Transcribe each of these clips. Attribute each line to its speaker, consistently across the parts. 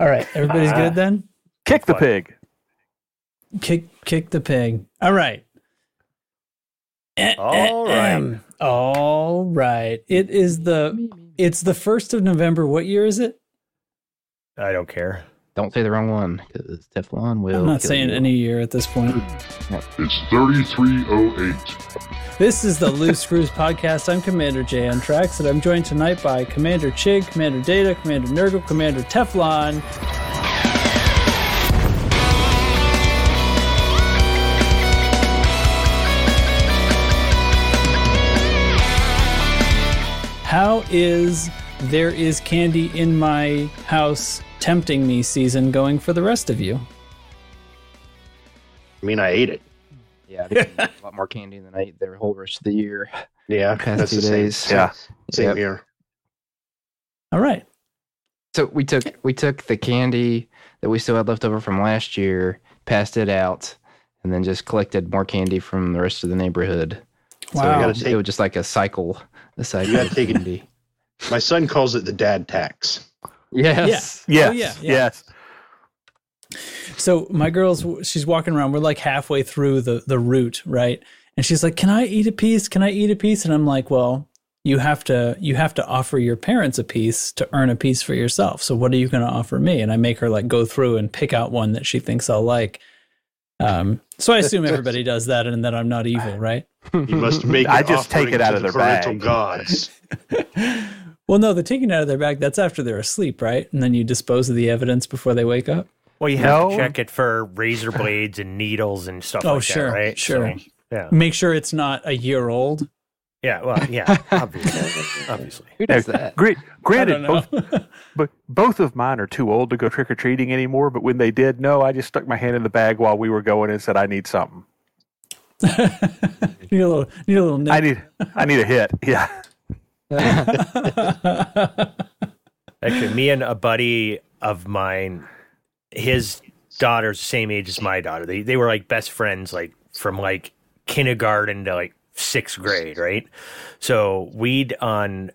Speaker 1: All right, everybody's
Speaker 2: Ah.
Speaker 1: good then.
Speaker 2: Kick the pig.
Speaker 1: Kick, kick the pig. All right.
Speaker 3: All right.
Speaker 1: Ahem. All right. It is the it's the first of November. What year is it?
Speaker 3: I don't care.
Speaker 4: Don't say the wrong one because Teflon will.
Speaker 1: I'm not
Speaker 4: kill
Speaker 1: saying
Speaker 4: you.
Speaker 1: any year at this point.
Speaker 5: It's 3308.
Speaker 1: This is the Loose Screws podcast. I'm Commander Jay Antrax, and I'm joined tonight by Commander Chig, Commander Data, Commander Nurgle, Commander Teflon. How is There Is Candy in My House Tempting Me season going for the rest of you?
Speaker 6: I mean, I ate it.
Speaker 4: Yeah, they a lot more candy than I ate the whole rest of the year.
Speaker 6: Yeah,
Speaker 4: Past
Speaker 6: that's
Speaker 4: two
Speaker 6: the same.
Speaker 4: days.
Speaker 2: Yeah.
Speaker 6: Same
Speaker 4: Yep.
Speaker 6: here.
Speaker 1: All right.
Speaker 4: So we took we took the candy that we still had left over from last year, passed it out, and then just collected more candy from the rest of the neighborhood. So
Speaker 1: Wow.
Speaker 4: it,
Speaker 6: gotta
Speaker 4: was,
Speaker 6: take-
Speaker 4: it was just like a cycle, a cycle
Speaker 6: gotta
Speaker 4: of
Speaker 6: take it-
Speaker 4: candy.
Speaker 6: My son calls it the dad tax.
Speaker 4: Yes.
Speaker 2: Yes.
Speaker 1: Oh, yeah, yeah.
Speaker 2: Yes.
Speaker 1: So my girl's she's walking around. We're like halfway through the the route, right? And she's like, "Can I eat a piece? Can I eat a piece?" And I'm like, "Well, you have to you have to offer your parents a piece to earn a piece for yourself. So what are you going to offer me?" And I make her like go through and pick out one that she thinks I'll like. Um, so I assume everybody does that, and that I'm not evil, right?
Speaker 6: You must make.
Speaker 2: I just take it out of
Speaker 6: the
Speaker 2: their
Speaker 6: parental
Speaker 2: bag.
Speaker 6: gods.
Speaker 1: Well, no, the taking out of their bag that's after they're asleep, right? And then you dispose of the evidence before they wake up.
Speaker 3: Well, you have
Speaker 2: No.
Speaker 3: to check it for razor blades and needles and stuff
Speaker 1: Oh,
Speaker 3: like
Speaker 1: sure,
Speaker 3: that, right?
Speaker 1: sure.
Speaker 3: So, yeah.
Speaker 1: Make sure it's not a year old.
Speaker 3: Yeah. Well, yeah. Obviously. obviously.
Speaker 4: Who does that?
Speaker 2: Great. Granted, both, but both of mine are too old to go trick or treating anymore. But when they did, no, I just stuck my hand in the bag while we were going and said, "I need something.
Speaker 1: need a little, need a little. Nip.
Speaker 2: I need, I need a hit." Yeah.
Speaker 3: Actually, me and a buddy of mine, his daughter's the same age as my daughter. They they were like best friends, like from like kindergarten to like sixth grade, right? So we'd on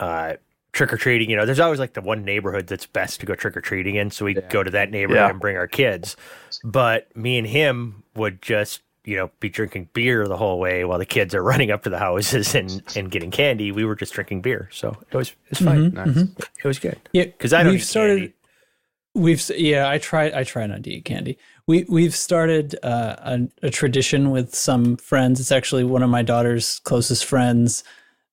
Speaker 3: uh trick or treating, you know, there's always like the one neighborhood that's best to go trick or treating in. So we'd
Speaker 4: Yeah.
Speaker 3: go to that neighborhood
Speaker 2: Yeah.
Speaker 3: and bring our kids. But me and him would just you know, be drinking beer the whole way while the kids are running up to the houses and, and getting candy. We were just drinking beer, so it was it's fine.
Speaker 1: Mhm,
Speaker 4: Nice.
Speaker 1: mhm.
Speaker 3: It was good
Speaker 1: Yeah,
Speaker 3: because I don't
Speaker 1: we've
Speaker 3: eat
Speaker 1: started.
Speaker 3: candy.
Speaker 1: We've yeah, I try I try not to eat candy. We we've started uh, a, a tradition with some friends. It's actually one of my daughter's closest friends,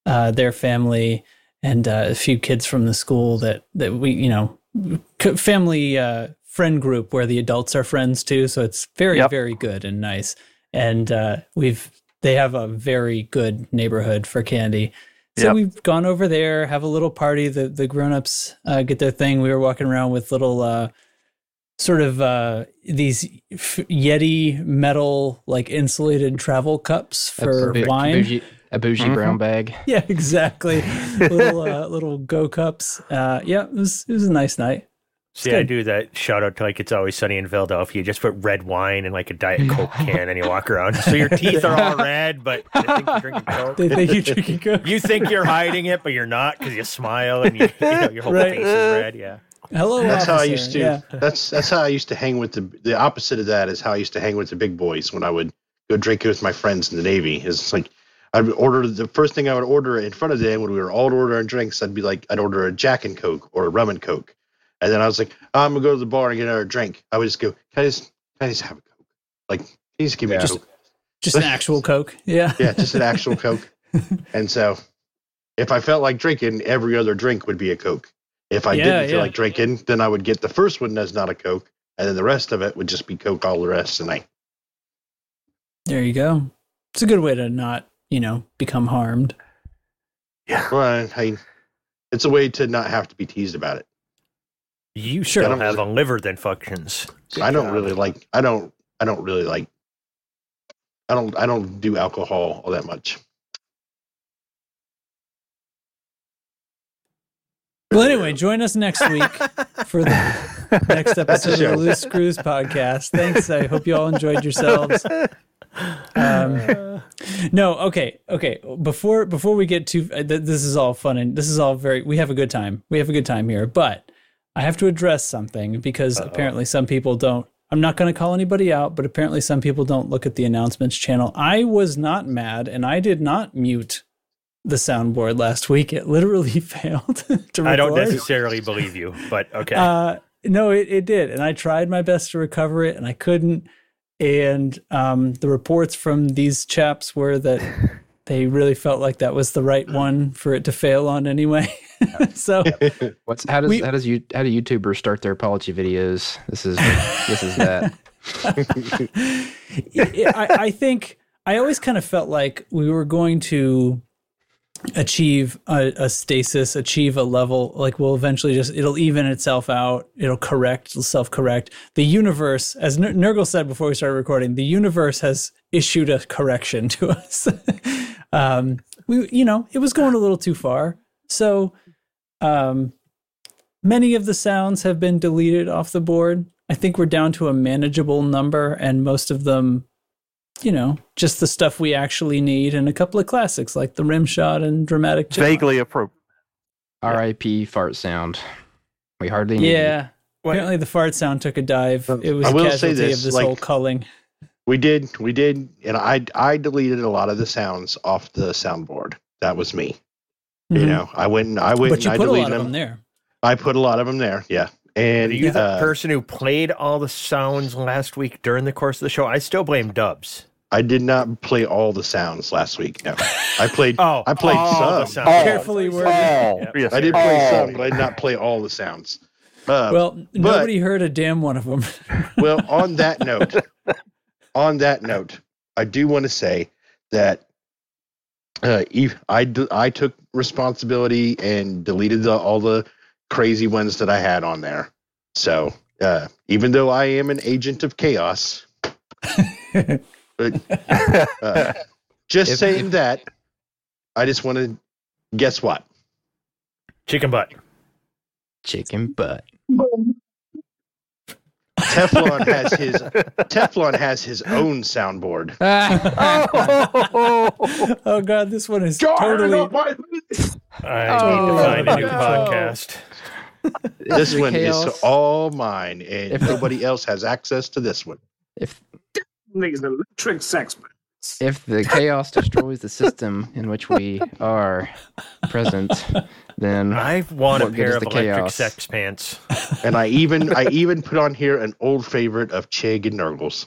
Speaker 1: uh, their family, and uh, a few kids from the school that that we you know family uh, friend group where the adults are friends too. So it's very
Speaker 2: Yep.
Speaker 1: very good and nice. And uh, we've they have a very good neighborhood for candy. So
Speaker 2: Yep.
Speaker 1: we've gone over there, have a little party. The the grown-ups uh, get their thing. We were walking around with little uh, sort of uh, these f- Yeti metal like insulated travel cups
Speaker 4: A
Speaker 1: for
Speaker 4: bou-
Speaker 1: wine.
Speaker 4: bougie, a bougie
Speaker 2: Mhm.
Speaker 4: brown bag.
Speaker 1: Yeah, exactly. little uh, little go cups. Uh, yeah, it was it was a nice night.
Speaker 3: See, I
Speaker 1: good.
Speaker 3: do that shout out to like it's always sunny in Philadelphia. You just put red wine in like a diet coke can and you walk around. So your teeth are all red, but I think you're drinking coke.
Speaker 1: They think you're drinking Coke.
Speaker 3: You think you're hiding it, but you're not because you smile and you, you know, your whole
Speaker 1: Right.
Speaker 3: face is red. Yeah.
Speaker 1: Hello,
Speaker 6: That's how I used to.
Speaker 1: Yeah.
Speaker 6: That's that's how I used to hang with the. The opposite of that is how I used to hang with the big boys when I would go drinking with my friends in the Navy. Is like I'd order the first thing I would order in front of them when we were all ordering drinks. I'd be like, I'd order a Jack and Coke or a rum and Coke, and then I was like, oh, I'm gonna go to the bar and get another drink. I would just go, can I just, can I just have a Coke? Like, can you just give me
Speaker 4: Yeah.
Speaker 6: a
Speaker 1: Just-
Speaker 6: Coke?
Speaker 1: Just an actual Coke. Yeah.
Speaker 6: Yeah, just an actual Coke. And so, if I felt like drinking, every other drink would be a Coke. If I
Speaker 1: Yeah,
Speaker 6: didn't feel
Speaker 1: yeah.
Speaker 6: like drinking, then I would get the first one that's not a Coke, and then the rest of it would just be Coke all the rest of the night.
Speaker 1: There you go. It's a good way to not, you know, become harmed. Yeah.
Speaker 6: Well, I, it's a way to not have to be teased about it.
Speaker 3: You
Speaker 1: Sure.
Speaker 3: don't have a liver that functions. Good
Speaker 6: I don't
Speaker 3: job.
Speaker 6: really like. I don't. I don't really like. I don't. I don't do alcohol all that much.
Speaker 1: Well, anyway, join us next week for the next episode of the
Speaker 6: show.
Speaker 1: Loose Screws podcast. Thanks. I hope you all enjoyed yourselves. Um, no, okay, okay. Before before we get too, uh, th- this is all fun and this is all very. We have a good time. We have a good time here, but I have to address something because apparently some people don't. I'm not going to call anybody out, but apparently some people don't look at the announcements channel. I was not mad, and I did not mute the soundboard last week. It literally failed to record.
Speaker 3: I don't necessarily believe you, but okay.
Speaker 1: Uh, no, it, it did. And I tried my best to recover it and I couldn't. And um, the reports from these chaps were that they really felt like that was the right one for it to fail on anyway. so
Speaker 4: What's how does
Speaker 1: We-
Speaker 4: how does you how do YouTubers start their apology videos? This is this is that.
Speaker 1: I, I think I always kind of felt like we were going to achieve a, a stasis, achieve a level, like we'll eventually just, it'll even itself out, it'll correct, it'll self correct. The universe, as Ner- Nurgle said before we started recording, the universe has issued a correction to us. um, we, you know, it was going a little too far. So, um, many of the sounds have been deleted off the board. I think we're down to a manageable number, and most of them, you know, just the stuff we actually need, and a couple of classics like the rim shot and dramatic. Chipmunk.
Speaker 2: Vaguely appropriate.
Speaker 4: R.I.P. fart sound. We hardly need
Speaker 1: Yeah.
Speaker 3: What-
Speaker 1: Apparently, the fart sound took a dive. It was
Speaker 6: I
Speaker 1: a
Speaker 6: will say
Speaker 1: casualty
Speaker 6: this,
Speaker 1: of this
Speaker 6: like-
Speaker 1: whole culling.
Speaker 6: We did, we did, and I I deleted a lot of the sounds off the soundboard. That was me. You
Speaker 1: Mhm.
Speaker 6: know, I went and I went
Speaker 1: but
Speaker 6: and
Speaker 1: you
Speaker 6: I
Speaker 1: put a
Speaker 6: deleted
Speaker 1: lot of
Speaker 6: them.
Speaker 1: them there.
Speaker 6: I put a lot of them there. Yeah, and
Speaker 3: Are you the
Speaker 6: uh,
Speaker 3: person who played all the sounds last week during the course of the show? I still blame Dubs.
Speaker 6: I did not play all the sounds last week. No, I played.
Speaker 3: Oh,
Speaker 6: I played
Speaker 3: all the
Speaker 6: some.
Speaker 3: sounds.
Speaker 1: Carefully worded.
Speaker 3: Yeah.
Speaker 2: Yes.
Speaker 6: I did play
Speaker 2: Oh.
Speaker 6: some, but I did not play all the sounds. Uh,
Speaker 1: Well, nobody heard a damn one of them.
Speaker 6: well, on that note, on that note, I do want to say that uh, ev- I d- I took responsibility and deleted the, all the crazy ones that I had on there. So uh, even though I am an agent of chaos, but, uh, just
Speaker 4: If-
Speaker 6: saying that, I just want to guess what.
Speaker 3: Chicken butt.
Speaker 4: chicken butt.
Speaker 6: Teflon has his Teflon has his own soundboard.
Speaker 1: oh god, this one is totally.
Speaker 3: I oh, need to
Speaker 4: Oh,
Speaker 3: find a new
Speaker 4: no.
Speaker 3: podcast.
Speaker 6: This one
Speaker 4: chaos.
Speaker 6: is all mine, and
Speaker 4: If-
Speaker 6: nobody else has access to this one.
Speaker 4: if
Speaker 5: Niggas electric sex.
Speaker 4: if the chaos destroys the system in which we are present, then
Speaker 3: I want a pair of electric
Speaker 4: chaos?
Speaker 3: sex pants.
Speaker 6: And I even I even put on here an old favorite of Chig and Nurgles.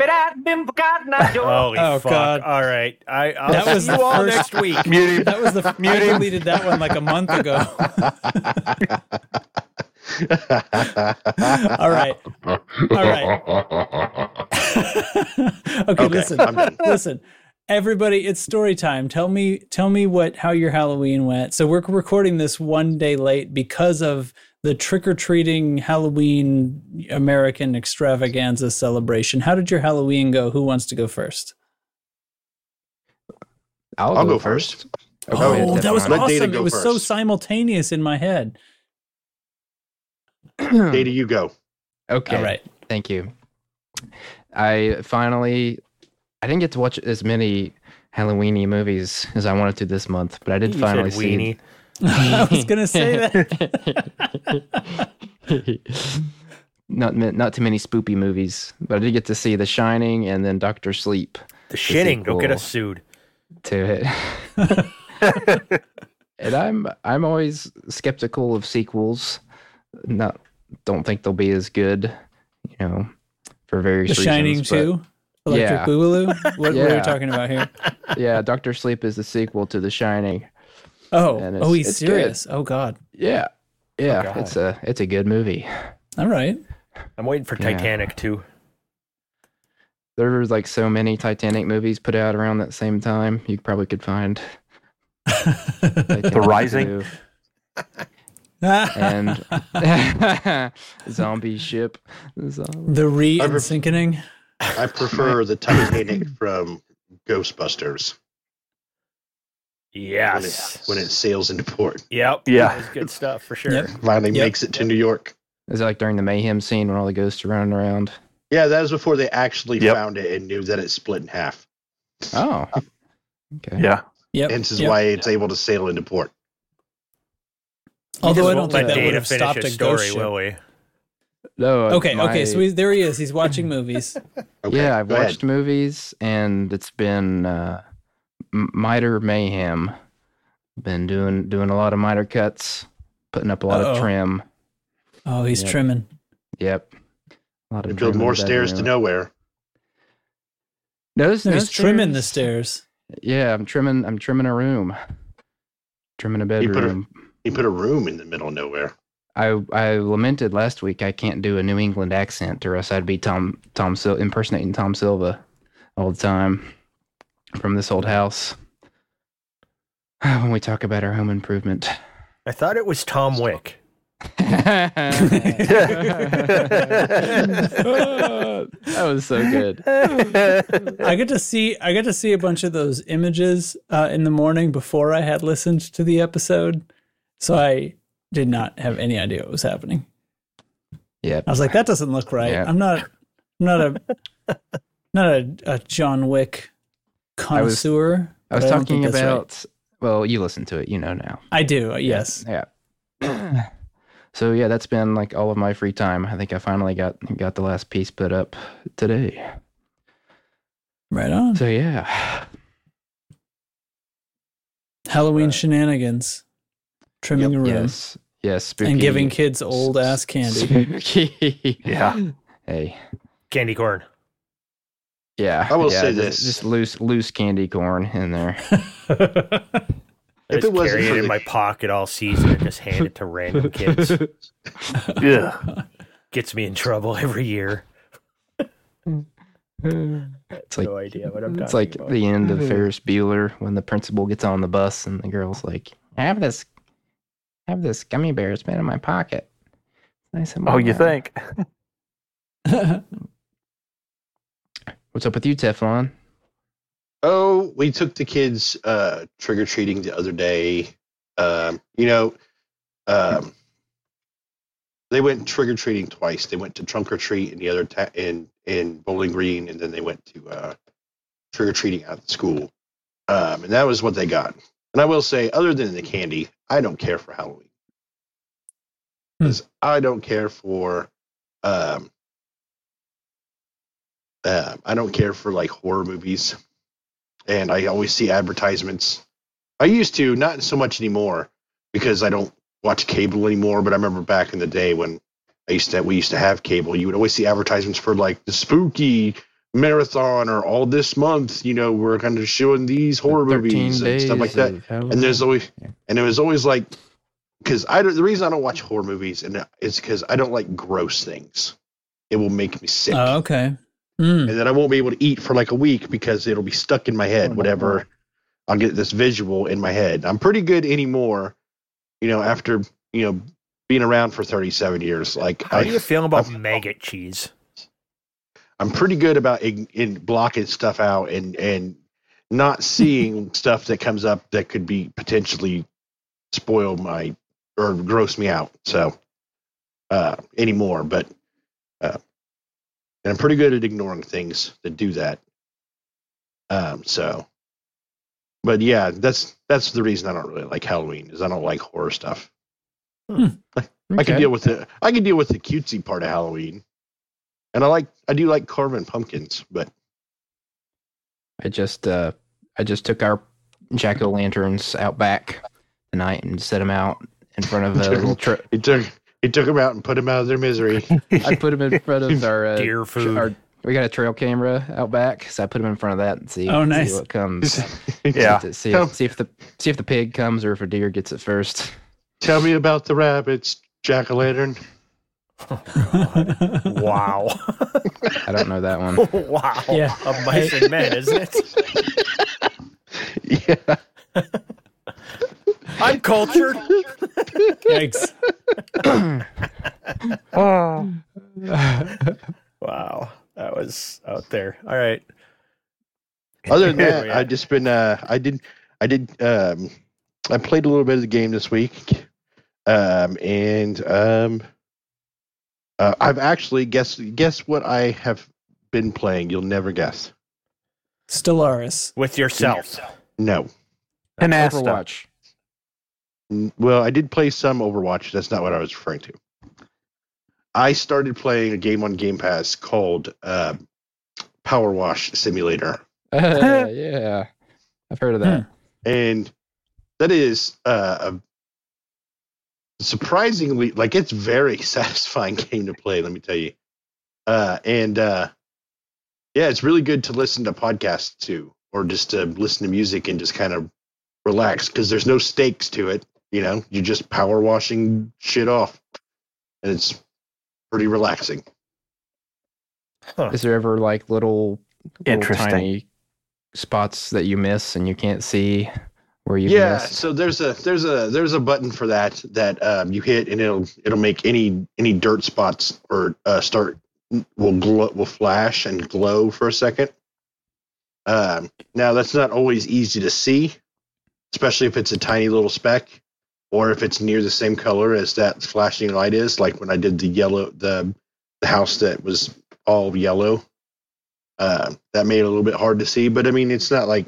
Speaker 3: Holy
Speaker 1: Oh,
Speaker 3: fuck!
Speaker 1: God.
Speaker 3: All right, I, I'll
Speaker 1: That
Speaker 3: see
Speaker 1: was
Speaker 3: you all
Speaker 1: first-
Speaker 3: next week.
Speaker 2: Muting.
Speaker 1: That was the. I deleted that one like a month ago. All right. All right. okay,
Speaker 6: Okay,
Speaker 1: listen. Listen. Everybody, it's story time. Tell me tell me what how your Halloween went. So we're recording this one day late because of the trick-or-treating Halloween American extravaganza celebration. How did your Halloween go? Who wants to go first?
Speaker 4: I'll,
Speaker 6: I'll
Speaker 4: go,
Speaker 6: go
Speaker 4: first.
Speaker 6: first.
Speaker 1: Oh,
Speaker 4: ahead,
Speaker 1: that was
Speaker 4: oh,
Speaker 6: Let
Speaker 1: awesome. It was so simultaneous in my head.
Speaker 6: Data, you go.
Speaker 4: okay.
Speaker 1: All right.
Speaker 4: Thank you. I finally, I didn't get to watch as many Halloweeny movies as I wanted to this month, but I did
Speaker 3: You
Speaker 4: finally
Speaker 3: said
Speaker 4: see.
Speaker 3: weenie.
Speaker 1: I was going to say that.
Speaker 4: not not too many spoopy movies, but I did get to see The Shining and then Doctor Sleep
Speaker 3: The shitting. Don't get us sued.
Speaker 4: to it. and I'm I'm always skeptical of sequels. Not don't think they'll be as good, you know, for various
Speaker 1: The Shining
Speaker 4: reasons. but-
Speaker 1: 2? Electric
Speaker 4: Yeah.
Speaker 1: Boogaloo? What, what are we talking about here?
Speaker 4: Yeah, Doctor Sleep is the sequel to The Shining.
Speaker 1: Oh,
Speaker 4: And it's-
Speaker 1: oh, he's
Speaker 4: it's
Speaker 1: serious. Oh, God.
Speaker 4: Yeah, yeah, oh,
Speaker 3: God.
Speaker 4: it's a it's a good movie.
Speaker 1: All right.
Speaker 3: I'm waiting for
Speaker 4: Yeah.
Speaker 3: Titanic too.
Speaker 4: There was like so many Titanic movies put out around that same time. You probably could find The
Speaker 2: Rising?
Speaker 4: and zombie ship.
Speaker 1: The re
Speaker 6: I've-
Speaker 1: sinking.
Speaker 6: I prefer the Titanic from Ghostbusters when it,
Speaker 3: Yes.
Speaker 6: when it sails into port.
Speaker 3: Yep.
Speaker 2: Yeah.
Speaker 3: Good stuff for sure.
Speaker 1: Yep.
Speaker 6: Finally
Speaker 1: Yep.
Speaker 6: makes it to New York.
Speaker 4: Is it like during the mayhem scene when all the ghosts are running around?
Speaker 6: Yeah, that was before they actually
Speaker 2: Yep.
Speaker 6: found it and knew that it split in half.
Speaker 4: Oh. Okay.
Speaker 2: Yeah.
Speaker 1: Yep.
Speaker 6: Hence is
Speaker 1: yep.
Speaker 6: why it's able to sail into port.
Speaker 1: Although I don't think that would have stopped
Speaker 3: his
Speaker 1: a
Speaker 3: story,
Speaker 1: ghost ship.
Speaker 3: will we?
Speaker 4: No. uh,
Speaker 1: Okay, okay, so he's, there he is. He's watching movies.
Speaker 6: Okay,
Speaker 4: yeah, I've
Speaker 6: go ahead.
Speaker 4: watched movies, and it's been uh, miter mayhem. Been doing doing a lot of miter cuts, putting up a lot
Speaker 1: Uh-oh.
Speaker 4: of trim.
Speaker 1: Oh, he's
Speaker 4: Yep.
Speaker 1: trimming.
Speaker 4: Yep. A lot of
Speaker 6: build
Speaker 4: trim
Speaker 6: more stairs to nowhere.
Speaker 4: No, there's
Speaker 1: No,
Speaker 4: no
Speaker 1: he's trimming the
Speaker 4: stairs.
Speaker 1: stairs.
Speaker 4: Yeah, I'm trimming. I'm trimming a room. Trimming a
Speaker 6: You put a-
Speaker 4: bedroom.
Speaker 6: He put a room in the middle of nowhere.
Speaker 4: I I lamented last week I can't do a New England accent, or else I'd be Tom Tom Sil- impersonating Tom Silva all the time from this old house. When we talk about our home improvement,
Speaker 3: I thought it was Tom Wick.
Speaker 4: that was so good.
Speaker 1: I get to see I get to see a bunch of those images uh, in the morning before I had listened to the episode, so I did not have any idea what was happening.
Speaker 4: Yeah.
Speaker 1: I was like, that doesn't look right.
Speaker 4: Yeah.
Speaker 1: I'm not I'm not a not a, a John Wick
Speaker 4: I was-
Speaker 1: connoisseur.
Speaker 4: I was talking
Speaker 1: that's right.
Speaker 4: about. Well, you listen to it, you know now.
Speaker 1: I do. uh, Yes.
Speaker 4: Yeah. so yeah, that's been like all of my free time. I think I finally got got the last piece put up today.
Speaker 1: Right on.
Speaker 4: So yeah.
Speaker 1: Halloween shenanigans, trimming a room,
Speaker 4: Yes. Yes. Spooky.
Speaker 1: and giving kids old ass candy.
Speaker 4: Spooky.
Speaker 2: Yeah.
Speaker 4: Hey.
Speaker 3: Candy corn.
Speaker 4: Yeah.
Speaker 6: I will
Speaker 4: yeah,
Speaker 6: say
Speaker 4: just,
Speaker 6: this.
Speaker 4: Just loose loose candy corn in there.
Speaker 6: If
Speaker 3: just
Speaker 6: it wasn't
Speaker 3: carry
Speaker 6: for
Speaker 3: it in
Speaker 6: the-
Speaker 3: my pocket all season and just hand it to random kids.
Speaker 2: Yeah.
Speaker 3: Gets me in trouble every year.
Speaker 4: It's like
Speaker 3: no idea what I'm talking
Speaker 4: it's like
Speaker 3: about.
Speaker 4: the end of Ferris Bueller when the principal gets on the bus and the girl's like, I "Have this, have this gummy bear. It's been in my pocket." Nice and
Speaker 2: Oh, you
Speaker 4: warm."
Speaker 2: think?
Speaker 4: What's up with you, Teflon?
Speaker 6: Oh, we took the kids uh, trick or treating the other day. Um, you know, um, they went trick or treating twice. They went to trunk or treat in the other ta- in in Bowling Green, and then they went to uh, trick or treating out at school. Um, and that was what they got. And I will say, other than the candy, I don't care for Halloween because I don't care for. Um, uh, I don't care for like horror movies and I always see advertisements. I used to, not so much anymore, because I don't watch cable anymore. But I remember back in the day when I used to, we used to have cable. You would always see advertisements for like the spooky marathon or all this month. You know, we're kind of showing these horror
Speaker 4: 13
Speaker 6: movies and stuff like that.
Speaker 4: of
Speaker 6: And there's always,
Speaker 4: Yeah.
Speaker 6: and it was always like, because I don't, the reason I don't watch horror movies and is because I don't like gross things. It will make me sick
Speaker 1: oh, okay. Mm.
Speaker 6: and then I won't be able to eat for like a week because it'll be stuck in my head. Whatever, I'll get this visual in my head. I'm pretty good anymore, you know, after you know being around for 37 years. Like
Speaker 3: How do you
Speaker 6: I,
Speaker 3: feel about maggot cheese?
Speaker 6: I'm pretty good about in, in blocking stuff out and and not seeing stuff that comes up that could be potentially spoil my or gross me out. So uh, anymore, but uh, and I'm pretty good at ignoring things that do that. Um, so, but yeah, that's that's the reason I don't really like Halloween is I don't like horror stuff. I can deal with the I can deal with the cutesy part of Halloween, and I like I do like carving pumpkins, but
Speaker 4: I just uh I just took our jack o' lanterns out back tonight and set them out in front of a little. Tra-
Speaker 6: it took it took them out and put them out of their misery.
Speaker 4: I put them in front of our uh,
Speaker 3: Deer
Speaker 4: tr-
Speaker 3: food.
Speaker 4: our- we got a trail camera out back, so I put them in front of that and see,
Speaker 1: Oh, nice.
Speaker 4: see what comes.
Speaker 2: Yeah.
Speaker 4: to see, if, see if the see if the pig comes or if a deer gets it first.
Speaker 6: Tell me about the rabbits, jack o' lantern.
Speaker 3: Wow.
Speaker 4: I don't know that one.
Speaker 3: wow.
Speaker 1: Yeah.
Speaker 3: Of mice and men, isn't it?
Speaker 6: Yeah,
Speaker 3: I'm cultured.
Speaker 1: Yikes.
Speaker 3: Wow. That was out there. All right.
Speaker 6: Other than
Speaker 3: Oh,
Speaker 6: that,
Speaker 3: yeah.
Speaker 6: I've just been uh I did I did um I played a little bit of the game this week. Um and um Uh, I've actually guess guess what I have been playing. You'll never guess.
Speaker 1: Stellaris.
Speaker 3: With yourself.
Speaker 6: No.
Speaker 2: Canasta.
Speaker 4: Overwatch.
Speaker 6: N- Well, I did play some Overwatch. That's not what I was referring to. I started playing a game on Game Pass called uh, Power Wash Simulator,
Speaker 4: Uh, yeah, I've heard of that.
Speaker 6: and that is uh, a surprisingly like it's very satisfying game to play. Let me tell you, uh, and uh, yeah, it's really good to listen to podcasts too or just to listen to music and just kind of relax because there's no stakes to it. You know, you're just power washing shit off, and it's pretty relaxing.
Speaker 3: Huh.
Speaker 4: Is there ever like little, little
Speaker 2: Interesting.
Speaker 4: tiny spots that you miss and you can't see where you
Speaker 6: yeah
Speaker 4: missed?
Speaker 6: so there's a there's a there's a button for that that um, you hit and it'll it'll make any any dirt spots or uh, start will glow will flash and glow for a second um, now that's not always easy to see especially if it's a tiny little speck or if it's near the same color as that flashing light is like when i did the yellow the the house that was all yellow uh, that made it a little bit hard to see but i mean it's not like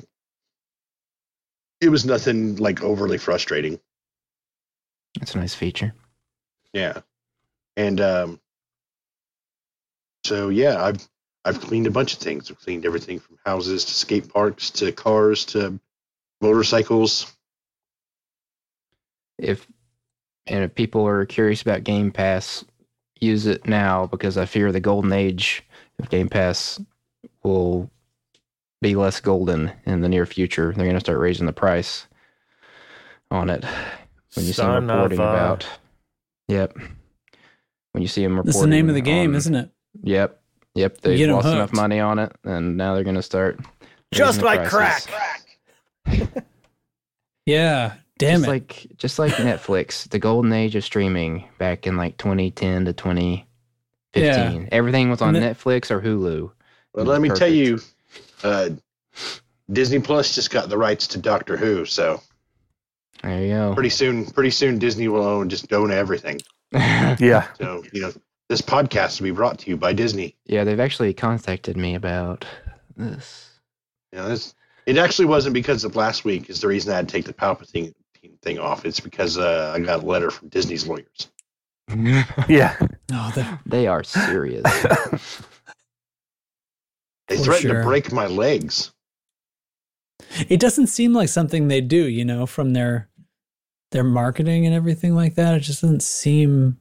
Speaker 6: it was nothing like overly frustrating.
Speaker 4: That's a nice feature.
Speaker 6: Yeah. And um so yeah, I've I've cleaned a bunch of things. I've cleaned everything from houses to skate parks to cars to motorcycles.
Speaker 4: If and if people are curious about Game Pass, use it now because I fear the golden age of Game Pass will be less golden in the near future. They're going to start raising the price on it when you see them
Speaker 3: Son of
Speaker 4: reporting about. Yep. When you see them reporting.
Speaker 1: That's the name of the game,
Speaker 4: on-
Speaker 1: isn't it?
Speaker 4: Yep. Yep. They've
Speaker 1: get 'em
Speaker 4: lost enough money on it, and now they're going to start.
Speaker 3: Just like
Speaker 4: prices.
Speaker 3: crack.
Speaker 1: Yeah. Damn
Speaker 4: just
Speaker 1: it.
Speaker 4: like just like Netflix, the golden age of streaming back in like 2010 to 2015. Everything was on
Speaker 1: And the-
Speaker 4: Netflix or Hulu.
Speaker 6: Well, let
Speaker 4: was
Speaker 6: me tell you, uh Disney Plus just got the rights to Doctor Who, so
Speaker 4: There you go.
Speaker 6: pretty soon pretty soon Disney will own just own everything.
Speaker 2: Yeah.
Speaker 6: So, you know, this podcast will be brought to you by Disney.
Speaker 4: yeah, they've actually contacted me about this.
Speaker 6: Yeah, this it actually wasn't because of last week is the reason I had to take the Palpatine thing off. It's because uh, I got a letter from Disney's lawyers.
Speaker 2: Yeah.
Speaker 1: Oh,
Speaker 4: they are serious.
Speaker 6: They
Speaker 1: For
Speaker 6: threatened
Speaker 1: sure.
Speaker 6: to break my legs.
Speaker 1: it doesn't seem like something they do, you know, from their their marketing and everything like that. It just doesn't seem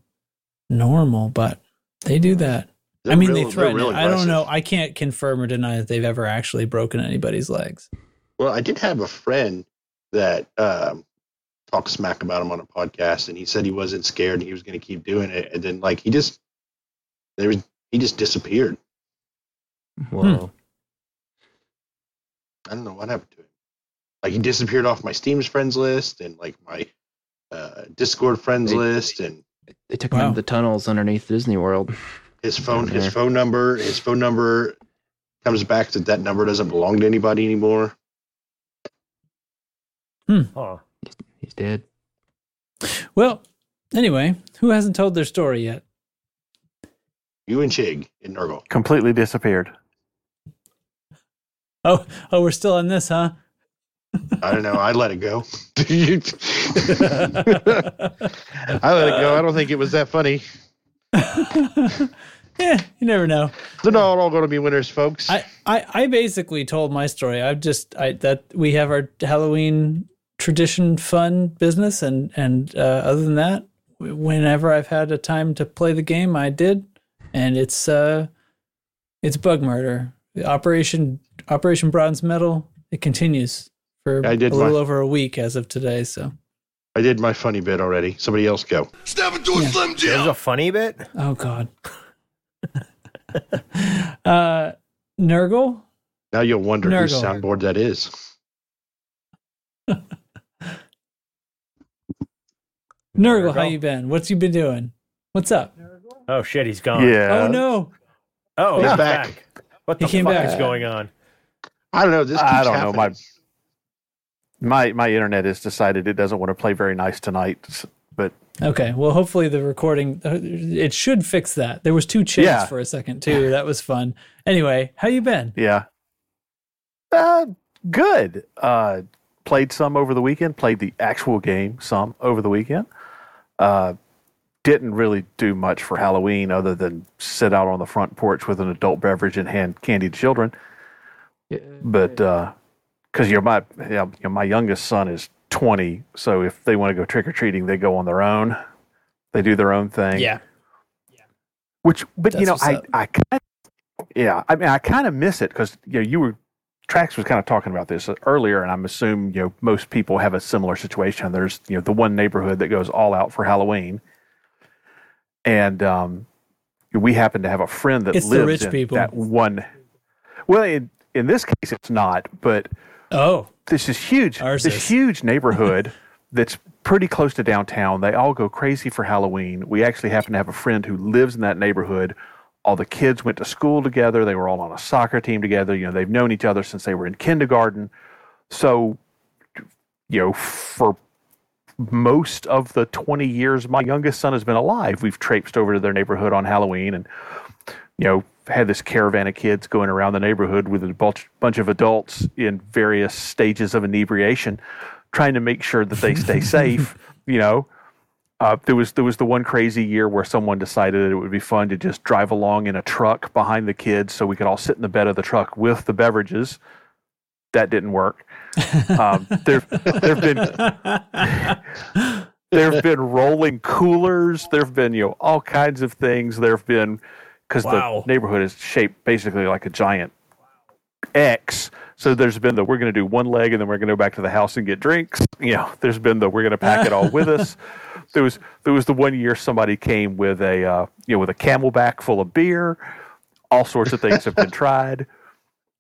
Speaker 1: normal, but they do that.
Speaker 6: They're
Speaker 1: I mean,
Speaker 6: real-
Speaker 1: they threaten
Speaker 6: real.
Speaker 1: I don't know. I can't confirm or deny that they've ever actually broken anybody's legs.
Speaker 6: Well, I did have a friend that um, talked smack about him on a podcast, and he said he wasn't scared and he was going to keep doing it. And then, like, he just there was he just disappeared.
Speaker 4: Whoa.
Speaker 6: I don't know what happened to him. Like, he disappeared off my Steam's friends list and like my uh, Discord friends
Speaker 4: They-
Speaker 6: list, and
Speaker 4: They took him
Speaker 1: Wow.
Speaker 4: into the tunnels underneath Disney World.
Speaker 6: his phone his phone number his phone number comes back that that number doesn't belong to anybody anymore. Hmm.
Speaker 3: Huh.
Speaker 4: He's dead.
Speaker 1: Well, anyway, who hasn't told their story yet?
Speaker 6: You and Chig in Nurgle.
Speaker 2: Completely disappeared.
Speaker 1: Oh, oh, we're still on this, huh?
Speaker 6: I don't know. I let it go. I let it go. I don't think it was that funny.
Speaker 1: yeah, you never know.
Speaker 6: They're not all going to be winners, folks.
Speaker 1: I, I, I basically told my story. I've just I that we have our Halloween tradition fun business, and and uh, other than that, whenever I've had a time to play the game, I did, and it's uh, it's bug murder. Operation Operation Bronze Medal. It continues for
Speaker 6: I
Speaker 1: a
Speaker 6: did
Speaker 1: little
Speaker 6: my-
Speaker 1: over a week as of today. So,
Speaker 6: I did my funny bit already. Somebody else go.
Speaker 7: Step into a
Speaker 1: Yeah.
Speaker 7: Slim
Speaker 3: There's a funny bit.
Speaker 1: oh god. uh, Nurgle.
Speaker 6: Now you'll wonder whose
Speaker 1: Nurgle.
Speaker 6: soundboard that is.
Speaker 1: Nurgle, how you been? What's you been doing? What's up?
Speaker 3: Oh shit, he's gone.
Speaker 2: Yeah.
Speaker 1: Oh no.
Speaker 3: Oh,
Speaker 6: He's
Speaker 3: he's
Speaker 6: back.
Speaker 3: back. What
Speaker 1: He
Speaker 3: the
Speaker 1: came
Speaker 3: fuck
Speaker 1: back.
Speaker 3: is going on?
Speaker 6: I don't know. This keeps
Speaker 2: I don't know. My my my internet has decided it doesn't want to play very nice tonight. But
Speaker 1: Okay, well, hopefully the recording uh, it should fix that. There was two chins
Speaker 2: Yeah.
Speaker 1: for a second too. That was fun. Anyway, how you been?
Speaker 2: yeah, uh, good. Uh, played some over the weekend. Played the actual game some over the weekend. Uh, didn't really do much for Halloween other than sit out on the front porch with an adult beverage and hand candy to children.
Speaker 4: Yeah.
Speaker 2: But uh, because you're my you know, my youngest son is 20, so if they want to go trick or treating, they go on their own. They do their own thing.
Speaker 1: Yeah, yeah.
Speaker 2: Which, but you know, I,
Speaker 1: up.
Speaker 2: I kind of, yeah, I mean, I kind of miss it because you know, you were, Trax was kind of talking about this earlier, and I'm assuming you know most people have a similar situation. There's you know the one neighborhood that goes all out for Halloween, and um, we happen to have a friend that
Speaker 1: It's the
Speaker 2: lives
Speaker 1: rich
Speaker 2: in
Speaker 1: people.
Speaker 2: that one. Well, in in this case, it's not, but
Speaker 1: Oh,
Speaker 2: this is huge.
Speaker 1: Ours
Speaker 2: this
Speaker 1: is.
Speaker 2: huge neighborhood that's pretty close to downtown. They all go crazy for Halloween. We actually happen to have a friend who lives in that neighborhood. All the kids went to school together. They were all on a soccer team together. You know, they've known each other since they were in kindergarten. So, you know, for most of the 20 years my youngest son has been alive, we've traipsed over to their neighborhood on Halloween and, you know, had this caravan of kids going around the neighborhood with a bunch, bunch of adults in various stages of inebriation, trying to make sure that they stay safe. You know, uh, there was there was the one crazy year where someone decided that it would be fun to just drive along in a truck behind the kids, so we could all sit in the bed of the truck with the beverages. That didn't work. Um, there there've been there have been rolling coolers. There have been you know all kinds of things. There have been because
Speaker 1: Wow.
Speaker 2: the neighborhood is shaped basically like a giant X. So there's been the we're going to do one leg and then we're going to go back to the house and get drinks. You know, there's been the we're going to pack it all with us. There was there was the one year somebody came with a uh, you know with a CamelBak full of beer. All sorts of things have been tried.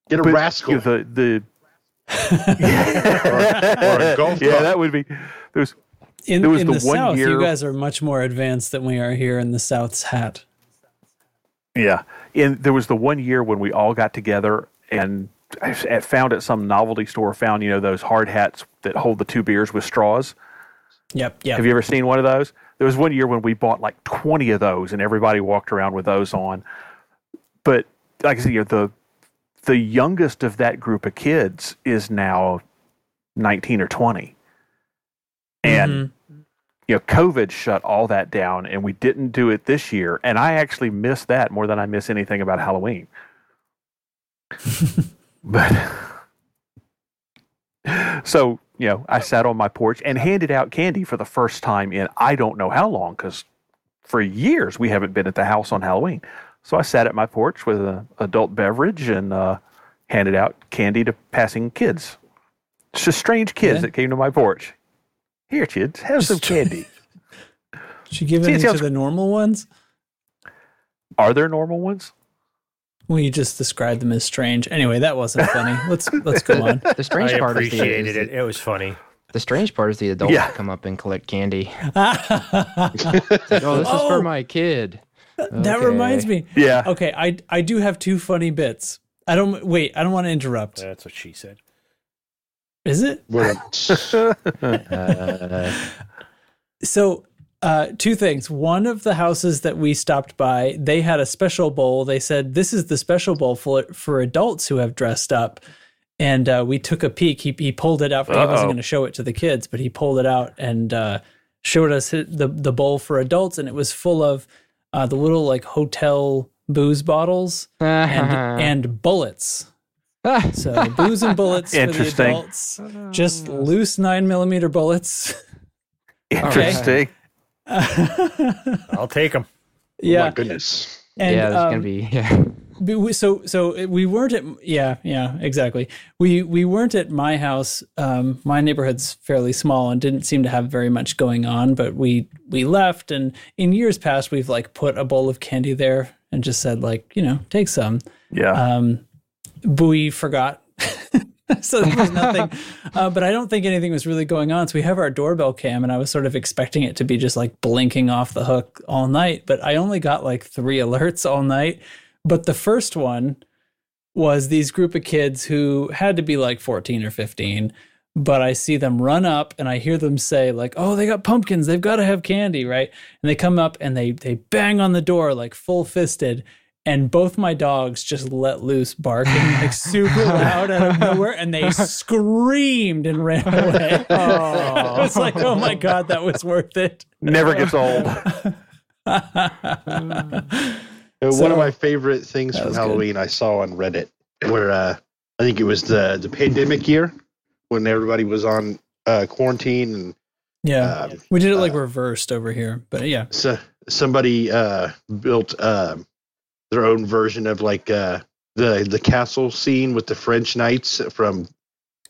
Speaker 6: Get a
Speaker 2: But,
Speaker 6: rascal.
Speaker 2: you know, the the
Speaker 6: or a golf
Speaker 2: yeah
Speaker 6: cart.
Speaker 2: that would be there was
Speaker 1: in,
Speaker 2: There was
Speaker 1: in
Speaker 2: the
Speaker 1: the,
Speaker 2: one
Speaker 1: South,
Speaker 2: year-
Speaker 1: you guys are much more advanced than we are here in the South's hat.
Speaker 2: Yeah, and there was the one year when we all got together and I s- I found at some novelty store found you know those hard hats that hold the two beers with straws.
Speaker 1: Yep, yep.
Speaker 2: Have you ever seen one of those? There was one year when we bought like twenty of those, and everybody walked around with those on. But like I said, you know, the the youngest of that group of kids is now nineteen or twenty, and
Speaker 1: Mhm.
Speaker 2: you know, COVID shut all that down, and we didn't do it this year. And I actually miss that more than I miss anything about Halloween. but so you know, I sat on my porch and handed out candy for the first time in I don't know how long because for years we haven't been at the house on Halloween. So I sat at my porch with an adult beverage and uh, handed out candy to passing kids. It's just strange kids
Speaker 1: Yeah.
Speaker 2: that came to my porch. Here, kids, have some candy.
Speaker 1: Should you give
Speaker 2: it
Speaker 1: any to the normal ones?
Speaker 2: Are there normal ones?
Speaker 1: Well, you just described them as strange. Anyway, that wasn't funny. Let's let's go on.
Speaker 4: The strange
Speaker 3: I
Speaker 4: part
Speaker 3: appreciated
Speaker 4: is
Speaker 3: it.
Speaker 4: the,
Speaker 3: It was funny.
Speaker 4: the strange part is the adults
Speaker 2: Yeah.
Speaker 4: come up and collect candy. oh, this is
Speaker 1: Oh.
Speaker 4: for my kid.
Speaker 1: That
Speaker 4: Okay.
Speaker 1: reminds me.
Speaker 2: Yeah.
Speaker 1: Okay, I I do have two funny bits. I don't wait. I don't want to interrupt.
Speaker 3: That's what she said.
Speaker 1: Is it?
Speaker 4: Uh,
Speaker 1: So, uh, two things. One of the houses that we stopped by, they had a special bowl. They said this is the special bowl for for adults who have dressed up. And uh, we took a peek. He he pulled it out. He wasn't going to show it to the kids, but he pulled it out and uh, showed us the the bowl for adults, and it was full of uh, the little like hotel booze bottles and and bullets. So booze and bullets for the
Speaker 2: Interesting.
Speaker 1: adults. Just loose nine millimeter bullets.
Speaker 2: Interesting.
Speaker 3: I'll take them.
Speaker 6: Oh
Speaker 1: yeah.
Speaker 6: my goodness.
Speaker 1: And,
Speaker 4: yeah, there's
Speaker 1: um,
Speaker 4: gonna be yeah.
Speaker 1: So so we weren't at yeah yeah exactly. We we weren't at my house um my neighborhood's fairly small and didn't seem to have very much going on but we we left and in years past we've like put a bowl of candy there and just said like you know take some.
Speaker 2: Yeah.
Speaker 1: um but we forgot. So there was nothing. Uh, but i don't think anything was really going on. So we have our doorbell cam and i was sort of expecting it to be just like blinking off the hook all night but i only got like three alerts all night but the first one was these group of kids who had to be like 14 or 15 but I see them run up and I hear them say like, "Oh, they got pumpkins. They've got to have candy, right?" And they come up and they they bang on the door like full fisted. And both my dogs just let loose barking like super loud out of nowhere, and they screamed and ran away. I was like, "Oh my god, that was worth it!"
Speaker 2: Never gets old.
Speaker 6: Uh,
Speaker 1: So-
Speaker 6: One of my favorite things from
Speaker 1: was good.
Speaker 6: Halloween I saw on Reddit, where uh, I think it was the the pandemic year when everybody was on uh, quarantine, and
Speaker 1: Yeah,
Speaker 6: um,
Speaker 1: we did it like
Speaker 6: uh,
Speaker 1: reversed over here, but yeah,
Speaker 6: so somebody uh, built um their own version of like uh, the the castle scene with the French knights from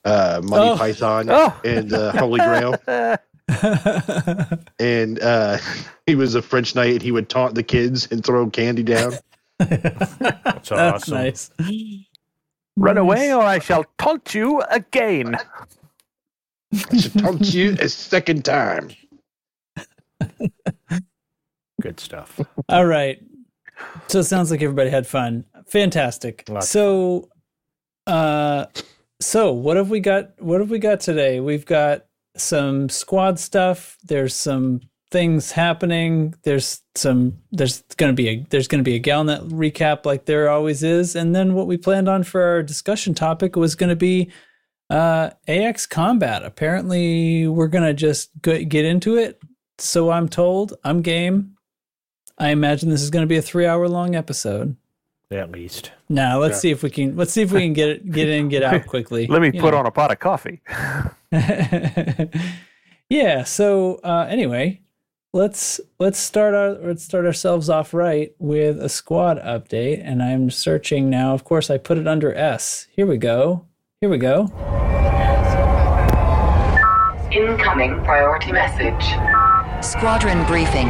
Speaker 6: uh, Monty
Speaker 1: Oh.
Speaker 6: Python
Speaker 2: Oh.
Speaker 6: and uh, Holy Grail. and uh, he was a French knight, and he would taunt the kids and throw candy down.
Speaker 3: That's
Speaker 1: That's
Speaker 3: awesome.
Speaker 1: nice.
Speaker 2: Run away or I shall taunt you again.
Speaker 6: I should taunt you a second time.
Speaker 3: Good stuff.
Speaker 1: All right. So it sounds like everybody had fun. Fantastic.
Speaker 3: Lots
Speaker 1: so uh so what have we got what have we got today? We've got some squad stuff. There's some things happening. There's some there's gonna be a there's gonna be a Galnet recap like there always is. And then what we planned on for our discussion topic was gonna be uh AX combat. Apparently we're gonna just get into it. So I'm told. I'm game. I imagine this is going to be a three hour long episode.
Speaker 3: At least.
Speaker 1: Now let's
Speaker 6: Yeah.
Speaker 1: see if we can let's see if we can get it get in get out quickly.
Speaker 2: Let me
Speaker 1: You
Speaker 2: put
Speaker 1: know.
Speaker 2: on a pot of coffee.
Speaker 1: yeah. So uh, anyway, let's let's start our let's start ourselves off right with a squad update, and I'm searching now. Of course, I put it under S. Here we go. Here we go.
Speaker 7: Incoming priority message.
Speaker 8: Squadron briefing.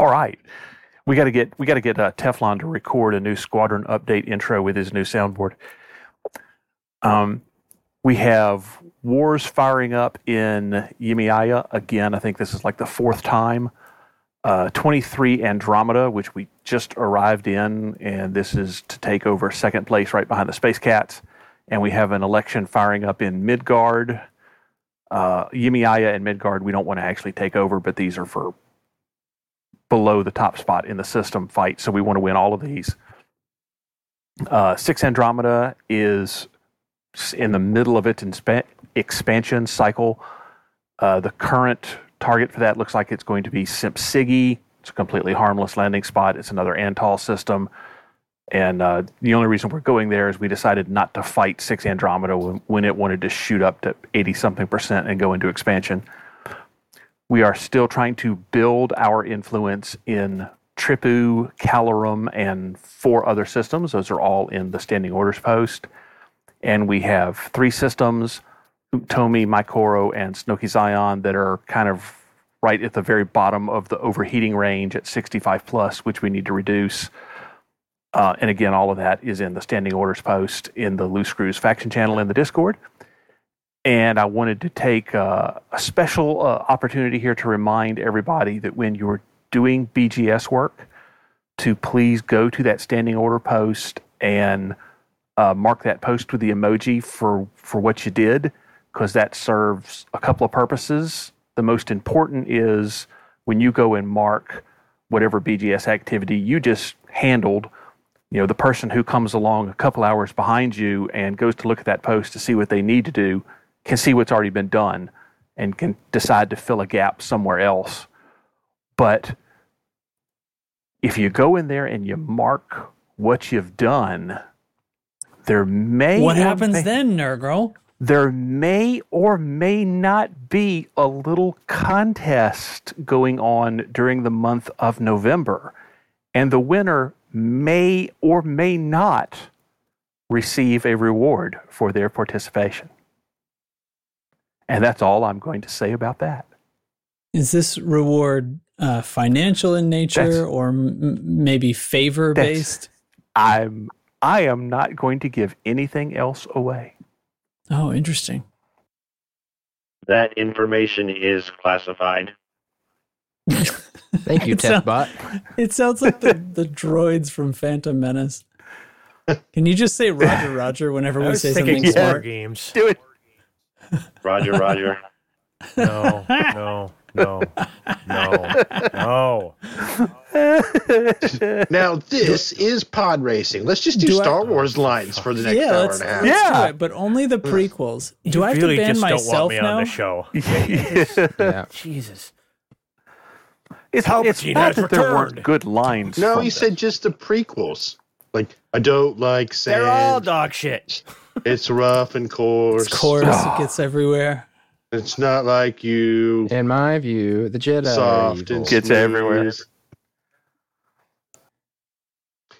Speaker 2: All right. We got to get we got to get uh, Teflon to record a new squadron update intro with his new soundboard. Um, we have wars firing up in Yemiaya again. I think this is like the fourth time. Uh, 23 Andromeda, which we just arrived in, and this is to take over second place right behind the Space Cats. And we have an election firing up in Midgard. Uh, and Midgard, we don't want to actually take over, but these are for below the top spot in the system fight. So we want to win all of these. Uh, Six Andromeda is in the middle of its expansion cycle. Uh, the current target for that looks like it's going to be Simpsigi. It's a completely harmless landing spot. It's another Antal system. And uh, the only reason we're going there is we decided not to fight Six Andromeda when, when it wanted to shoot up to 80 something percent and go into expansion. We are still trying to build our influence in Tripu, Calorum, and four other systems. Those are all in the standing orders post. And we have three systems Tomi, Mycoro, and Snoky Zion that are kind of right at the very bottom of the overheating range at 65 plus, which we need to reduce. Uh, and again, all of that is in the standing orders post in the Loose Screws faction channel in the Discord. And I wanted to take uh, a special uh, opportunity here to remind everybody that when you're doing BGS work, to please go to that standing order post and uh, mark that post with the emoji for, for what you did, because that serves a couple of purposes. The most important is when you go and mark whatever BGS activity you just handled, you know, the person who comes along a couple hours behind you and goes to look at that post to see what they need to do can see what's already been done and can decide to fill a gap somewhere else. But if you go in there and you mark what you've done, there may
Speaker 1: What happens
Speaker 2: may-
Speaker 1: then, Nurgle?
Speaker 2: there may or may not be a little contest going on during the month of November. And the winner may or may not receive a reward for their participation. And that's all I'm going to say about that.
Speaker 1: Is this reward uh, financial in nature
Speaker 2: That's-
Speaker 1: or m- maybe favor based?
Speaker 2: I'm I am not going to give anything else away.
Speaker 1: Oh, interesting.
Speaker 9: That information is classified.
Speaker 4: Thank you,
Speaker 1: It sound-
Speaker 4: Tefbot.
Speaker 1: It sounds like the, the droids from Phantom Menace. Can you just say Roger Roger whenever we say
Speaker 3: thinking
Speaker 1: something
Speaker 3: War
Speaker 1: smart?
Speaker 3: Games.
Speaker 2: Do it.
Speaker 6: Roger, Roger.
Speaker 3: No, no, no, no, no.
Speaker 6: Now this is pod racing. Let's just do,
Speaker 1: Do I-
Speaker 6: Star Wars lines for the next
Speaker 1: Yeah,
Speaker 6: hour
Speaker 1: let's,
Speaker 6: and a half.
Speaker 2: Yeah.
Speaker 1: do it, but only the prequels. Do I have
Speaker 3: really
Speaker 1: to ban
Speaker 3: just don't want
Speaker 1: myself
Speaker 3: me
Speaker 1: now?
Speaker 3: on the show.
Speaker 4: Yeah.
Speaker 3: Jesus.
Speaker 2: It's, it's not
Speaker 3: has
Speaker 2: that there weren't good lines.
Speaker 6: No, he
Speaker 2: them.
Speaker 6: said just the prequels. Like I don't like sand.
Speaker 3: They're all dog shit.
Speaker 6: It's rough and coarse.
Speaker 1: Of course, it gets everywhere.
Speaker 6: It's not like you
Speaker 4: In my view, the Jedi
Speaker 6: soft and
Speaker 2: Gets
Speaker 6: smooth.
Speaker 2: everywhere.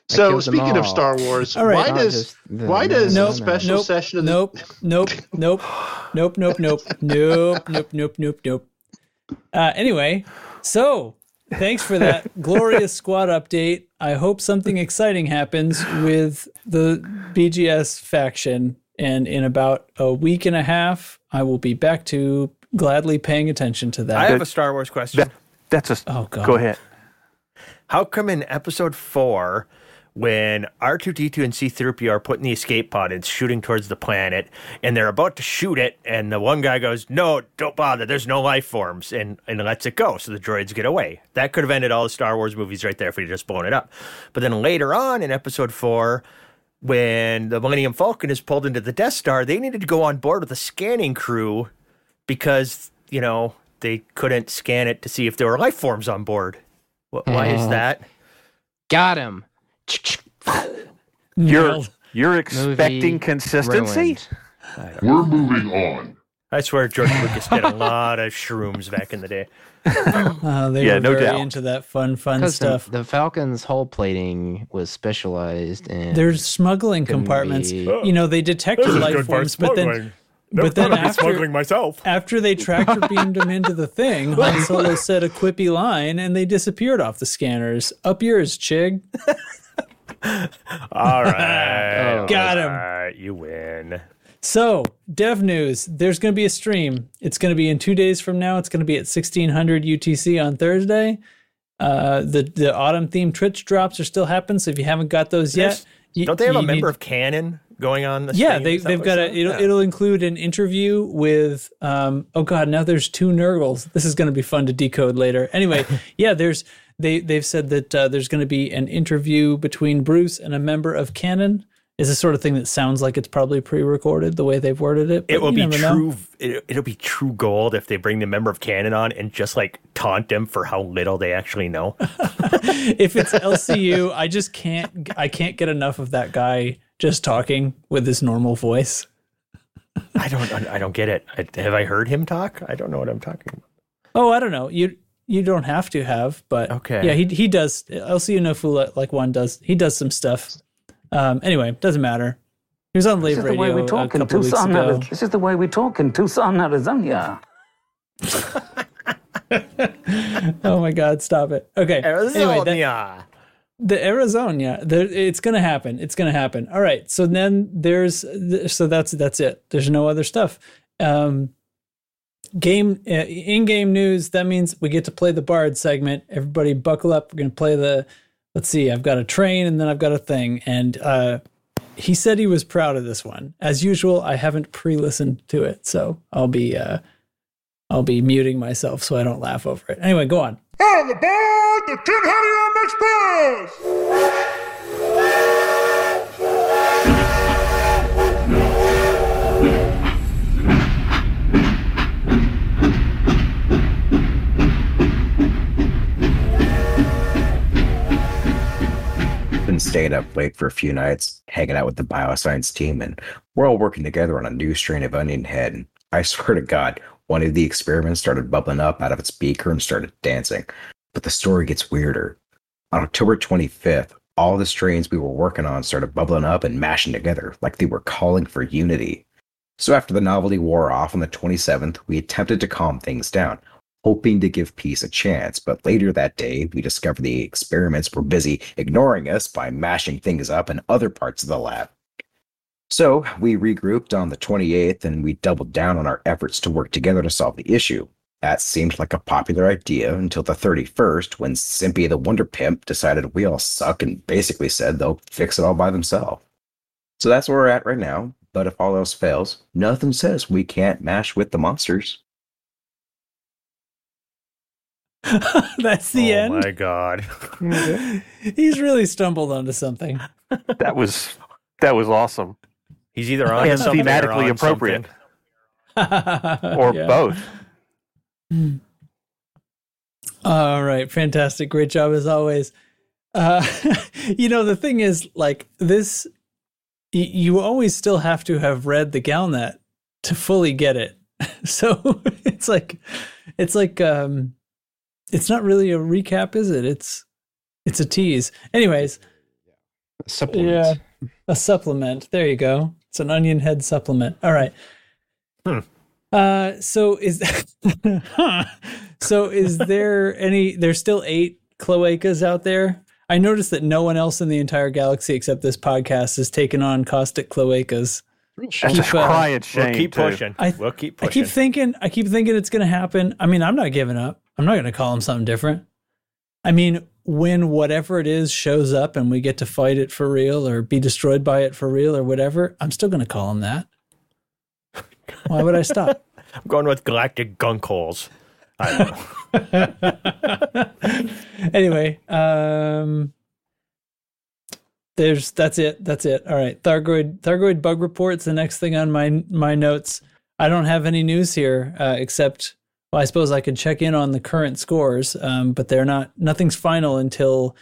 Speaker 6: So speaking of. Star Wars,
Speaker 1: All right.
Speaker 6: why does
Speaker 4: the-
Speaker 6: why does
Speaker 1: Nope,
Speaker 6: special
Speaker 1: nope,
Speaker 6: session of the
Speaker 1: Nope, nope, nope, nope, nope, nope, nope, nope, nope, nope, nope. Uh, anyway, so thanks for that glorious squad update. I hope something exciting happens with the BGS faction, and in about a week and a half, I will be back to gladly paying attention to that.
Speaker 3: I have a Star Wars question.
Speaker 2: That, that's a.
Speaker 1: Oh, God.
Speaker 2: Go ahead.
Speaker 3: How come in episode four, when R2D2 and C3PO are putting the escape pod and shooting towards the planet, and they're about to shoot it, and the one guy goes, No, don't bother, there's no life forms, and, and lets it go, so the droids get away. That could have ended all the Star Wars movies right there if we'd just blown it up. But then later on in episode four, when the Millennium Falcon is pulled into the Death Star, they needed to go on board with a scanning crew because, you know, they couldn't scan it to see if there were life forms on board. Wh- Why is mm-hmm. that?
Speaker 4: Got him.
Speaker 2: You're you're expecting
Speaker 4: Movie
Speaker 2: consistency.
Speaker 4: ruined.
Speaker 9: We're moving on.
Speaker 3: I swear George Lucas did a lot of shrooms back in the day.
Speaker 1: Uh, they
Speaker 2: Yeah,
Speaker 1: were
Speaker 2: no
Speaker 1: very
Speaker 2: doubt.
Speaker 1: into that fun, fun
Speaker 4: Because the,
Speaker 1: stuff.
Speaker 4: the Falcon's hull plating was specialized in.
Speaker 1: There's smuggling
Speaker 4: Couldn't
Speaker 1: compartments.
Speaker 4: be-
Speaker 1: You know, they detected life forms, but then but then after, smuggling
Speaker 3: myself.
Speaker 1: after they tractor beamed him into the thing, Han Solo said a quippy line and they disappeared off the scanners. Up yours, Chig.
Speaker 3: All right.
Speaker 4: Oh,
Speaker 1: Got him.
Speaker 3: All right, you win.
Speaker 1: So, dev news. There's going to be a stream. It's going to be in two days from now. It's going to be at 1600 UTC on Thursday. Uh, the the autumn theme Twitch drops are still happening. So if you haven't got those yet, you-
Speaker 3: Don't they have a member
Speaker 1: need-
Speaker 3: of Canonn going on the
Speaker 1: Yeah, they, they've got a. It'll,
Speaker 3: called?
Speaker 1: it'll include an interview with. Um. Oh God, now there's two Nurgles. This is going to be fun to decode later. Anyway, yeah, there's they they've said that uh, there's going to be an interview between Bruce and a member of Canonn. Is the sort of thing that sounds like it's probably pre-recorded the way they've worded it.
Speaker 3: It will be true. It, it'll be true gold if they bring the member of Canonn on and just like taunt them for how little they actually know.
Speaker 1: if it's LCU, I just can't. I can't get enough of that guy just talking with his normal voice.
Speaker 3: I don't. I don't get it. I, have I heard him talk? I don't know what I'm talking about.
Speaker 1: Oh, I don't know. You you don't have to have, but
Speaker 3: Okay.
Speaker 1: Yeah, he he does. LCU no fool like one does. He does some stuff. Um. Anyway, doesn't matter. He was on
Speaker 5: This
Speaker 1: Live
Speaker 5: is the way
Speaker 1: Radio
Speaker 5: we
Speaker 1: a
Speaker 5: talk in
Speaker 1: couple weeks
Speaker 5: Tucson,
Speaker 1: ago.
Speaker 5: This is the way we talk in Tucson, Arizona.
Speaker 1: Oh my God! Stop it. Okay. Anyway, that,
Speaker 3: yeah.
Speaker 1: the Arizona, there, it's gonna happen. It's gonna happen. All right. So then there's so that's that's it. There's no other stuff. Um, game uh, in-game news. That means we get to play the Bard segment. Everybody, buckle up. We're gonna play the. Let's see. I've got a train and then I've got a thing. And uh, he said he was proud of this one. As usual, I haven't pre-listened to it, so I'll be uh, I'll be muting myself so I don't laugh over it. Anyway, go on.
Speaker 9: On the board, the Tin Hattie
Speaker 10: Staying up late for a few nights, hanging out with the bioscience team, and we're all working together on a new strain of onion head. And I swear to God, one of the experiments started bubbling up out of its beaker and started dancing. But the story gets weirder. On October 25th, all the strains we were working on started bubbling up and mashing together like they were calling for unity. So after the novelty wore off on the 27th, we attempted to calm things down, hoping to give peace a chance. But later that day, we discovered the experiments were busy ignoring us by mashing things up in other parts of the lab. So we regrouped on the 28th and we doubled down on our efforts to work together to solve the issue. That seemed like a popular idea until the 31st when Simpy the Wonder Pimp decided we all suck and basically said they'll fix it all by themselves. So that's where we're at right now. But if all else fails, nothing says we can't mash with the monsters.
Speaker 1: That's the
Speaker 3: oh
Speaker 1: end.
Speaker 3: Oh my god.
Speaker 1: He's really stumbled onto something.
Speaker 2: That was that was awesome.
Speaker 3: He's either on
Speaker 2: And
Speaker 3: something or
Speaker 2: thematically
Speaker 3: on
Speaker 2: appropriate. Or
Speaker 1: Yeah.
Speaker 2: both.
Speaker 1: All right, fantastic. Great job as always. Uh, you know, the thing is, like, this, y- you always still have to have read the Galnet to fully get it. So it's like, it's like, um, it's not really a recap, is it? It's, it's a tease. Anyways,
Speaker 4: Supplement.
Speaker 1: yeah, a supplement. There you go. It's an onion head supplement. All right.
Speaker 3: Hmm.
Speaker 1: Uh, so is huh. so is there any? There's still eight cloacas out there. I noticed that no one else in the entire galaxy except this podcast has taken on caustic cloacas.
Speaker 2: That's a
Speaker 1: Keep, uh,
Speaker 2: crying
Speaker 3: We'll keep
Speaker 2: too.
Speaker 3: pushing.
Speaker 1: I-
Speaker 3: we'll keep
Speaker 1: I keep thinking, I keep thinking it's going to happen. I mean, I'm not giving up. I'm not going to call him something different. I mean, when whatever it is shows up and we get to fight it for real or be destroyed by it for real or whatever, I'm still going to call him that. Why would I stop?
Speaker 3: I'm going with galactic gunk holes. I don't know.
Speaker 1: anyway, um there's that's it. That's it. All right. Thargoid Thargoid bug report's the next thing on my my notes. I don't have any news here uh, except well, I suppose I could check in on the current scores, um, but they're not nothing's final until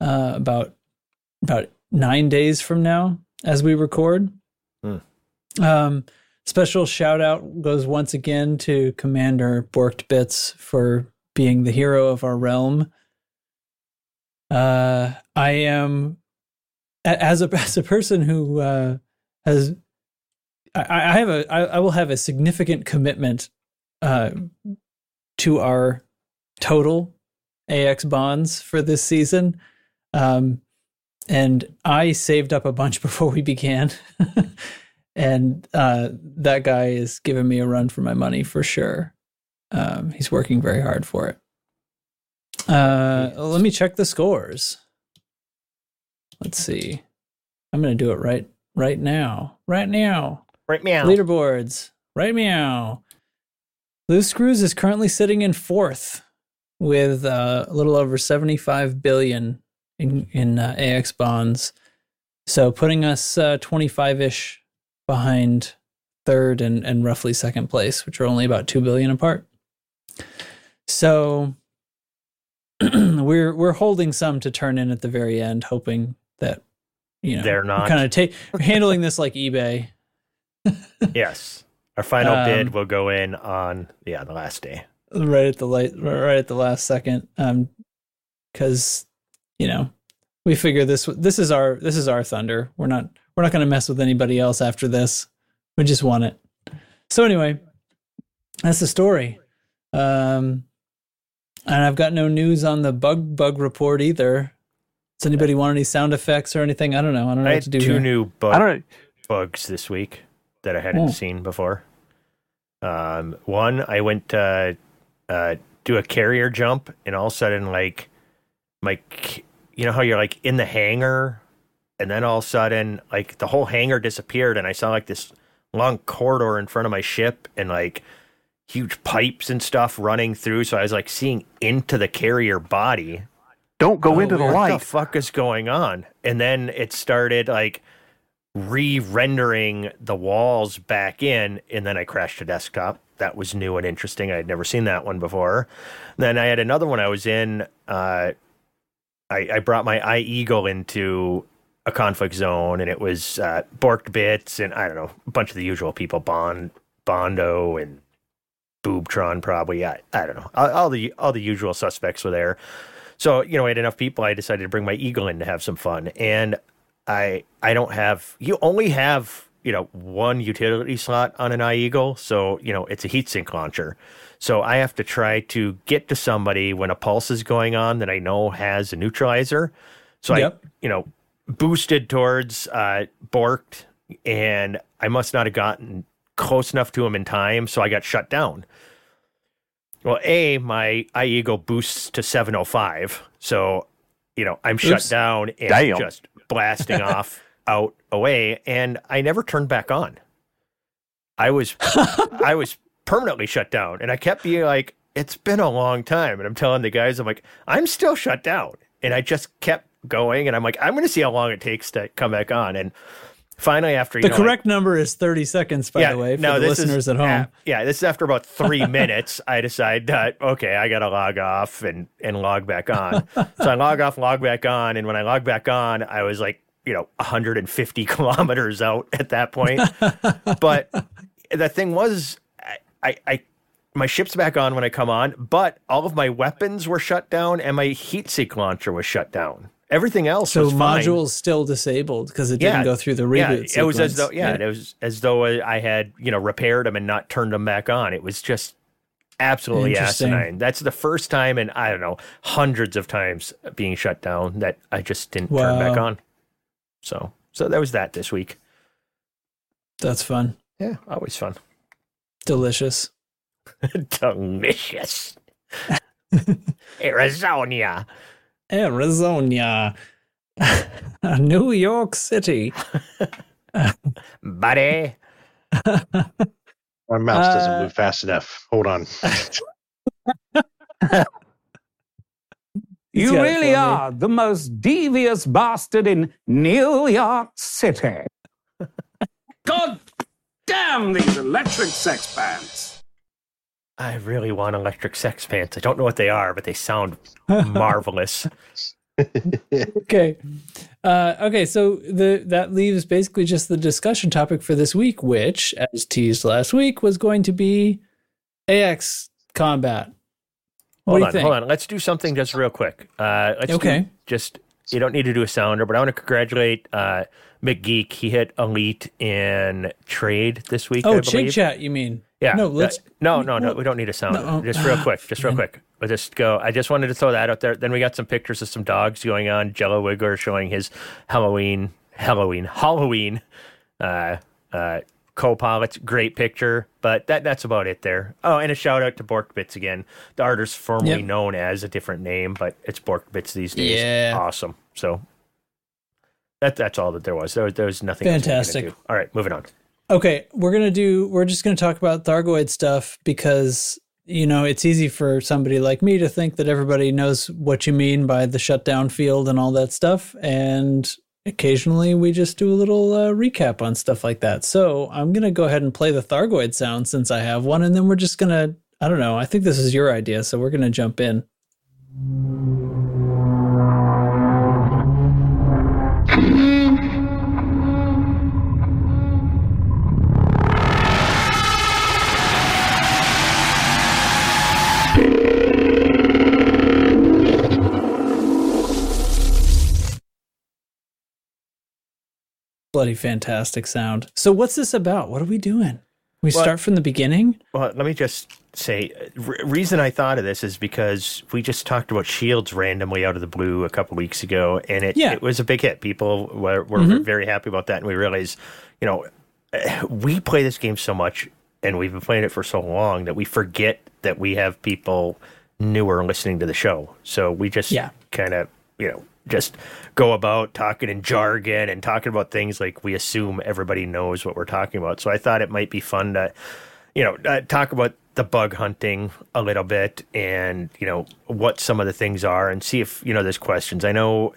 Speaker 1: uh, about about nine days from now as we record.
Speaker 3: Hmm.
Speaker 1: Um, special shout out goes once again to Commander Borked Bits for being the hero of our realm. Uh, I am as a as a person who uh, has I, I have a I, I will have a significant commitment uh, to our total AX bonds for this season. Um, and I saved up a bunch before we began. and uh, that guy is giving me a run for my money for sure. Um, he's working very hard for it. Uh, let me check the scores. Let's see. I'm going to do it right right now. Right now.
Speaker 3: Right meow.
Speaker 1: Leaderboards. Right meow. Loose Screws is currently sitting in fourth with uh, a little over 75 billion in, in uh, AX bonds. So putting us 25 ish behind third and, and roughly second place, which are only about 2 billion apart. So we're we're holding some to turn in at the very end, hoping that you know
Speaker 3: They're not.
Speaker 1: kind of take handling this like eBay.
Speaker 3: yes. Our final
Speaker 1: Um,
Speaker 3: bid will go in on yeah the last day.
Speaker 1: right at the late, right at the last second um because you know we figure this this is our this is our thunder. We're not we're not going to mess with anybody else after this. We just want it. So anyway that's the story. Um and i've got no news on the bug bug report either. Does anybody want any sound effects or anything? I don't know. I don't know
Speaker 3: I
Speaker 1: what to do
Speaker 3: two
Speaker 1: here.
Speaker 3: new
Speaker 2: I
Speaker 3: bug,
Speaker 2: don't
Speaker 3: bugs this week that I hadn't
Speaker 1: Oh.
Speaker 3: seen before. Um, one, I went to uh, do a carrier jump, and all of a sudden, like, my, you know how you're like in the hangar, and then all of a sudden, like, the whole hangar disappeared, and I saw like this long corridor in front of my ship, and like huge pipes and stuff running through. So I was like seeing into the carrier body.
Speaker 2: Don't go
Speaker 1: Oh,
Speaker 2: into the
Speaker 1: weird.
Speaker 3: What the
Speaker 2: light.
Speaker 3: fuck is going on? And then it started like re-rendering the walls back in, and then I crashed the desktop. That was new and interesting. I had never seen that one before. Then I had another one I was in. Uh, I, I brought my iEagle into a conflict zone, and it was uh, Borked Bits, and I don't know, a bunch of the usual people, Bond, Bondo, and Boobtron, probably. I, I don't know. All, all the all the usual suspects were there. So you know, I had enough people. I decided to bring my Eagle in to have some fun, and I I don't have. You only have you know one utility slot on an iEagle, so you know it's a heatsink launcher. So I have to try to get to somebody when a pulse is going on that I know has a neutralizer. So
Speaker 1: Yep.
Speaker 3: I you know boosted towards uh, Borked, and I must not have gotten close enough to him in time, so I got shut down. Well, A, my iEagle boosts to 705. So, you know, I'm shut down and
Speaker 2: Damn.
Speaker 3: just blasting off out away. And I never turned back on. I was I was permanently shut down. And I kept being like, it's been a long time. And I'm telling the guys, I'm like, I'm still shut down. And I just kept going. And I'm like, I'm going to see how long it takes to come back on. And finally, after you
Speaker 1: The
Speaker 3: know, like-
Speaker 1: correct number is 30 seconds, by the way, for the
Speaker 3: this is
Speaker 1: listeners at home.
Speaker 3: yeah, this is after about three minutes. I decide that okay, I got to log off and and log back on. so I log off, log back on, and when I log back on, I was like, you know, 150 kilometers out at that point. but the thing was, I, I my ship's back on when I come on, but all of my weapons were shut down and my heat sink launcher was shut down. Everything else
Speaker 1: so
Speaker 3: was fine.
Speaker 1: modules still disabled because it didn't go through the reboot.
Speaker 3: Yeah, it was as though yeah, it was as though I had you know repaired them and not turned them back on. It was just absolutely asinine. That's the first time in I don't know hundreds of times being shut down that I just didn't turn back on. So so that was that this week.
Speaker 1: That's fun.
Speaker 3: Yeah, always fun.
Speaker 1: Delicious.
Speaker 3: Delicious. Arizona.
Speaker 1: Arizona. New York City.
Speaker 3: Buddy.
Speaker 6: My mouse doesn't
Speaker 1: Uh,
Speaker 6: move fast enough. Hold on.
Speaker 5: You really
Speaker 1: for me.
Speaker 5: are the most devious bastard in New York City. God damn these electric sex bands.
Speaker 3: I really want electric sex pants. I don't know what they are, but they sound marvelous.
Speaker 1: okay. Uh, okay, so the that leaves basically just the discussion topic for this week, which, as teased last week, was going to be AX combat. What
Speaker 3: Hold on,
Speaker 1: think?
Speaker 3: hold on. Let's do something just real quick. Uh, let's do
Speaker 1: Okay.
Speaker 3: just you don't need to do a sounder, but I want to congratulate uh, McGeek. He hit elite in trade this week.
Speaker 1: Oh,
Speaker 3: believe.
Speaker 1: chit chat, you mean?
Speaker 3: Yeah.
Speaker 1: No,
Speaker 3: uh,
Speaker 1: let's.
Speaker 3: no, no, no. We don't need a sound.
Speaker 1: No,
Speaker 3: just real
Speaker 1: ah,
Speaker 3: quick. Just real quick. We'll just go. I just wanted to throw that out there. Then we got some pictures of some dogs going on. Jello Wiggler showing his Halloween, Halloween, Halloween uh, uh, co-pilots. Great picture. But that that's about it there. Oh, and a shout out to Borkbits again. The artist formerly
Speaker 1: Yep.
Speaker 3: known as a different name, but it's Borkbits these days.
Speaker 1: Yeah.
Speaker 3: Awesome. So that that's all that there was. There was, there was nothing. else we needed
Speaker 1: Fantastic.
Speaker 3: do. All right, moving on.
Speaker 1: Okay, we're gonna do. We're just gonna talk about Thargoid stuff because you know it's easy for somebody like me to think that everybody knows what you mean by the shutdown field and all that stuff, and occasionally we just do a little uh, recap on stuff like that. So I'm gonna go ahead and play the Thargoid sound since I have one, and then we're just gonna. I don't know. I think this is your idea, so we're gonna jump in. Bloody fantastic sound. So what's this about? What are we doing? We
Speaker 3: Well-
Speaker 1: start from the beginning.
Speaker 3: Well, let me just say, re- reason I thought of this is because we just talked about Shields randomly out of the blue a couple weeks ago, and it,
Speaker 1: Yeah.
Speaker 3: it was a big hit. People were, were
Speaker 1: Mhm.
Speaker 3: very happy about that, and we realized, you know, we play this game so much, and we've been playing it for so long that we forget that we have people newer listening to the show. So we just
Speaker 1: Yeah.
Speaker 3: kind of, you know, just go about talking in jargon and talking about things like we assume everybody knows what we're talking about. So I thought it might be fun to, you know, uh, talk about the bug hunting a little bit and, you know, what some of the things are and see if, you know, there's questions. I know,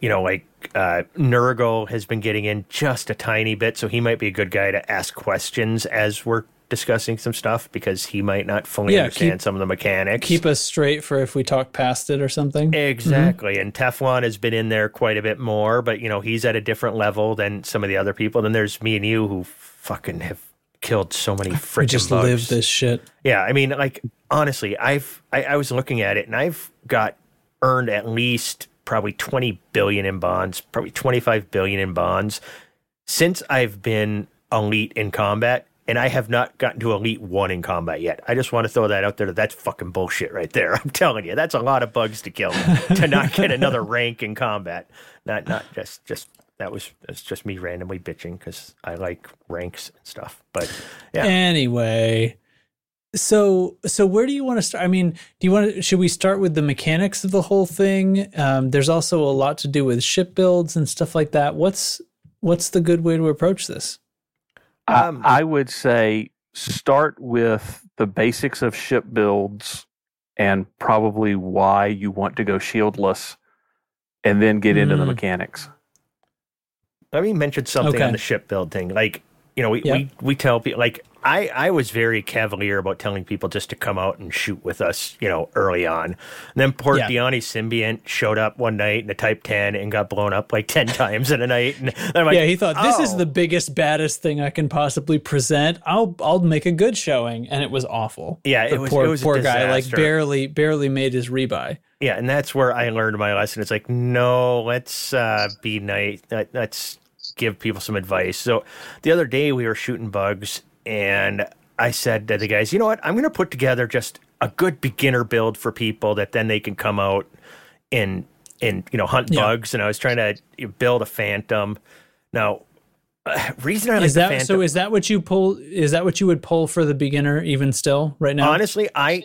Speaker 3: you know, like uh, Nurgle has been getting in just a tiny bit, so he might be a good guy to ask questions as we're discussing some stuff because he might not fully
Speaker 1: Yeah,
Speaker 3: understand
Speaker 1: keep-
Speaker 3: some of the mechanics.
Speaker 1: Keep us straight for if we talk past it or something.
Speaker 3: Exactly. And Teflon has been in there quite a bit more, but you know, he's at a different level than some of the other people. Then there's me and you who fucking have killed so many freaking
Speaker 1: We just
Speaker 3: bugs.
Speaker 1: live this shit.
Speaker 3: Yeah, I mean, like honestly, I've I, I was looking at it and I've got earned at least probably 20 billion in bonds, probably 25 billion in bonds since I've been elite in combat. And I have not gotten to elite one in combat yet. I just want to throw that out there. That that's fucking bullshit right there. I'm telling you, that's a lot of bugs to kill to not get another rank in combat. Not not just just that was that's just me randomly bitching because I like ranks and stuff. But yeah,
Speaker 1: Anyway, So, so where do you want to start? I mean, do you want to? Should we start with the mechanics of the whole thing? Um, there's also a lot to do with ship builds and stuff like that. What's what's the good way to approach this?
Speaker 3: Um,
Speaker 2: I, I would say start with the basics of ship builds and probably why you want to go shieldless, and then get into the
Speaker 1: Mm.
Speaker 2: mechanics.
Speaker 3: Let me mention something
Speaker 1: Okay.
Speaker 3: on the ship build thing. Like, you know, we,
Speaker 1: Yep.
Speaker 3: we, we tell people, like, I, I was very cavalier about telling people just to come out and shoot with us, you know, early on. And then Port
Speaker 1: Yeah.
Speaker 3: Diani Symbiont showed up one night in a Type 10 and got blown up like 10 times in a night. And I'm like,
Speaker 1: yeah, he thought this is
Speaker 3: "Oh."
Speaker 1: the biggest, baddest thing I can possibly present. I'll I'll make a good showing, and it was awful.
Speaker 3: Yeah,
Speaker 1: the
Speaker 3: it was-
Speaker 1: poor
Speaker 3: it was a
Speaker 1: poor guy, like barely barely made his rebuy.
Speaker 3: Yeah, and that's where I learned my lesson. It's like, no, let's uh, be nice. Let's give people some advice. So the other day we were shooting bugs, and I said to the guys, you know what? I'm going to put together just a good beginner build for people that then they can come out and and you know hunt
Speaker 1: Yeah.
Speaker 3: bugs. And I was trying to build a phantom. Now, uh, reason I like
Speaker 1: is
Speaker 3: the
Speaker 1: that
Speaker 3: phantom,
Speaker 1: so? Is that what you pull? Is that what you would pull for the beginner even still right now?
Speaker 3: Honestly, I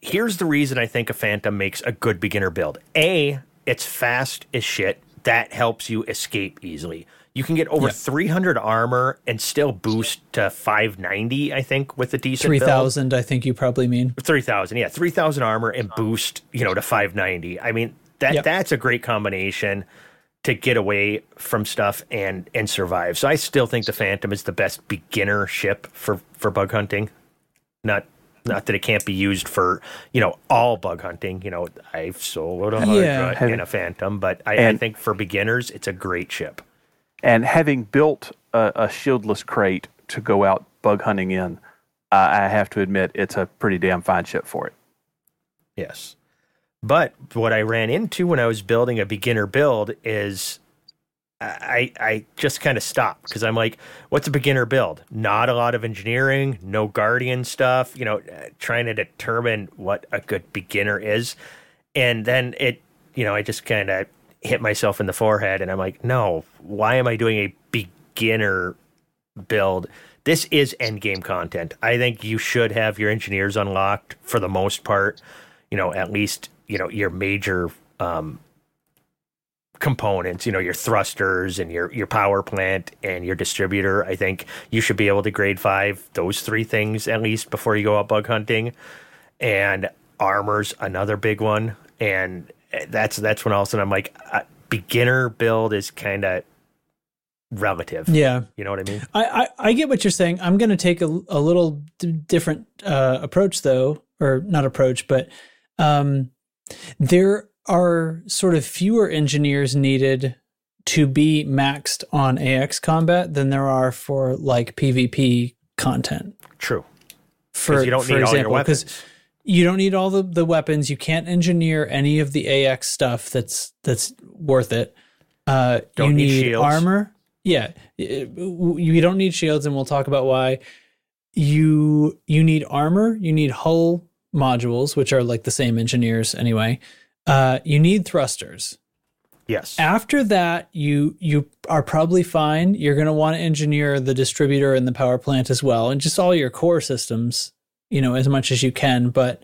Speaker 3: here's the reason I think a Phantom makes a good beginner build. A, it's fast as shit. That helps you escape easily. You can get over
Speaker 1: Yeah.
Speaker 3: 300 armor and still boost to 590, I think, with a decent
Speaker 1: Three
Speaker 3: build.
Speaker 1: I think you probably mean.
Speaker 3: 3000 yeah 3000 armor and boost you know to 590 i mean that
Speaker 1: Yep.
Speaker 3: that's a great combination to get away from stuff and and survive so i still think the phantom is the best beginner ship for for bug hunting not not that it can't be used for you know all bug hunting you know i've soloed a
Speaker 1: Yeah.
Speaker 3: Hydra in a phantom but I, I think for beginners it's a great ship
Speaker 2: And having built a, a shieldless Krait to go out bug hunting in, uh, I have to admit it's a pretty damn fine ship for it.
Speaker 3: Yes. But what I ran into when I was building a beginner build is I I just kind of stopped because I'm like, what's a beginner build? Not a lot of engineering, no guardian stuff, you know, uh, trying to determine what a good beginner is. And then it, you know, I just kind of hit myself in the forehead and I'm like, no, why am I doing a beginner build? This is end game content. I think you should have your engineers unlocked for the most part, you know, at least, you know, your major um components, you know, your thrusters and your your power plant and your distributor. I think you should be able to grade 5 those three things at least before you go out bug hunting. And armor's another big one and that's that's when all of a sudden I'm like uh, beginner build is kind of relative.
Speaker 1: Yeah,
Speaker 3: You know what I mean?
Speaker 1: I, I, I get what you're saying. I'm going to take a, a little d- different uh, approach, though, or not approach, but um, there are sort of fewer engineers needed to be maxed on AX combat than there are for like PvP content.
Speaker 3: True.
Speaker 1: For
Speaker 3: you don't
Speaker 1: for
Speaker 3: need all your weapons.
Speaker 1: You don't need all the, the weapons. You can't engineer any of the AX stuff that's that's worth it. Uh,
Speaker 3: Don't
Speaker 1: you
Speaker 3: need
Speaker 1: need,
Speaker 3: shields.
Speaker 1: armor. Yeah, it- you don't need shields, and we'll talk about why. You you need armor. You need hull modules, which are like the same engineers anyway. Uh, you need thrusters.
Speaker 3: Yes.
Speaker 1: After that, you you are probably fine. You're going to want to engineer the distributor and the power plant as well, and just all your core systems, you know, as much as you can. But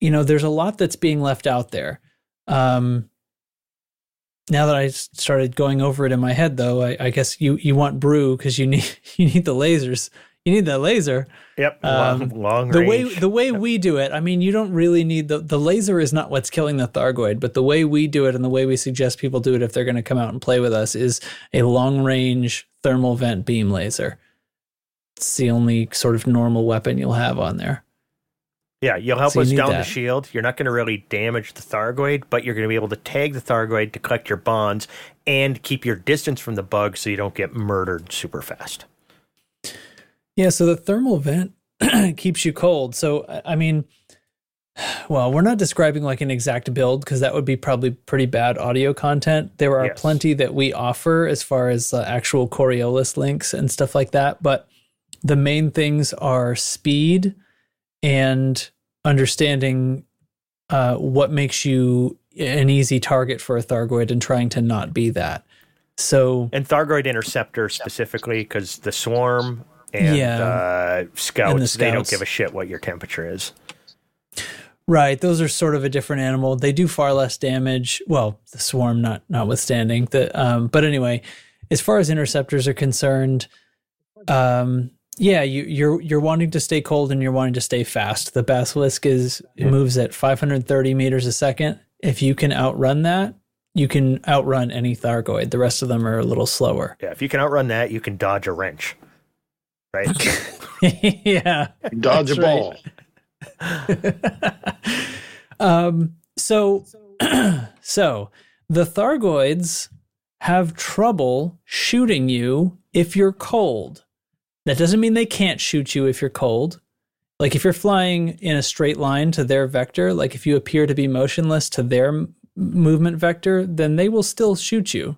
Speaker 1: you know, there's a lot that's being left out there. Um, now that I started going over it in my head, though, I, I guess you you want Broo because you need you need the lasers. You need the laser.
Speaker 3: Yep.
Speaker 1: Um,
Speaker 3: long, long
Speaker 1: the
Speaker 3: range.
Speaker 1: way the way we do it, I mean, you don't really need the the laser is not what's killing the Thargoid, but the way we do it and the way we suggest people do it if they're going to come out and play with us is a long range thermal vent beam laser. It's the only sort of normal weapon you'll have on there.
Speaker 3: Yeah, you'll help
Speaker 1: So
Speaker 3: us
Speaker 1: need
Speaker 3: down the shield. You're not going to really damage the Thargoid, but you're going to be able to tag the Thargoid to collect your bonds and keep your distance from the bug so you don't get murdered super fast.
Speaker 1: Yeah, so the thermal vent keeps you cold. So I I mean, well, we're not describing like an exact build because that would be probably pretty bad audio content. There are
Speaker 3: Yes.
Speaker 1: plenty that we offer as far as uh, actual Coriolis links and stuff like that, but the main things are speed and understanding uh, what makes you an easy target for a Thargoid and trying to not be that. So
Speaker 3: And Thargoid Interceptor specifically, because the Swarm and
Speaker 1: Yeah.
Speaker 3: uh, scouts, they don't give a shit what your temperature is.
Speaker 1: Right, those are sort of a different animal. They do far less damage. Well, the swarm not notwithstanding. The um, but anyway, as far as interceptors are concerned, um, yeah, you, you're you're wanting to stay cold and you're wanting to stay fast. The basilisk is it moves at 530 meters a second. If you can outrun that, you can outrun any Thargoid. The rest of them are a little slower.
Speaker 3: Yeah, if you can outrun that, you can dodge a wrench. Right?
Speaker 1: yeah.
Speaker 6: Dodge a
Speaker 1: That's right.
Speaker 6: ball.
Speaker 1: Um, so, so the Thargoids have trouble shooting you if you're cold. That doesn't mean they can't shoot you if you're cold. Like if you're flying in a straight line to their vector, like if you appear to be motionless to their movement vector, then they will still shoot you.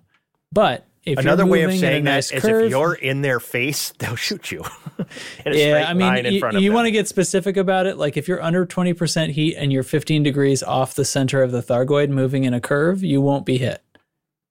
Speaker 1: But if
Speaker 3: Another
Speaker 1: you're
Speaker 3: way of saying that
Speaker 1: nice
Speaker 3: is
Speaker 1: curve,
Speaker 3: if you're in their face, they'll shoot you.
Speaker 1: yeah, I mean,
Speaker 3: in
Speaker 1: you,
Speaker 3: front of
Speaker 1: you want to get specific about it. Like if you're under 20% heat and you're 15 degrees off the center of the Thargoid moving in a curve, you won't be hit.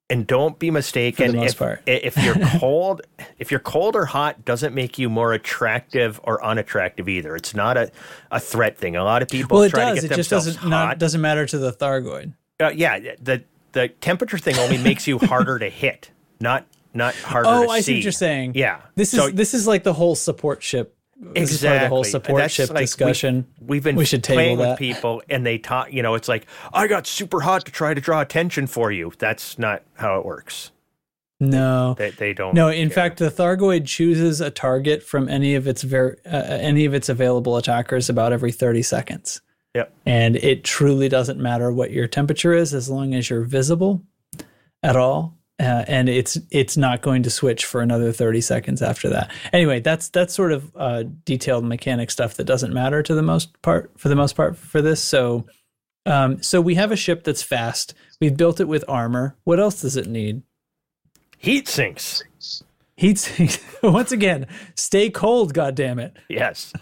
Speaker 3: And don't be mistaken
Speaker 1: For the most
Speaker 3: if,
Speaker 1: part.
Speaker 3: if you're cold if you're cold or hot doesn't make you more attractive or unattractive either it's not a, a threat thing a lot of people
Speaker 1: Well, it
Speaker 3: try
Speaker 1: does.
Speaker 3: to
Speaker 1: It
Speaker 3: get
Speaker 1: just doesn't
Speaker 3: hot
Speaker 1: not, doesn't matter to the Thargoid.
Speaker 3: uh, yeah the the temperature thing only makes you harder to hit not not harder
Speaker 1: Oh, I
Speaker 3: see
Speaker 1: see what you're saying.
Speaker 3: yeah
Speaker 1: This
Speaker 3: So-
Speaker 1: is this is like the whole support ship. This is part of the whole
Speaker 3: Exactly.
Speaker 1: support
Speaker 3: That's
Speaker 1: ship
Speaker 3: like we-
Speaker 1: discussion.
Speaker 3: We've been
Speaker 1: we should
Speaker 3: playing
Speaker 1: table that.
Speaker 3: with people, and they talk. You know, it's like I got super hot to try to draw attention for you. That's not how it works.
Speaker 1: No,
Speaker 3: They, they don't.
Speaker 1: no. In fact, the Thargoid chooses a target from any of its ver- uh, any of its available attackers about every 30 seconds.
Speaker 3: Yep.
Speaker 1: And it truly doesn't matter what your temperature is as long as you're visible at all. Uh, and it's it's not going to switch for another 30 seconds after that. Anyway, that's that's sort of uh, detailed mechanic stuff that doesn't matter to the most part for the most part for this. So um, so we have a ship that's fast. We've built it with armor. What else does it need?
Speaker 3: Heat sinks.
Speaker 1: Heat sinks. Once again, stay cold, God damn it.
Speaker 3: Yes.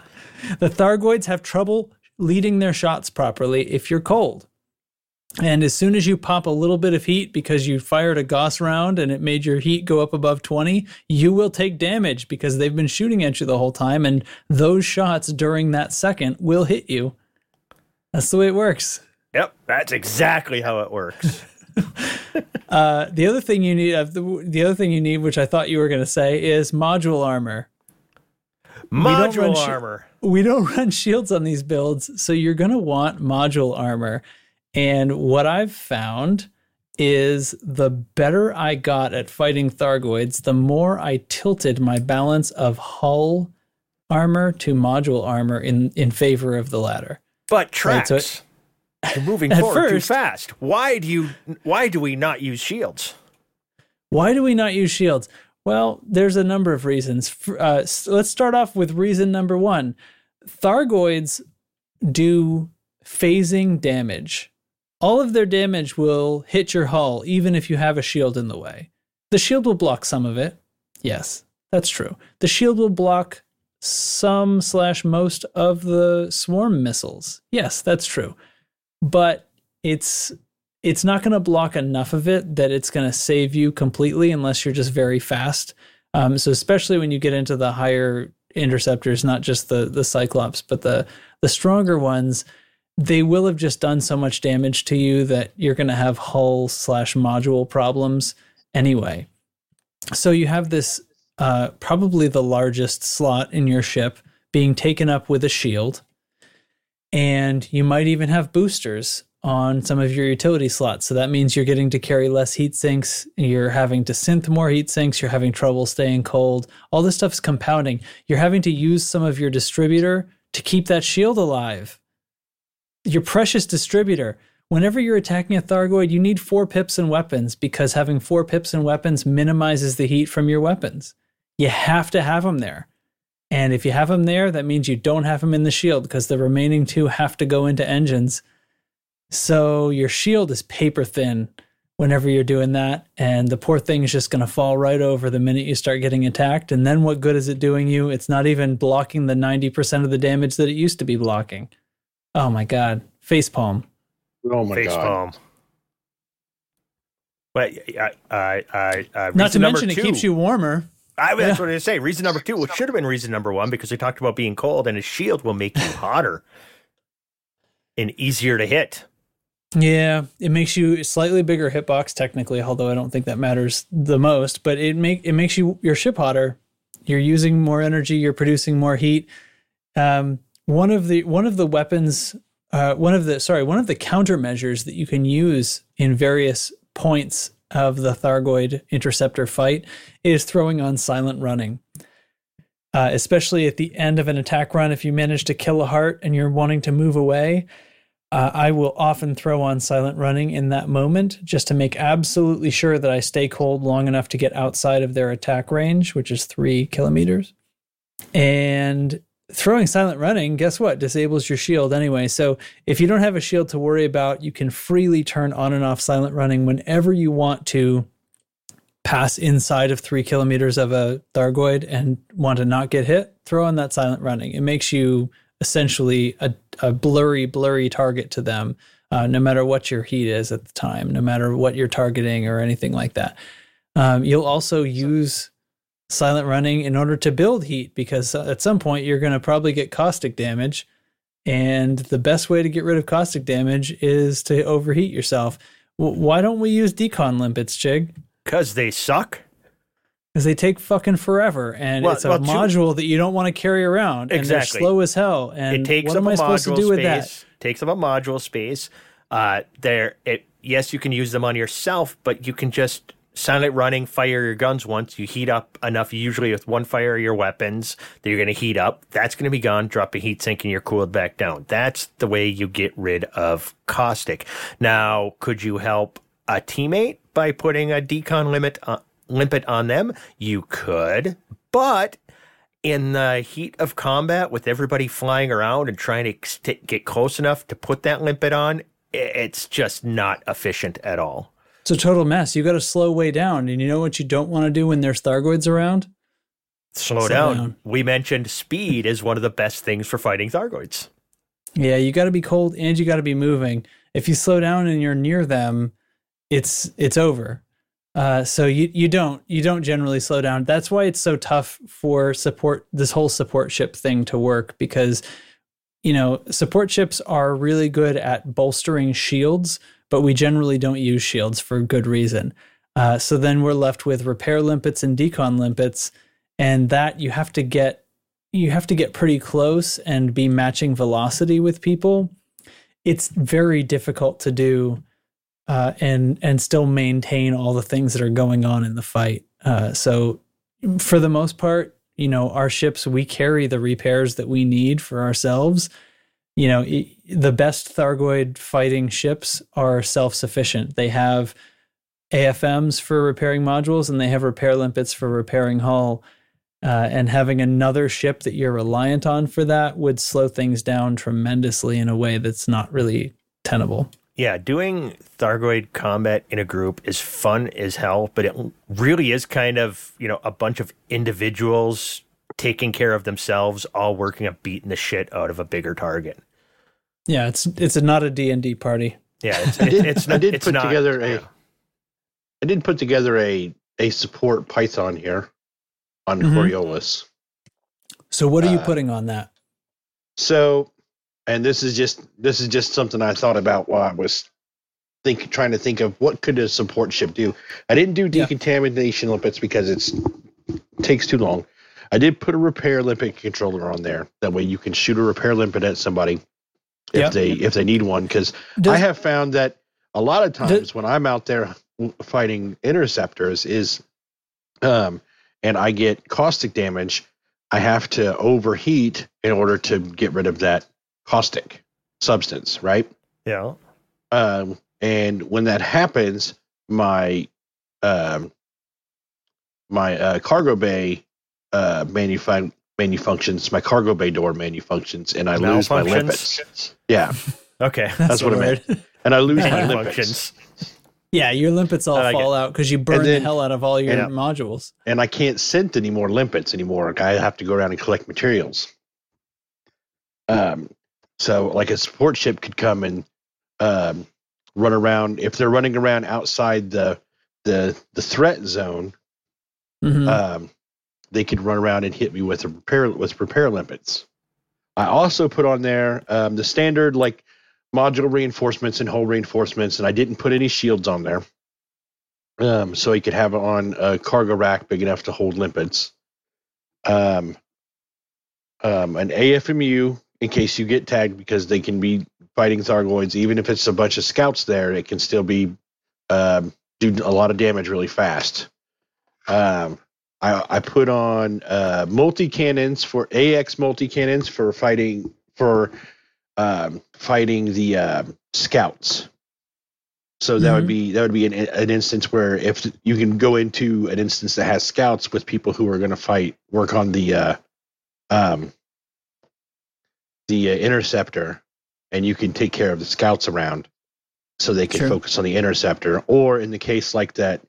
Speaker 1: The Thargoids have trouble leading their shots properly if you're cold. And as soon as you pop a little bit of heat because you fired a Gauss round and it made your heat go up above 20, you will take damage because they've been shooting at you the whole time. And those shots during that second will hit you. That's the way it works.
Speaker 3: Yep. That's exactly how it works.
Speaker 1: Uh, the other thing you need, uh, the, the other thing you need, which I thought you were going to say, is module armor.
Speaker 3: Module
Speaker 1: shi-
Speaker 3: armor.
Speaker 1: we don't run shields on these builds, so you're going to want module armor. And what I've found is the better I got at fighting Thargoids, the more I tilted my balance of hull armor to module armor in, in favor of the latter.
Speaker 3: But tracks.
Speaker 1: Right, so-
Speaker 3: You're moving forward too fast. Why do you? Why do we not use shields?
Speaker 1: Why do we not use shields? Well, there's a number of reasons. Uh, s- let's start off with reason number one Thargoids do phasing damage. All of their damage will hit your hull, even if you have a shield in the way. The shield will block some of it. Yes, that's true. The shield will block some slash most of the swarm missiles. Yes, that's true. But it's it's not going to block enough of it that it's going to save you completely unless you're just very fast. Um, so especially when you get into the higher interceptors, not just the the Cyclops, but the the stronger ones, they will have just done so much damage to you that you're going to have hull slash module problems anyway. So you have this uh, probably the largest slot in your ship being taken up with a shield, and you might even have boosters on some of your utility slots. So that means you're getting to carry less heat sinks. You're having to synth more heat sinks. You're having trouble staying cold. All this stuff's compounding. You're having to use some of your distributor to keep that shield alive. Your precious distributor. Whenever you're attacking a Thargoid, you need four pips and weapons because having four pips and weapons minimizes the heat from your weapons. You have to have them there. And if you have them there, that means you don't have them in the shield because the remaining two have to go into engines. So your shield is paper thin whenever you're doing that. And the poor thing is just going to fall right over the minute you start getting attacked. And then what good is it doing you? It's not even blocking the 90% of the damage that it used to be blocking. Oh my God. Facepalm.
Speaker 6: Oh my
Speaker 3: Face
Speaker 6: god.
Speaker 3: palm. But I, I, I, I,
Speaker 1: Not to
Speaker 3: reason number
Speaker 1: mention, it keeps you warmer.
Speaker 3: I, that's what I was say. Reason number two, which should have been reason number one, because we talked about being cold, and a shield will make you hotter and easier to hit.
Speaker 1: Yeah, it makes you slightly bigger hitbox technically, although I don't think that matters the most. But it make it makes you your ship hotter. You're using more energy. You're producing more heat. Um, one of the one of the weapons, uh, one of the sorry, one of the countermeasures that you can use in various points of the Thargoid interceptor fight is throwing on silent running. Uh, especially at the end of an attack run, if you manage to kill a heart and you're wanting to move away, uh, I will often throw on silent running in that moment just to make absolutely sure that I stay cold long enough to get outside of their attack range, which is three kilometers. And throwing silent running, guess what? Disables your shield anyway. So if you don't have a shield to worry about, you can freely turn on and off silent running whenever you want to pass inside of three kilometers of a Thargoid and want to not get hit. Throw on that silent running. It makes you essentially a, a blurry, blurry target to them, uh, no matter what your heat is at the time, no matter what you're targeting or anything like that. Um, you'll also use silent running in order to build heat because at some point you're going to probably get caustic damage. And the best way to get rid of caustic damage is to overheat yourself. W- why don't we use decon limpets, Chig?
Speaker 3: Because they suck.
Speaker 1: Because they take fucking forever, and
Speaker 3: Well-
Speaker 1: it's a
Speaker 3: well, two-
Speaker 1: module that you don't want to carry around, and
Speaker 3: Exactly.
Speaker 1: they're slow as hell. And
Speaker 3: it takes
Speaker 1: what am I supposed to do with that?
Speaker 3: space. Takes up a module space. Uh, there, it yes, you can use them on yourself, but you can just silent running, fire your guns once. You heat up enough, usually with one fire of your weapons that you're going to heat up. That's going to be gone. Drop a heat sink, and you're cooled back down. That's the way you get rid of caustic. Now, could you help a teammate by putting a decon limit on, limpet on them? You could, but in the heat of combat with everybody flying around and trying to get close enough to put that limpet on, it's just not efficient at all.
Speaker 1: It's a total mess. You got to slow way down, and you know what you don't want to do when there's Thargoids around?
Speaker 3: Slow,
Speaker 1: Slow
Speaker 3: down.
Speaker 1: down.
Speaker 3: We mentioned speed is one of the best things for fighting Thargoids.
Speaker 1: Yeah, you got to be cold and you got to be moving. If you slow down and you're near them, it's it's over. Uh, so you you don't you don't generally slow down. That's why it's so tough for support this whole support ship thing to work because you know support ships are really good at bolstering shields, but we generally don't use shields for good reason. Uh, so then we're left with repair limpets and decon limpets, and that you have to get you have to get pretty close and be matching velocity with people. It's very difficult to do uh, and and still maintain all the things that are going on in the fight. Uh, so for the most part, you know, our ships we carry the repairs that we need for ourselves. You know, the best Thargoid fighting ships are self-sufficient. They have AFMs for repairing modules, and they have repair limpets for repairing hull. Uh, and having another ship that you're reliant on for that would slow things down tremendously in a way that's not really tenable.
Speaker 3: Yeah, doing Thargoid combat in a group is fun as hell, but it really is kind of, you know, a bunch of individuals taking care of themselves, all working at beating the shit out of a bigger target.
Speaker 1: Yeah, it's it's a, not a D and D party.
Speaker 3: Yeah, it's,
Speaker 6: I did,
Speaker 3: it's
Speaker 6: I did
Speaker 3: it's
Speaker 6: put
Speaker 3: not-
Speaker 6: together a.
Speaker 3: yeah.
Speaker 6: I did put together a a support Python here on
Speaker 1: Mhm.
Speaker 6: Coriolis.
Speaker 1: So what are you
Speaker 6: Uh,
Speaker 1: putting on that?
Speaker 6: So, and this is just this is just something I thought about while I was think trying to think of what could a support ship do. I didn't do
Speaker 1: Yeah.
Speaker 6: decontamination limpets because it's takes too long. I did put a repair limpet controller on there. That way you can shoot a repair limpet at somebody if
Speaker 1: Yeah.
Speaker 6: they if they need one. Because I have found that a lot of times
Speaker 1: Does-
Speaker 6: when I'm out there fighting interceptors is um and I get caustic damage, I have to overheat in order to get rid of that caustic substance, right?
Speaker 3: Yeah.
Speaker 6: Um, and when that happens, my um, my uh, cargo bay uh, manufacturing functions, my cargo bay door functions, and I lose my limpets. Yeah,
Speaker 3: Okay.
Speaker 6: that's what I meant. And I lose my limpets.
Speaker 3: Functions.
Speaker 1: Yeah, your limpets all
Speaker 3: like
Speaker 1: fall out because you burn
Speaker 6: then-
Speaker 1: the hell out of all your
Speaker 6: Yeah.
Speaker 1: modules.
Speaker 6: and I can't synth any more limpets anymore. I have to go around and collect materials. Um, so like a support ship could come and um, run around if they're running around outside the the the threat zone.
Speaker 1: Mhm.
Speaker 6: Um, they could run around and hit me with a repair with repair limpets. I also put on there um, the standard like module reinforcements and hull reinforcements, and I didn't put any shields on there. Um, so he could have it on a cargo rack big enough to hold limpets. Um, um, an AFMU in case you get tagged because they can be fighting Thargoids. Even if it's a bunch of scouts there, it can still be um, do a lot of damage really fast. Um, I, I put on uh, multi cannons for AX multi cannons for fighting for um, fighting the uh, scouts. So that would
Speaker 1: Mhm.
Speaker 6: be that would be an, an instance where if you can go into an instance that has scouts with people who are going to fight, work on the uh, um, the uh, interceptor, and you can take care of the scouts around, so they can
Speaker 1: Sure.
Speaker 6: focus on the interceptor. Or in the case like that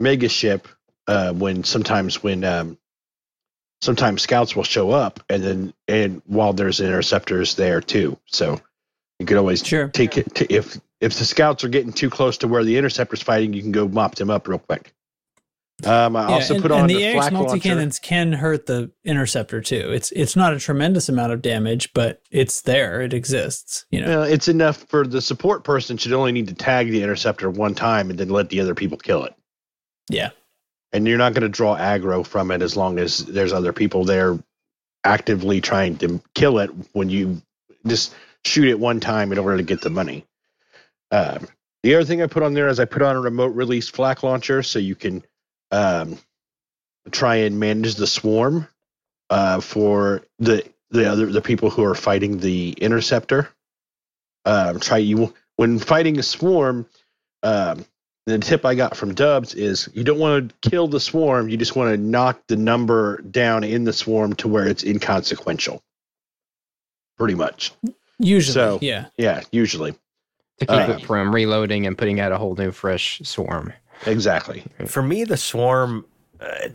Speaker 6: mega ship, uh, when sometimes when um, sometimes scouts will show up, and then and while there's interceptors there too, so you could always
Speaker 1: Sure.
Speaker 6: take it to, if if the scouts are getting too close to where the interceptor's fighting, you can go mop them up real quick. Um, I
Speaker 1: Yeah,
Speaker 6: also
Speaker 1: and,
Speaker 6: put on
Speaker 1: and
Speaker 6: the,
Speaker 1: the AX multi cannons can hurt the interceptor too. It's it's not a tremendous amount of damage, but it's there. It exists. You know.
Speaker 6: Well, it's enough for the support person should only need to tag the interceptor one time and then let the other people kill it.
Speaker 1: Yeah.
Speaker 6: And you're not going to draw aggro from it as long as there's other people there actively trying to kill it when you just shoot it one time in order to get the money. Um, the other thing I put on there is I put on a remote release flak launcher so you can um, try and manage the swarm uh, for the the other the people who are fighting the interceptor. Um, try you when fighting a swarm. Um, the tip I got from Dubs is you don't want to kill the swarm. You just want to knock the number down in the swarm to where it's inconsequential. Pretty much,
Speaker 1: Usually,
Speaker 6: So-
Speaker 1: yeah.
Speaker 6: yeah. Usually,
Speaker 4: to keep
Speaker 6: Uh,
Speaker 4: it from reloading and putting out a whole new fresh swarm.
Speaker 6: exactly.
Speaker 3: For me, the swarm, uh,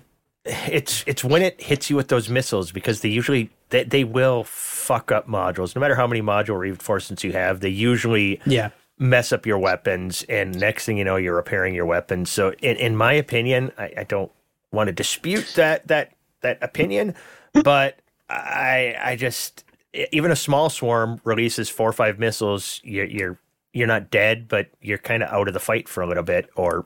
Speaker 3: it's it's when it hits you with those missiles because they usually they, they will fuck up modules. No matter how many module reinforcements you have, they usually
Speaker 1: Yeah.
Speaker 3: Mess up your weapons, and next thing you know, you're repairing your weapons. So, in, in my opinion, I, I don't want to dispute that that that opinion, but I I just even a small swarm releases four or five missiles, you're you're you're not dead, but you're kind of out of the fight for a little bit, or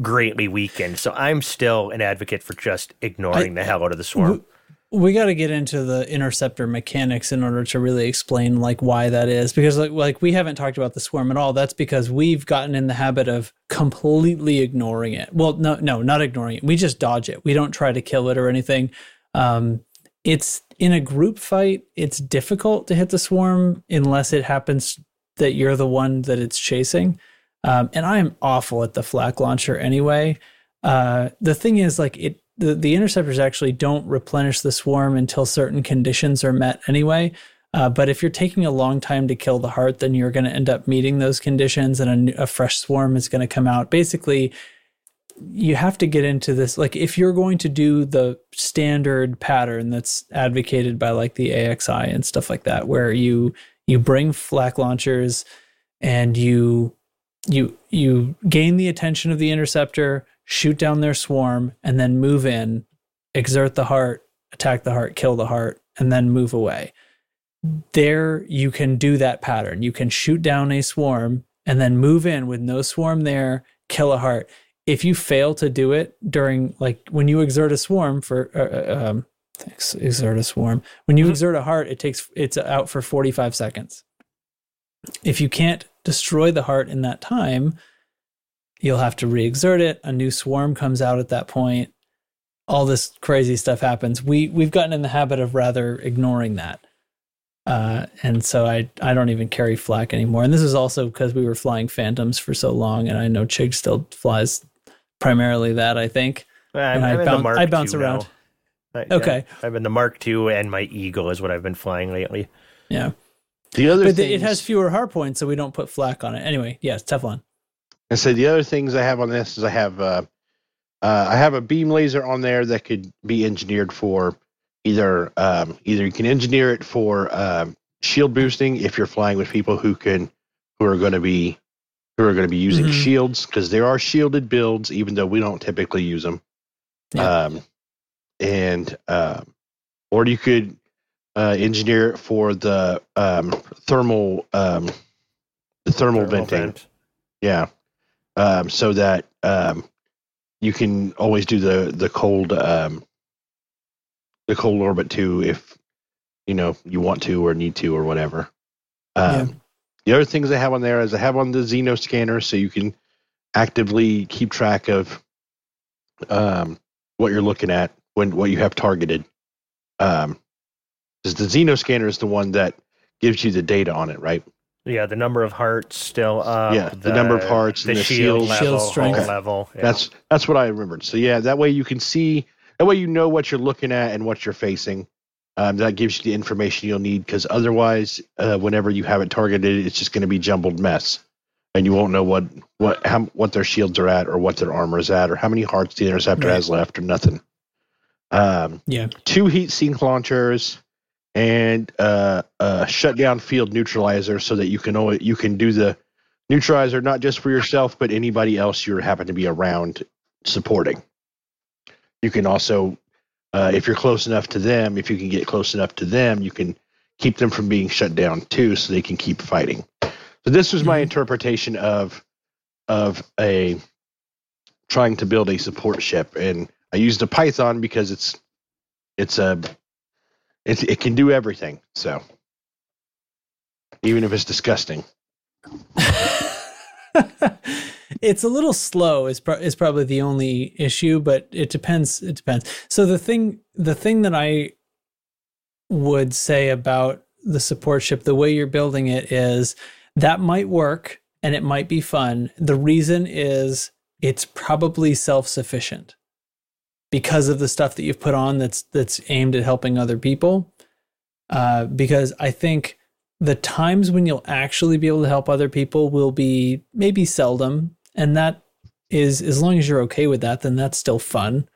Speaker 3: greatly weakened. So I'm still an advocate for just ignoring the hell out of the swarm.
Speaker 1: We got to get into the interceptor mechanics in order to really explain like why that is because like like we haven't talked about the swarm at all. That's because we've gotten in the habit of completely ignoring it. Well no no not ignoring it. We just dodge it. We don't try to kill it or anything. Um it's in a group fight it's difficult to hit the swarm unless it happens that you're the one that it's chasing. Um, and i'm awful at the flak launcher anyway. Uh, the thing is like it the, the interceptors actually don't replenish the swarm until certain conditions are met anyway. Uh, but if you're taking a long time to kill the heart then you're going to end up meeting those conditions and a, a fresh swarm is going to come out. Basically you have to get into this like if you're going to do the standard pattern that's advocated by like the AXI and stuff like that where you you bring flak launchers and you you you gain the attention of the interceptor, shoot down their swarm, and then move in, exert the heart, attack the heart, kill the heart, and then move away. There you can do that pattern. You can shoot down a swarm and then move in with no swarm there, kill a heart. If you fail to do it during like when you exert a swarm for uh, uh, um ex- exert a swarm, when you exert a heart, it takes it's out for 45 seconds. If you can't destroy the heart in that time, you'll have to re-exert it. A new swarm comes out at that point. All this crazy stuff happens. We we've gotten in the habit of rather ignoring that. Uh, and so I I don't even carry flak anymore. And this is also because we were flying phantoms for so long, and I know Chig still flies primarily that. I think.
Speaker 3: I'm,
Speaker 1: And I
Speaker 3: I'm in
Speaker 1: boun-
Speaker 3: the Mark
Speaker 1: I bounce
Speaker 3: II
Speaker 1: around.
Speaker 3: now. I-
Speaker 1: Okay.
Speaker 3: yeah, I, have been the Mark II and my Eagle is what I've been flying lately.
Speaker 1: Yeah,
Speaker 6: The other
Speaker 1: but
Speaker 6: thing
Speaker 1: the, it has fewer heart points, so we don't put flak on it. Anyway, yes, Teflon.
Speaker 6: And so the other things I have on this is I have uh, uh, I have a beam laser on there that could be engineered for either um, either you can engineer it for um, shield boosting if you're flying with people who can who are going to be who are going to be using
Speaker 1: Mhm.
Speaker 6: shields because there are shielded builds even though we don't typically use them.
Speaker 1: Yeah.
Speaker 6: Um, and um, or you could uh, engineer it for the um, thermal um, the thermal,
Speaker 3: Thermal
Speaker 6: venting.
Speaker 3: vent.
Speaker 6: Yeah. Um, so that um, you can always do the the cold um, the cold orbit too if you know you want to or need to or whatever. Um,
Speaker 1: Yeah.
Speaker 6: The other things I have on there is I have on the Xeno scanner so you can actively keep track of um, what you're looking at when what you have targeted. Um, because the Xeno scanner is the one that gives you the data on it, right?
Speaker 3: Yeah, the number of hearts still up.
Speaker 6: Yeah, the number of hearts
Speaker 3: the
Speaker 6: and the
Speaker 3: shield,
Speaker 6: shield-
Speaker 3: level,
Speaker 1: Shield
Speaker 3: hull
Speaker 1: strength.
Speaker 3: level. yeah.
Speaker 6: That's that's what I remembered. So yeah, that way you can see that way you know what you're looking at and what you're facing. Um, that gives you the information you'll need because otherwise, uh, whenever you have it targeted, it's just going to be jumbled mess, and you won't know what what how, what their shields are at or what their armor is at or how many hearts the interceptor
Speaker 1: Right.
Speaker 6: has left or nothing. Um,
Speaker 1: Yeah.
Speaker 6: two heat sink launchers and uh, a shutdown field neutralizer so that you can always, you can do the neutralizer not just for yourself but anybody else you happen to be around supporting. You can also, uh, if you're close enough to them, if you can get close enough to them, you can keep them from being shut down too, so they can keep fighting. So this was my
Speaker 1: Mhm.
Speaker 6: interpretation of of a trying to build a support ship, and I used a Python because it's it's a it it can do everything. So. Even if it's disgusting,
Speaker 1: it's a little slow is pro- is probably the only issue but it depends it depends. So the thing the thing that i would say about the support ship the way you're building it is that might work and it might be fun. The reason is it's probably self-sufficient because of the stuff that you've put on that's that's aimed at helping other people. Uh, because i think the times when you'll actually be able to help other people will be maybe seldom. And that is as long as you're okay with that then that's still fun.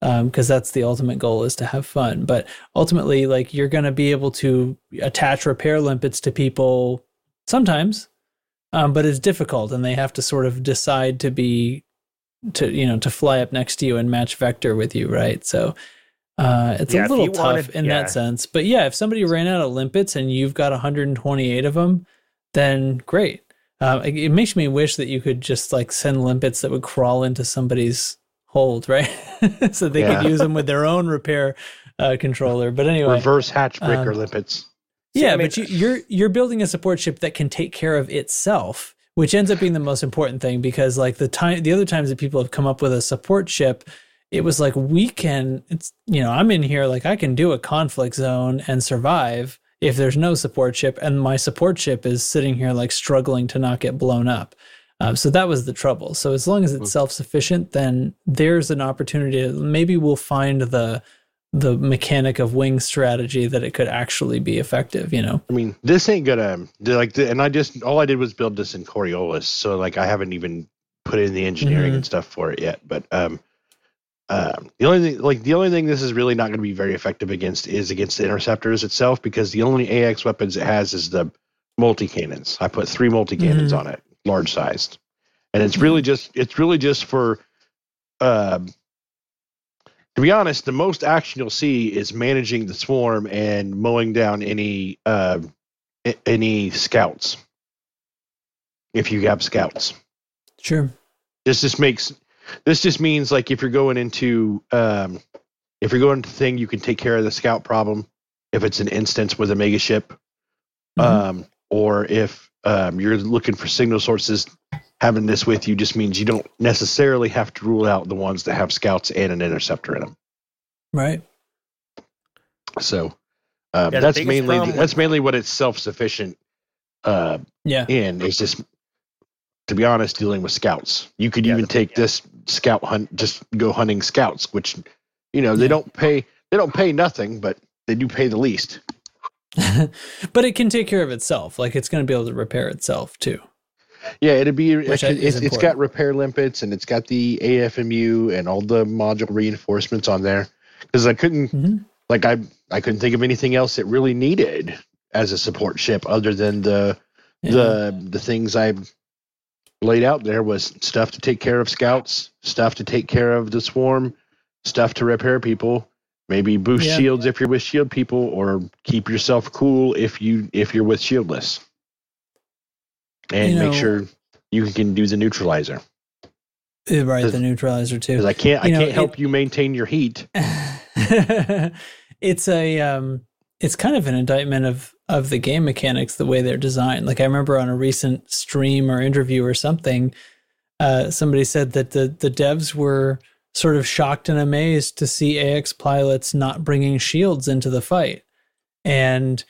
Speaker 1: Because that's the ultimate goal is to have fun. But ultimately like you're going to be able to attach repair limpets to people sometimes um, but it's difficult and they have to sort of decide to be to you know to fly up next to you and match vector with you right so uh, it's
Speaker 3: Yeah,
Speaker 1: a little tough
Speaker 3: wanted-
Speaker 1: in
Speaker 3: yeah.
Speaker 1: that sense but yeah if somebody ran out of limpets and you've got 128 of them then great uh, it, it makes me wish that you could just like send limpets that would crawl into somebody's hold right so they
Speaker 6: Yeah.
Speaker 1: could use them with their own repair uh, controller but anyway
Speaker 6: reverse hatch breaker
Speaker 1: um,
Speaker 6: limpets.
Speaker 3: See,
Speaker 1: yeah,
Speaker 3: I mean-
Speaker 1: but you, you're you're building a support ship that can take care of itself, which ends up being the most important thing because like the time the other times that people have come up with a support ship, it was like we can it's you know, I'm in here like I can do a conflict zone and survive if there's no support ship and my support ship is sitting here like struggling to not get blown up. Um, so that was the trouble. So as long as it's self-sufficient, then there's an opportunity. to- Maybe we'll find the the mechanic of wing strategy that it could actually be effective. You know.
Speaker 6: I mean, this ain't gonna like, and I just all I did was build this in Coriolis, so like I haven't even put in the engineering
Speaker 1: Mhm.
Speaker 6: and stuff for it yet. But um, um, the only thing, like the only thing this is really not going to be very effective against is against the interceptors itself because the only AX weapons it has is the multi cannons. I put three multi cannons
Speaker 1: Mhm.
Speaker 6: on it, large sized, and it's really just it's really just for. Um, to be honest, the most action you'll see is managing the swarm and mowing down any uh, any scouts. If you have scouts,
Speaker 1: Sure.
Speaker 6: this just makes this just means like if you're going into um, if you're going to thing, you can take care of the scout problem if it's an instance with a mega ship,
Speaker 1: Mhm.
Speaker 6: um, or if um, you're looking for signal sources. Having this with you just means you don't necessarily have to rule out the ones that have scouts and an interceptor in them.
Speaker 1: Right.
Speaker 6: So um,
Speaker 3: Yeah,
Speaker 6: that's mainly
Speaker 3: problem
Speaker 6: that's mainly what it's self sufficient uh,
Speaker 1: Yeah.
Speaker 6: in. It's just to be honest, dealing with scouts. You could
Speaker 3: Yeah,
Speaker 6: even take
Speaker 3: yeah.
Speaker 6: this scout hunt, just go hunting scouts, which you know they
Speaker 1: Yeah.
Speaker 6: don't pay they don't pay nothing, but they do pay the least.
Speaker 1: but it can take care of itself. Like it's going to be able to repair itself too.
Speaker 6: Yeah, it'd be
Speaker 1: Which
Speaker 6: it's, it's got repair limpets and it's got the AFMU and all the module reinforcements on there. Because I couldn't
Speaker 1: Mhm.
Speaker 6: like I I couldn't think of anything else it really needed as a support ship other than the
Speaker 1: Yeah.
Speaker 6: the the things I laid out there was stuff to take care of scouts, stuff to take care of the swarm, stuff to repair people, Maybe boost
Speaker 1: Yeah.
Speaker 6: shields if you're with shield people, or keep yourself cool if you if you're with shieldless. And
Speaker 1: You
Speaker 6: make sure you can do the neutralizer
Speaker 1: right, the neutralizer too.
Speaker 6: because I can't I
Speaker 1: know,
Speaker 6: can't help
Speaker 1: it-
Speaker 6: you maintain your heat.
Speaker 1: it's a um it's kind of an indictment of of the game mechanics the way they're designed like i remember on a recent stream or interview or something uh somebody said that the the devs were sort of shocked and amazed to see ax pilots not bringing shields into the fight and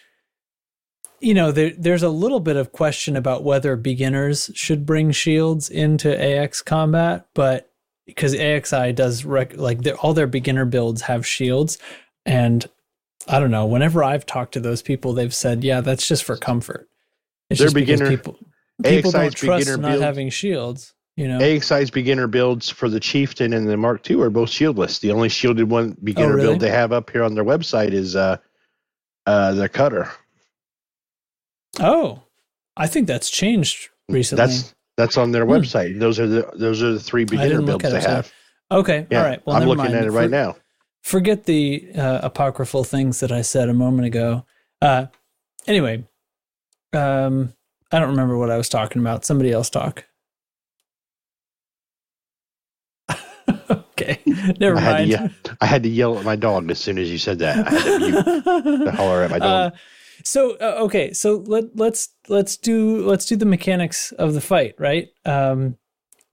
Speaker 1: you know there, there's a little bit of question about whether beginners should bring shields into ax combat but because AXI does rec- like all their beginner builds have shields, and I don't know. Whenever I've talked to those people, they've said, "Yeah, that's just for comfort." It's
Speaker 6: Their
Speaker 1: just
Speaker 6: beginner-
Speaker 1: people people don't trust not having shields. You know,
Speaker 6: AXI's beginner builds for the Chieftain and the Mark II are both shieldless. The only shielded one beginner
Speaker 1: Oh, really?
Speaker 6: build they have up here on their website is uh uh the cutter.
Speaker 1: Oh, I think that's changed recently.
Speaker 6: That's that's on their
Speaker 1: Hmm.
Speaker 6: website. Those are the those are the three beginner builds they have.
Speaker 1: okay.
Speaker 6: Yeah,
Speaker 1: all right. Well,
Speaker 6: I'm looking
Speaker 1: mind.
Speaker 6: at it right
Speaker 1: For-
Speaker 6: now.
Speaker 1: Forget the uh, apocryphal things that I said a moment ago. Uh, anyway, um, I don't remember what I was talking about. Somebody else talk. okay, never
Speaker 6: I had, to
Speaker 1: mind.
Speaker 6: I had to yell at my dog as soon as you said that. I had to mute to holler at my dog.
Speaker 1: Uh, so uh, okay, so let let's let's do let's do the mechanics of the fight, right? Um,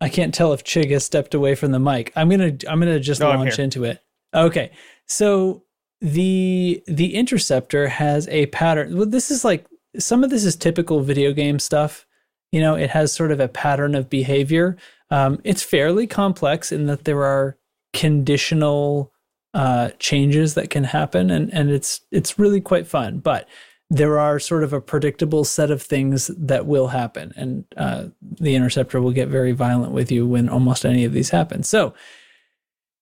Speaker 1: I can't tell if Chig has stepped away from the mic. I'm gonna I'm gonna just
Speaker 3: No,
Speaker 1: launch into it. Okay, so the the interceptor has a pattern. Well, this is like some of this is typical video game stuff. You know, it has sort of a pattern of behavior. Um, it's fairly complex in that there are conditional uh, changes that can happen, and and it's it's really quite fun. But there are sort of a predictable set of things that will happen, and uh, the interceptor will get very violent with you when almost any of these happen. So,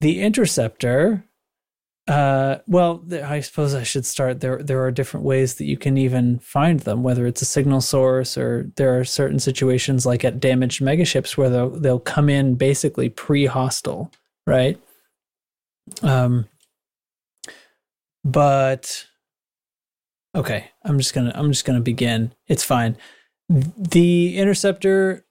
Speaker 1: the interceptor. Uh, well, I suppose I should start. There, there are different ways that you can even find them. Whether it's a signal source, or there are certain situations like at damaged megaships where they'll they'll come in basically pre-hostile, right? Um, but okay, I'm just gonna I'm just gonna begin. It's fine. The interceptor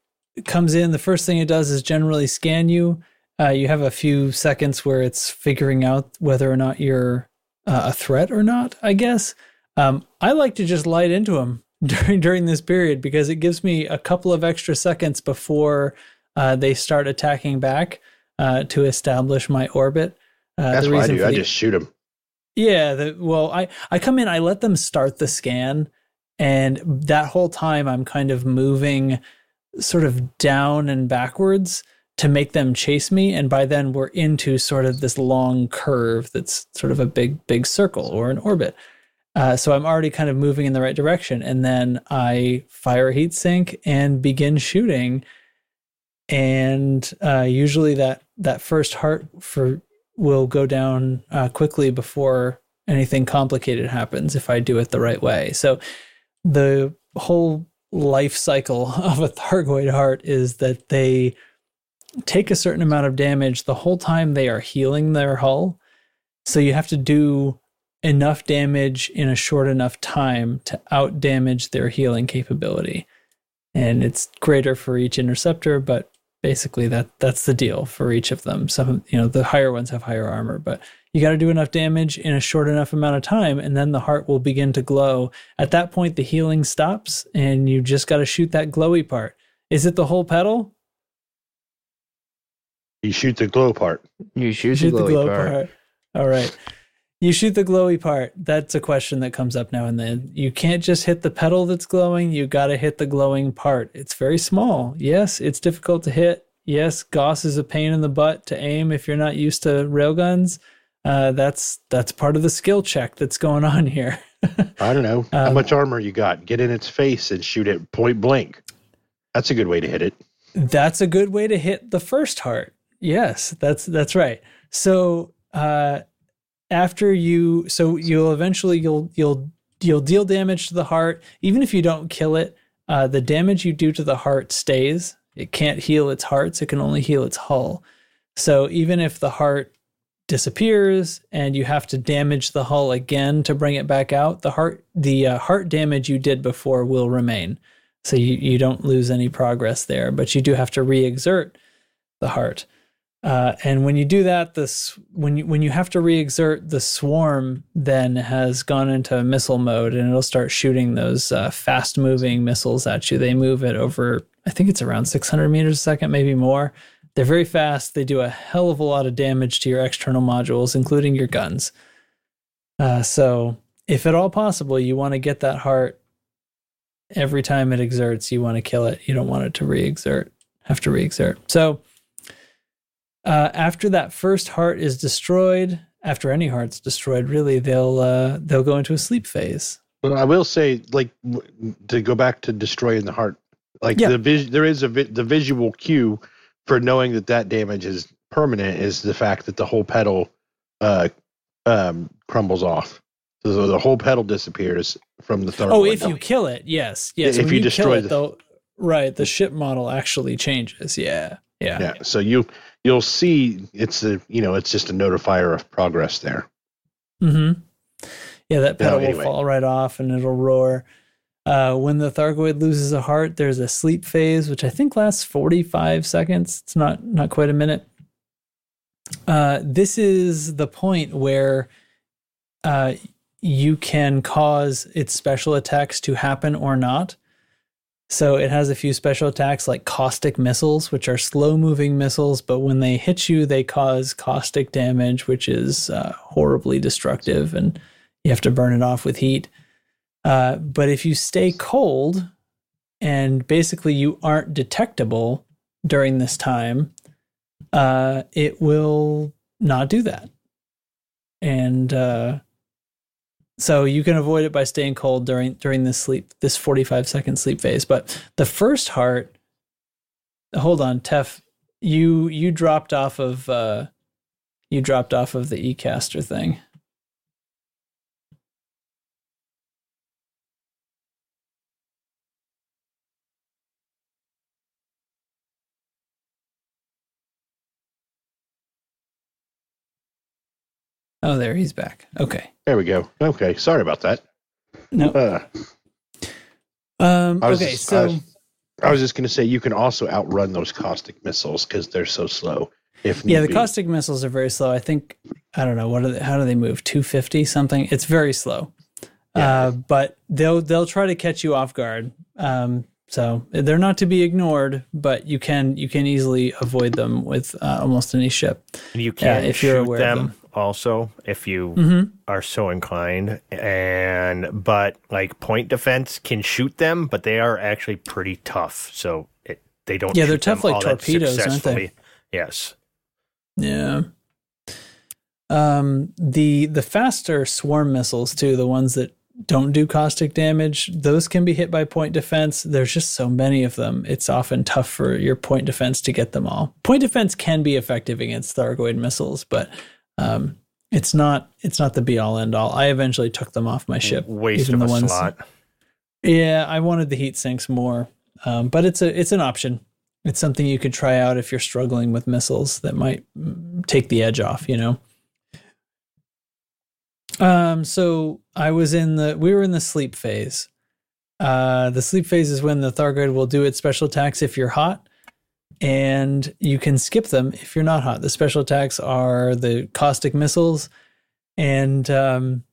Speaker 1: comes in. The first thing it does is generally scan you. Uh, you have a few seconds where it's figuring out whether or not you're uh, a threat or not. I guess. Um, I like to just light into them during during this period because it gives me a couple of extra seconds before uh, they start attacking back uh, to establish my orbit. Uh,
Speaker 6: That's
Speaker 1: the
Speaker 6: what I do.
Speaker 1: for
Speaker 6: I just shoot them.
Speaker 1: Yeah, the, well, I I come in, I let them start the scan, and that whole time I'm kind of moving sort of down and backwards to make them chase me, and by then we're into sort of this long curve that's sort of a big big circle or an orbit. Uh, so I'm already kind of moving in the right direction, and then I fire heat sink and begin shooting. And uh, usually that that first heart for will go down uh, quickly before anything complicated happens if I do it the right way. So the whole life cycle of a Thargoid heart is that they take a certain amount of damage the whole time they are healing their hull. So you have to do enough damage in a short enough time to out damage their healing capability. And it's greater for each interceptor, but basically that that's the deal for each of them. Some you know the higher ones have higher armor, but you got to do enough damage in a short enough amount of time, and then the heart will begin to glow. At that point, the healing stops, and you just got to shoot that glowy part. Is it the whole petal?
Speaker 6: You shoot the glow part.
Speaker 4: You shoot,
Speaker 1: shoot
Speaker 4: the,
Speaker 1: the glow
Speaker 4: part.
Speaker 1: part. All right. You shoot the glowy part. That's a question that comes up now and then. You can't just hit the petal that's glowing. You got to hit the glowing part. It's very small. Yes, it's difficult to hit. Yes, Gauss is a pain in the butt to aim if you're not used to railguns. Uh, that's that's part of the skill check that's going on here.
Speaker 6: I don't know how
Speaker 1: Um,
Speaker 6: much armor you got. Get in its face and shoot it point blank. That's a good way to hit it.
Speaker 1: That's a good way to hit the first heart. Yes, that's that's right. So uh, after you, so you'll eventually you'll you'll you'll deal damage to the heart, even if you don't kill it. Uh, the damage you do to the heart stays. It can't heal its hearts. It can only heal its hull. So even if the heart disappears and you have to damage the hull again to bring it back out, the heart the uh, heart damage you did before will remain. So you, you don't lose any progress there, but you do have to re-exert the heart. Uh, and when you do that, this when you when you have to re-exert, the swarm then has gone into missile mode, and it'll start shooting those uh, fast-moving missiles at you. They move at over, I think it's around 600 meters a second, maybe more. They're very fast. They do a hell of a lot of damage to your external modules, including your guns. Uh, so, if at all possible, you want to get that heart every time it exerts. You want to kill it. You don't want it to re-exert. Have to re-exert. So uh, after that first heart is destroyed, after any heart's destroyed, really, they'll uh, they'll go into a sleep phase.
Speaker 6: Well, I will say, like, w- to go back to destroying the heart, like
Speaker 1: Yeah.
Speaker 6: the vis- there is a vi- the visual cue for knowing that that damage is permanent is the fact that the whole petal uh, um, crumbles off. So the, whole petal disappears from the third.
Speaker 1: Oh, if you kill it, yes, yes.
Speaker 6: If you
Speaker 1: kill
Speaker 6: destroy
Speaker 1: it,
Speaker 6: the-
Speaker 1: though, right, the ship model actually changes. Yeah, yeah.
Speaker 6: yeah, so you you'll see it's a you know it's just a notifier of progress there.
Speaker 1: Mm-hmm. Yeah, that petal
Speaker 6: anyway.
Speaker 1: will fall right off and it'll roar. Uh, when the Thargoid loses a heart, there's a sleep phase, which I think lasts 45 seconds. It's not not quite a minute. Uh, this is the point where uh, you can cause its special attacks to happen or not. So it has a few special attacks like caustic missiles, which are slow moving missiles, but when they hit you, they cause caustic damage, which is uh, horribly destructive, and you have to burn it off with heat. Uh, but if you stay cold and basically you aren't detectable during this time, uh, it will not do that. And uh, so you can avoid it by staying cold during during this sleep this 45 second sleep phase. But the first heart hold on, Tef, you you dropped off of uh you dropped off of the eCaster thing. Oh, there he's back. Okay.
Speaker 6: There we go. Okay, sorry about that.
Speaker 1: No.
Speaker 6: Uh,
Speaker 1: Um, okay,
Speaker 6: just-
Speaker 1: so
Speaker 6: I was, I was just going to say you can also outrun those caustic missiles because they're so slow. If
Speaker 1: yeah, the
Speaker 6: be.
Speaker 1: caustic missiles are very slow. I think I don't know what are they, how do they move? Two fifty something. It's very slow. Uh, but they'll they'll try to catch you off guard. Um, so they're not to be ignored, but you can you can easily avoid them with uh, almost any ship.
Speaker 3: And you
Speaker 1: Yeah,
Speaker 3: can
Speaker 1: if you're
Speaker 3: shoot
Speaker 1: aware
Speaker 3: them,
Speaker 1: of them.
Speaker 3: Also if you
Speaker 1: Mhm.
Speaker 3: are so inclined. And but like point defense can shoot them, but they are actually pretty tough. So it, they don't.
Speaker 1: Yeah, they're tough like torpedoes, aren't they?
Speaker 3: Yes.
Speaker 1: Yeah. Um, the the faster swarm missiles too, the ones that don't do caustic damage, those can be hit by point defense. There's just so many of them. It's often tough for your point defense to get them all. Point defense can be effective against Thargoid missiles, but um, it's not it's not the be all end all. I eventually took them off my ship.
Speaker 3: Waste
Speaker 1: even
Speaker 3: of
Speaker 1: the
Speaker 3: a
Speaker 1: ones-
Speaker 3: slot.
Speaker 1: Yeah, I wanted the heat sinks more, um, but it's a it's an option. It's something you could try out if you're struggling with missiles that might mm, take the edge off. You know. Um. So I was in the we were in the sleep phase. Uh, the sleep phase is when the Thargoid will do its special attacks if you're hot, and you can skip them if you're not hot. The special attacks are the caustic missiles, and um,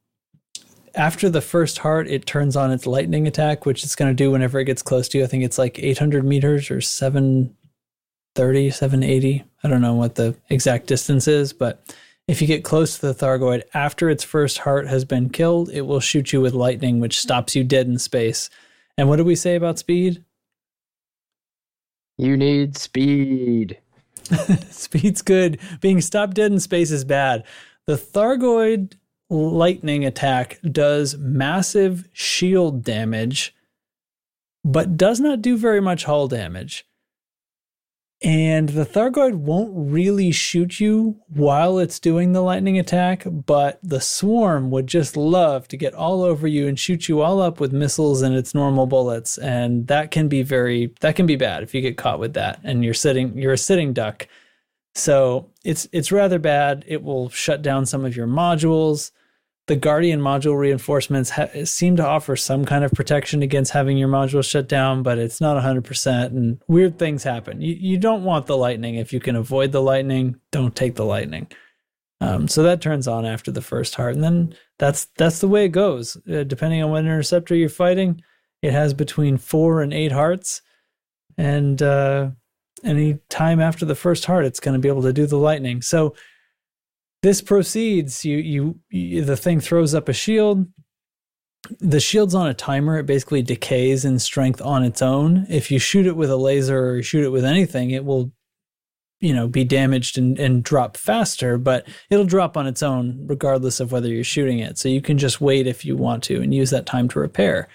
Speaker 1: after the first heart, it turns on its lightning attack, which it's going to do whenever it gets close to you. I think it's like 800 meters or 730, 780. I don't know what the exact distance is, but if you get close to the Thargoid after its first heart has been killed, it will shoot you with lightning, which stops you dead in space. And what do we say about speed?
Speaker 4: You need speed.
Speaker 1: Speed's good. Being stopped dead in space is bad. The Thargoid lightning attack does massive shield damage, but does not do very much hull damage. And the Thargoid won't really shoot you while it's doing the lightning attack, but the swarm would just love to get all over you and shoot you all up with missiles and its normal bullets. And that can be very that can be bad if you get caught with that and you're sitting you're a sitting duck. So it's it's rather bad. It will shut down some of your modules. The Guardian module reinforcements ha- seem to offer some kind of protection against having your module shut down, but it's not 100%. And weird things happen. You, you don't want the lightning. If you can avoid the lightning, don't take the lightning. Um, so that turns on after the first heart, and then that's that's the way it goes. Uh, depending on what interceptor you're fighting, it has between four and eight hearts, and uh, any time after the first heart, it's going to be able to do the lightning. So this proceeds. You, you you the thing throws up a shield. The shield's on a timer. It basically decays in strength on its own. If you shoot it with a laser or shoot it with anything, it will you know be damaged and, and drop faster but it'll drop on its own regardless of whether you're shooting it so you can just wait if you want to and use that time to repair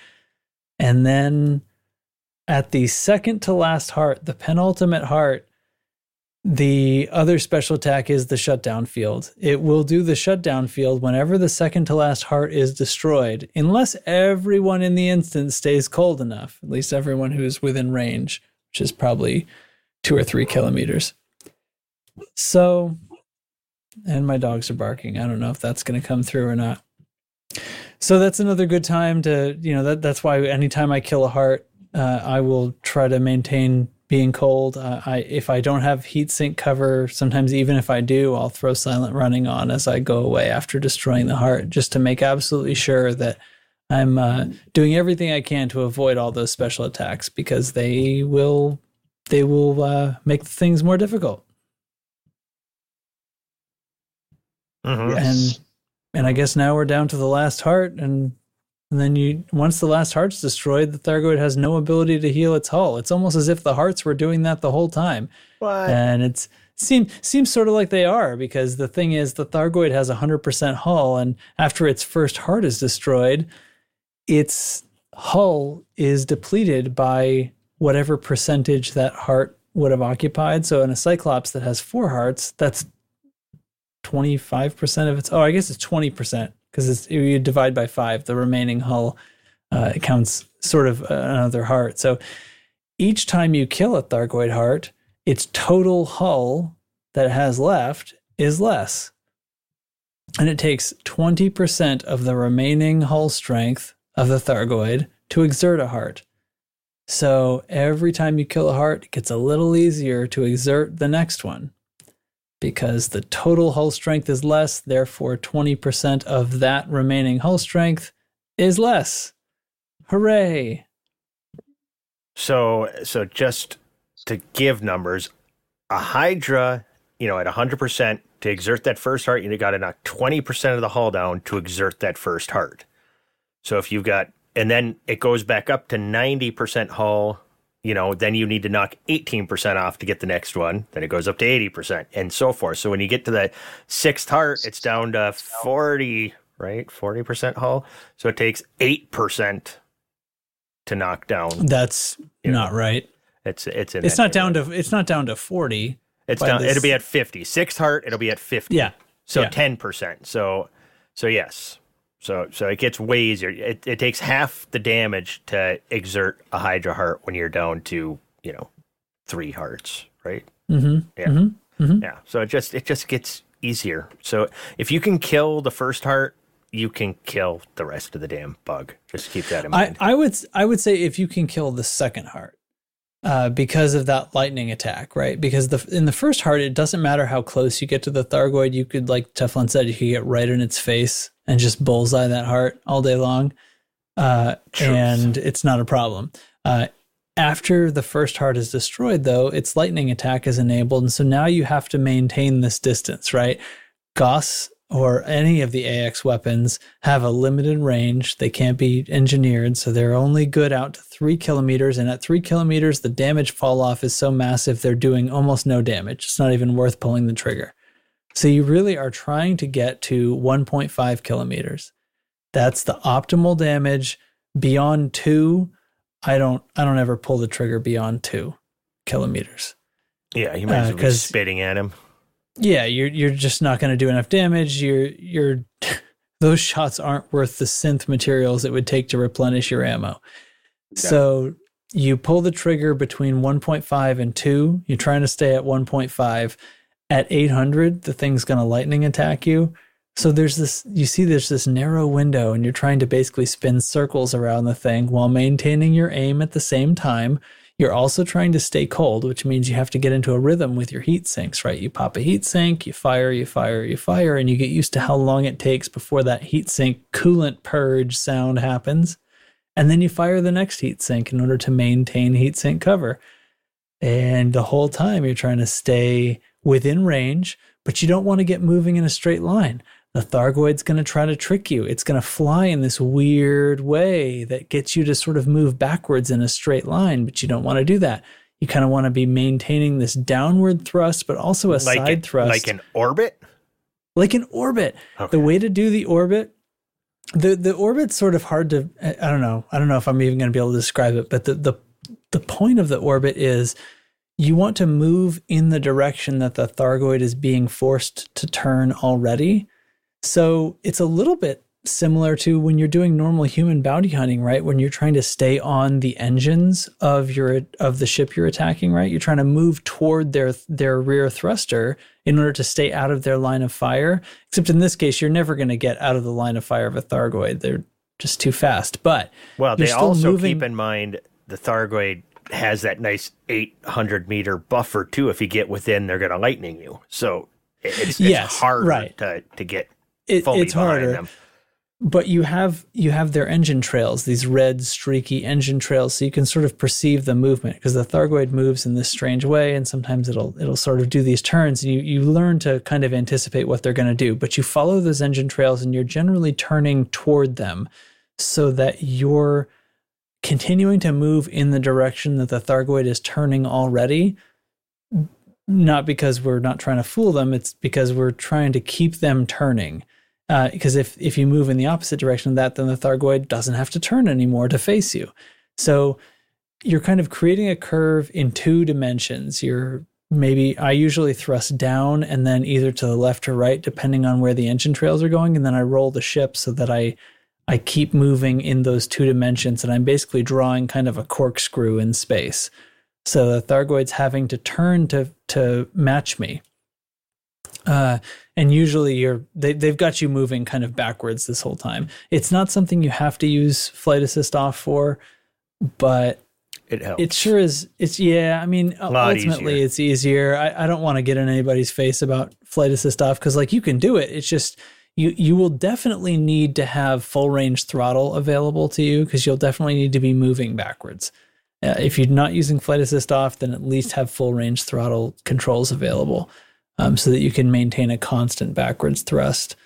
Speaker 1: and then at the second to last heart the penultimate heart the other special attack is the shutdown field it will do the shutdown field whenever the second to last heart is destroyed unless everyone in the instance stays cold enough at least everyone who's within range which is probably two or three kilometers so, and my dogs are barking. I don't know if that's going to come through or not. So that's another good time to, you know, that that's why anytime I kill a heart, uh, I will try to maintain being cold. Uh, I if I don't have heat sink cover, sometimes even if I do, I'll throw silent running on as I go away after destroying the heart, just to make absolutely sure that I'm uh, doing everything I can to avoid all those special attacks because they will they will uh, make things more difficult.
Speaker 3: Mhm.
Speaker 1: and and I guess now we're down to the last heart, and and then you once the last heart's destroyed, the Thargoid has no ability to heal its hull. It's almost as if the hearts were doing that the whole time,
Speaker 3: What?
Speaker 1: and it's seem seems sort of like they are because the thing is the Thargoid has a hundred percent hull, and after its first heart is destroyed, its hull is depleted by whatever percentage that heart would have occupied. So in a Cyclops that has four hearts, that's 25% of its oh i guess it's 20% because you divide by five the remaining hull uh, it counts sort of another heart. So each time you kill a thargoid heart its total hull that it has left is less. And it takes 20% of the remaining hull strength of the thargoid to exert a heart. So every time you kill a heart it gets a little easier to exert the next one because the total hull strength is less, therefore 20% of that remaining hull strength is less. Hooray!
Speaker 3: So, so just to give numbers, a Hydra, you know, at 100% to exert that first heart, you got to knock 20% of the hull down to exert that first heart. So if you've got, and then it goes back up to 90% hull, you know, then you need to knock 18% off to get the next one. Then it goes up to 80% and so forth. So when you get to the sixth heart, it's down to 40, right? 40% hull. So it takes 8% to knock down.
Speaker 1: That's
Speaker 3: You know,
Speaker 1: not right.
Speaker 3: It's it's in
Speaker 1: It's
Speaker 3: that
Speaker 1: not down to it's not down to 40.
Speaker 3: It's down.
Speaker 1: this-
Speaker 3: It'll be at fifty. Sixth heart. It'll be at fifty.
Speaker 1: Yeah.
Speaker 3: So
Speaker 1: Yeah.
Speaker 3: ten percent. So so yes. So so it gets way easier. It it takes half the damage to exert a Hydra heart when you're down to you know three hearts, right?
Speaker 1: Mhm.
Speaker 3: Yeah.
Speaker 1: Mhm. Mhm.
Speaker 3: Yeah. So it just it just gets easier. So if you can kill the first heart, you can kill the rest of the damn bug. Just keep that in
Speaker 1: I,
Speaker 3: mind.
Speaker 1: I would I would say if you can kill the second heart, uh, because of that lightning attack, right? Because the in the first heart, it doesn't matter how close you get to the Thargoid. You could, like Teflon said, you could get right in its face and just bullseye that heart all day long, uh, and it's not a problem. Uh, after the first heart is destroyed, though, its lightning attack is enabled, and so now you have to maintain this distance, right? Gauss or any of the AX weapons have a limited range. They can't be engineered, so they're only good out to three kilometers. And at three kilometers, the damage fall off is so massive they're doing almost no damage. It's not even worth pulling the trigger. So you really are trying to get to 1.5 kilometers. That's the optimal damage. Beyond two, I don't I don't ever pull the trigger beyond two kilometers.
Speaker 3: yeah, you might as
Speaker 1: uh,
Speaker 3: well be spitting at him.
Speaker 1: Yeah, you're you're just not going to do enough damage. You're you're those shots aren't worth the synth materials it would take to replenish your ammo. So you pull the trigger between 1.5 and 2. You're trying to stay at 1.5 at 800 the thing's going to lightning attack you so there's this you see there's this narrow window and you're trying to basically spin circles around the thing while maintaining your aim at the same time you're also trying to stay cold which means you have to get into a rhythm with your heat sinks right? You pop a heat sink you fire you fire you fire and you get used to how long it takes before that heat sink coolant purge sound happens. And then you fire the next heat sink in order to maintain heat sink cover. And the whole time you're trying to stay within range, but you don't want to get moving in a straight line. The Thargoid's going to try to trick you. It's going to fly in this weird way that gets you to sort of move backwards in a straight line, but you don't want to do that. You kind of want to be maintaining this downward thrust, but also a
Speaker 3: like
Speaker 1: side
Speaker 3: an-
Speaker 1: thrust.
Speaker 3: like an orbit.
Speaker 1: like an orbit. The way to do the orbit, the the orbit's sort of hard to. I I don't know. I don't know if I'm even going to be able to describe it. But the the the point of the orbit is you want to move in the direction that the Thargoid is being forced to turn already. So it's a little bit similar to when you're doing normal human bounty hunting, right? When you're trying to stay on the engines of your of the ship you're attacking, right? You're trying to move toward their their rear thruster in order to stay out of their line of fire. Except in this case, you're never going to get out of the line of fire of a Thargoid. They're just too fast. But
Speaker 3: Well, they
Speaker 1: still
Speaker 3: also
Speaker 1: moving-
Speaker 3: keep in mind the Thargoid has that nice 800 meter buffer too. If you get within, they're going to lightning you. So it's, it's
Speaker 1: Yes,
Speaker 3: harder
Speaker 1: right.
Speaker 3: to, to get
Speaker 1: It- it's harder.
Speaker 3: them.
Speaker 1: but you have you have their engine trails these red streaky engine trails so you can sort of perceive the movement because the thargoid moves in this strange way and sometimes it'll it'll sort of do these turns and you you learn to kind of anticipate what they're going to do but you follow those engine trails and you're generally turning toward them so that you're continuing to move in the direction that the thargoid is turning already not because we're not trying to fool them it's because we're trying to keep them turning uh, because if if you move in the opposite direction of that, then the Thargoid doesn't have to turn anymore to face you. So you're kind of creating a curve in two dimensions. You're maybe I usually thrust down and then either to the left or right, depending on where the engine trails are going, and then I roll the ship so that I I keep moving in those two dimensions, and I'm basically drawing kind of a corkscrew in space. So the Thargoid's having to turn to to match me. Uh, and usually you're they, they've got you moving kind of backwards this whole time. It's not something you have to use flight assist off for, but
Speaker 3: It helps.
Speaker 1: it sure is. It's yeah. I mean, ultimately,
Speaker 3: easier.
Speaker 1: it's easier. I, I don't want to get in anybody's face about flight assist off because like you can do it. It's just you you will definitely need to have full range throttle available to you because you'll definitely need to be moving backwards. Uh, if you're not using flight assist off, then at least have full range throttle controls available um, so that you can maintain a constant backwards thrust.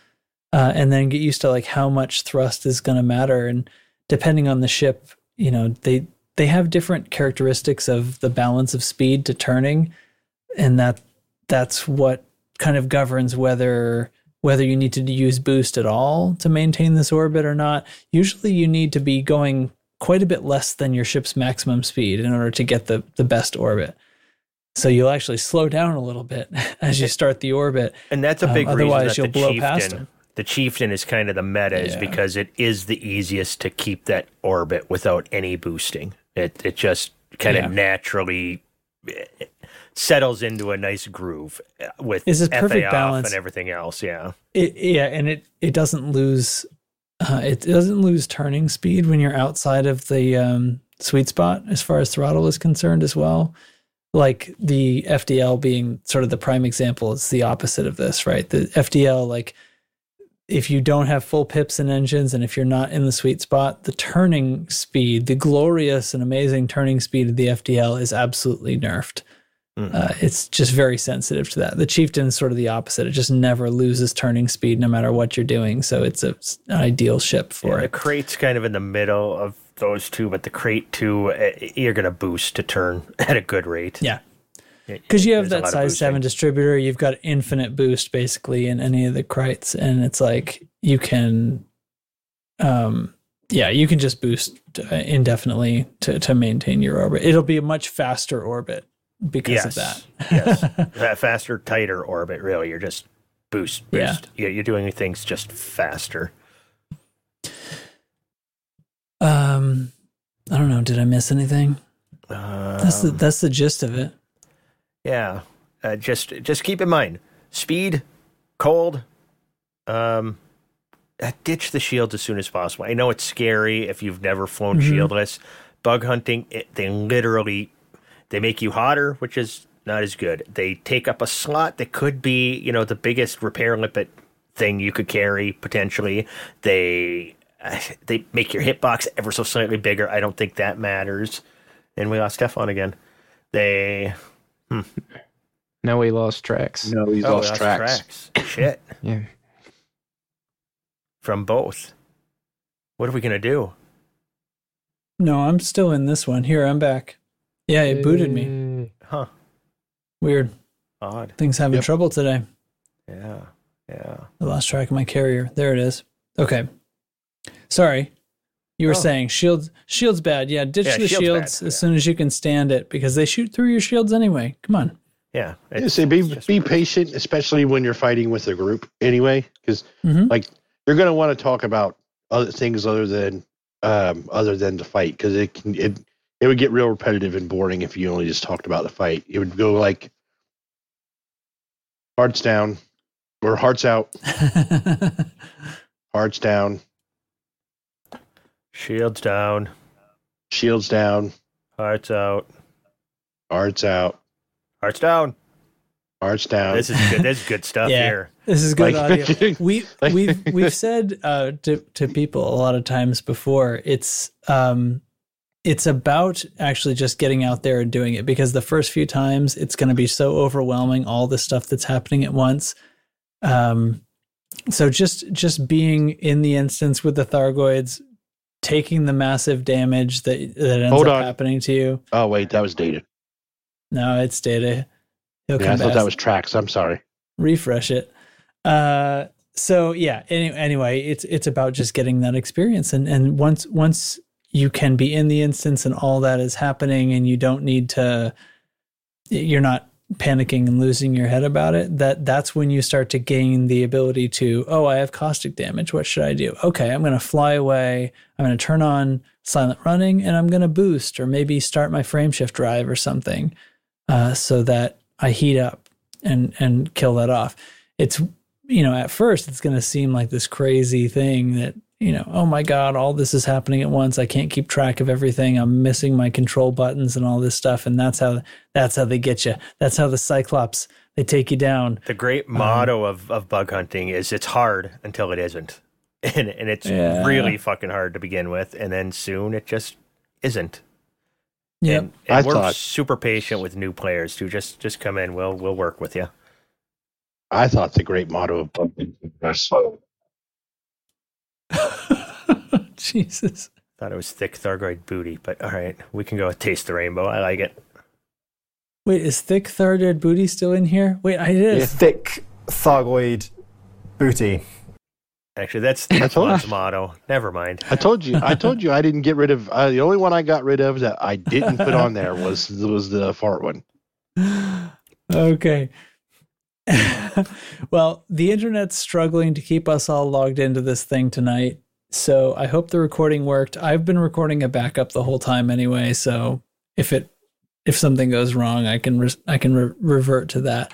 Speaker 1: Uh, and then get used to like how much thrust is going to matter. And depending on the ship, you know, they they have different characteristics of the balance of speed to turning, and that that's what kind of governs whether whether you need to use boost at all to maintain this orbit or not. Usually, you need to be going quite a bit less than your ship's maximum speed in order to get the the best orbit. So you'll actually slow down a little bit as you start the orbit,
Speaker 3: And that's a
Speaker 1: Um,
Speaker 3: big reason
Speaker 1: otherwise
Speaker 3: that
Speaker 1: you'll
Speaker 3: the
Speaker 1: blow past
Speaker 3: chieftain,
Speaker 1: them.
Speaker 3: the chieftain is kind of the meta, is because it is the easiest to keep that orbit without any boosting. It it just kind of
Speaker 1: Yeah.
Speaker 3: naturally eh, settles into a nice groove eh, with
Speaker 1: It's a perfect
Speaker 3: FA
Speaker 1: balance.
Speaker 3: and everything else. Yeah,
Speaker 1: It, yeah, and it it doesn't lose uh, it doesn't lose turning speed when you're outside of the um, sweet spot as far as throttle is concerned as well. Like the FDL being sort of the prime example, it's the opposite of this, right? The FDL, like if you don't have full pips and engines, and if you're not in the sweet spot, the turning speed, the glorious and amazing turning speed of the FDL is absolutely nerfed. Uh, it's just very sensitive to that. The Chieftain is sort of the opposite. It just never loses turning speed no matter what you're doing. So it's a, an ideal ship for
Speaker 3: Yeah, the
Speaker 1: it.
Speaker 3: Krait's kind of in the middle of those two, but the Krait two, eh, you're going to boost to turn at a good rate.
Speaker 1: Yeah. Because you have
Speaker 3: there's
Speaker 1: that size 7 distributor, you've got infinite boost basically in any of the Kraits. And it's like you can, um, yeah, you can just boost uh, indefinitely to, to maintain your orbit. It'll be a much faster orbit because
Speaker 3: yes,
Speaker 1: of that.
Speaker 3: yes, that faster, tighter orbit. Really, you're just boost, boost.
Speaker 1: Yeah.
Speaker 3: Yeah, you're doing things just faster.
Speaker 1: Um, I don't know. Did I miss anything?
Speaker 3: Um,
Speaker 1: That's the that's the gist of it.
Speaker 3: yeah. uh, just just keep in mind speed, cold. Um, uh, ditch the shields as soon as possible. I know it's scary if you've never flown
Speaker 1: Mhm.
Speaker 3: shieldless. Bug hunting, it, they literally they make you hotter, which is not as good. They take up a slot that could be, you know, the biggest repair limpet thing you could carry potentially. They they make your hitbox ever so slightly bigger. I don't think that matters. And we lost Stefan again. They hmm.
Speaker 4: No, we lost tracks.
Speaker 6: No, he's
Speaker 3: oh, we
Speaker 6: lost tracks.
Speaker 3: Shit.
Speaker 4: Yeah.
Speaker 3: From both. What are we gonna do?
Speaker 1: No, I'm still in this one. Here, I'm back. Yeah, it booted me.
Speaker 3: Huh.
Speaker 1: Weird.
Speaker 3: Odd.
Speaker 1: Things having
Speaker 6: Yep.
Speaker 1: trouble today.
Speaker 3: Yeah. Yeah.
Speaker 1: I lost track of my carrier. There it is. Okay. Sorry. You were
Speaker 3: Oh.
Speaker 1: saying shields shields bad. Yeah, ditch
Speaker 3: Yeah,
Speaker 1: the
Speaker 3: shield's
Speaker 1: shields as
Speaker 3: yeah.
Speaker 1: soon as you can stand it because they shoot through your shields anyway. Come on.
Speaker 3: Yeah.
Speaker 6: Yeah,
Speaker 3: it's-
Speaker 6: say be
Speaker 3: it's
Speaker 6: be patient, especially when you're fighting with a group anyway, because
Speaker 1: Mhm.
Speaker 6: like you're gonna want to talk about other things other than um other than the fight because it can it it would get real repetitive and boring if you only just talked about the fight. It would go like hearts down or hearts out, hearts down,
Speaker 3: Shields down.
Speaker 6: shields down,
Speaker 3: Hearts out.
Speaker 6: hearts out,
Speaker 3: Hearts down.
Speaker 6: hearts down.
Speaker 3: This is good. This is good stuff
Speaker 1: Yeah.
Speaker 3: here.
Speaker 1: This is good
Speaker 6: Like-
Speaker 1: audio. we we've we've said uh, to to people a lot of times before. It's um, it's about actually just getting out there and doing it because the first few times it's going to be so overwhelming, all the stuff that's happening at once. Um, so just just being in the instance with the Thargoids, taking the massive damage that that ends
Speaker 6: Hold
Speaker 1: up
Speaker 6: on.
Speaker 1: happening to you.
Speaker 6: oh wait, that was dated.
Speaker 1: No, it's data. He'll
Speaker 6: Yeah, I thought that was Trax. I'm sorry.
Speaker 1: refresh it. Uh, so yeah. Any, anyway, it's it's about just getting that experience, and and once once you can be in the instance and all that is happening, and you don't need to, you're not panicking and losing your head about it. That that's when you start to gain the ability to, oh, I have caustic damage. What should I do? Okay, I'm going to fly away. I'm going to turn on silent running, and I'm going to boost, or maybe start my frame shift drive or something, uh, so that I heat up and and kill that off. It's you know at first it's going to seem like this crazy thing that you know oh my god all this is happening at once I can't keep track of everything I'm missing my control buttons and all this stuff and that's how that's how they get you that's how the Cyclops they take you down
Speaker 3: The great um, motto of, of bug hunting is it's hard until it isn't. And, and it's
Speaker 1: Yeah.
Speaker 3: really fucking hard to begin with. And then soon it just isn't.
Speaker 1: Yeah.
Speaker 3: And, and
Speaker 6: I
Speaker 3: we're
Speaker 6: thought-
Speaker 3: super patient with new players too. Just just come in. We'll we'll work with you.
Speaker 6: I thought the great motto of Pumpkin was
Speaker 1: Jesus
Speaker 3: Thought it was thick Thargoid booty, but all right, we can go with taste the rainbow. I like it.
Speaker 1: wait is thick tharded booty still in here wait I did
Speaker 11: Thick Thargoid booty.
Speaker 3: Actually, that's
Speaker 6: I
Speaker 3: that's
Speaker 6: told
Speaker 3: Juan's
Speaker 6: you.
Speaker 3: motto. Never mind.
Speaker 6: I told you. I told you I didn't get rid of. Uh, the only one I got rid of that I didn't put on there was was the fart one.
Speaker 1: okay. well, the internet's struggling to keep us all logged into this thing tonight. So I hope the recording worked. I've been recording a backup the whole time anyway. So if it if something goes wrong, I can re- I can re- revert to that.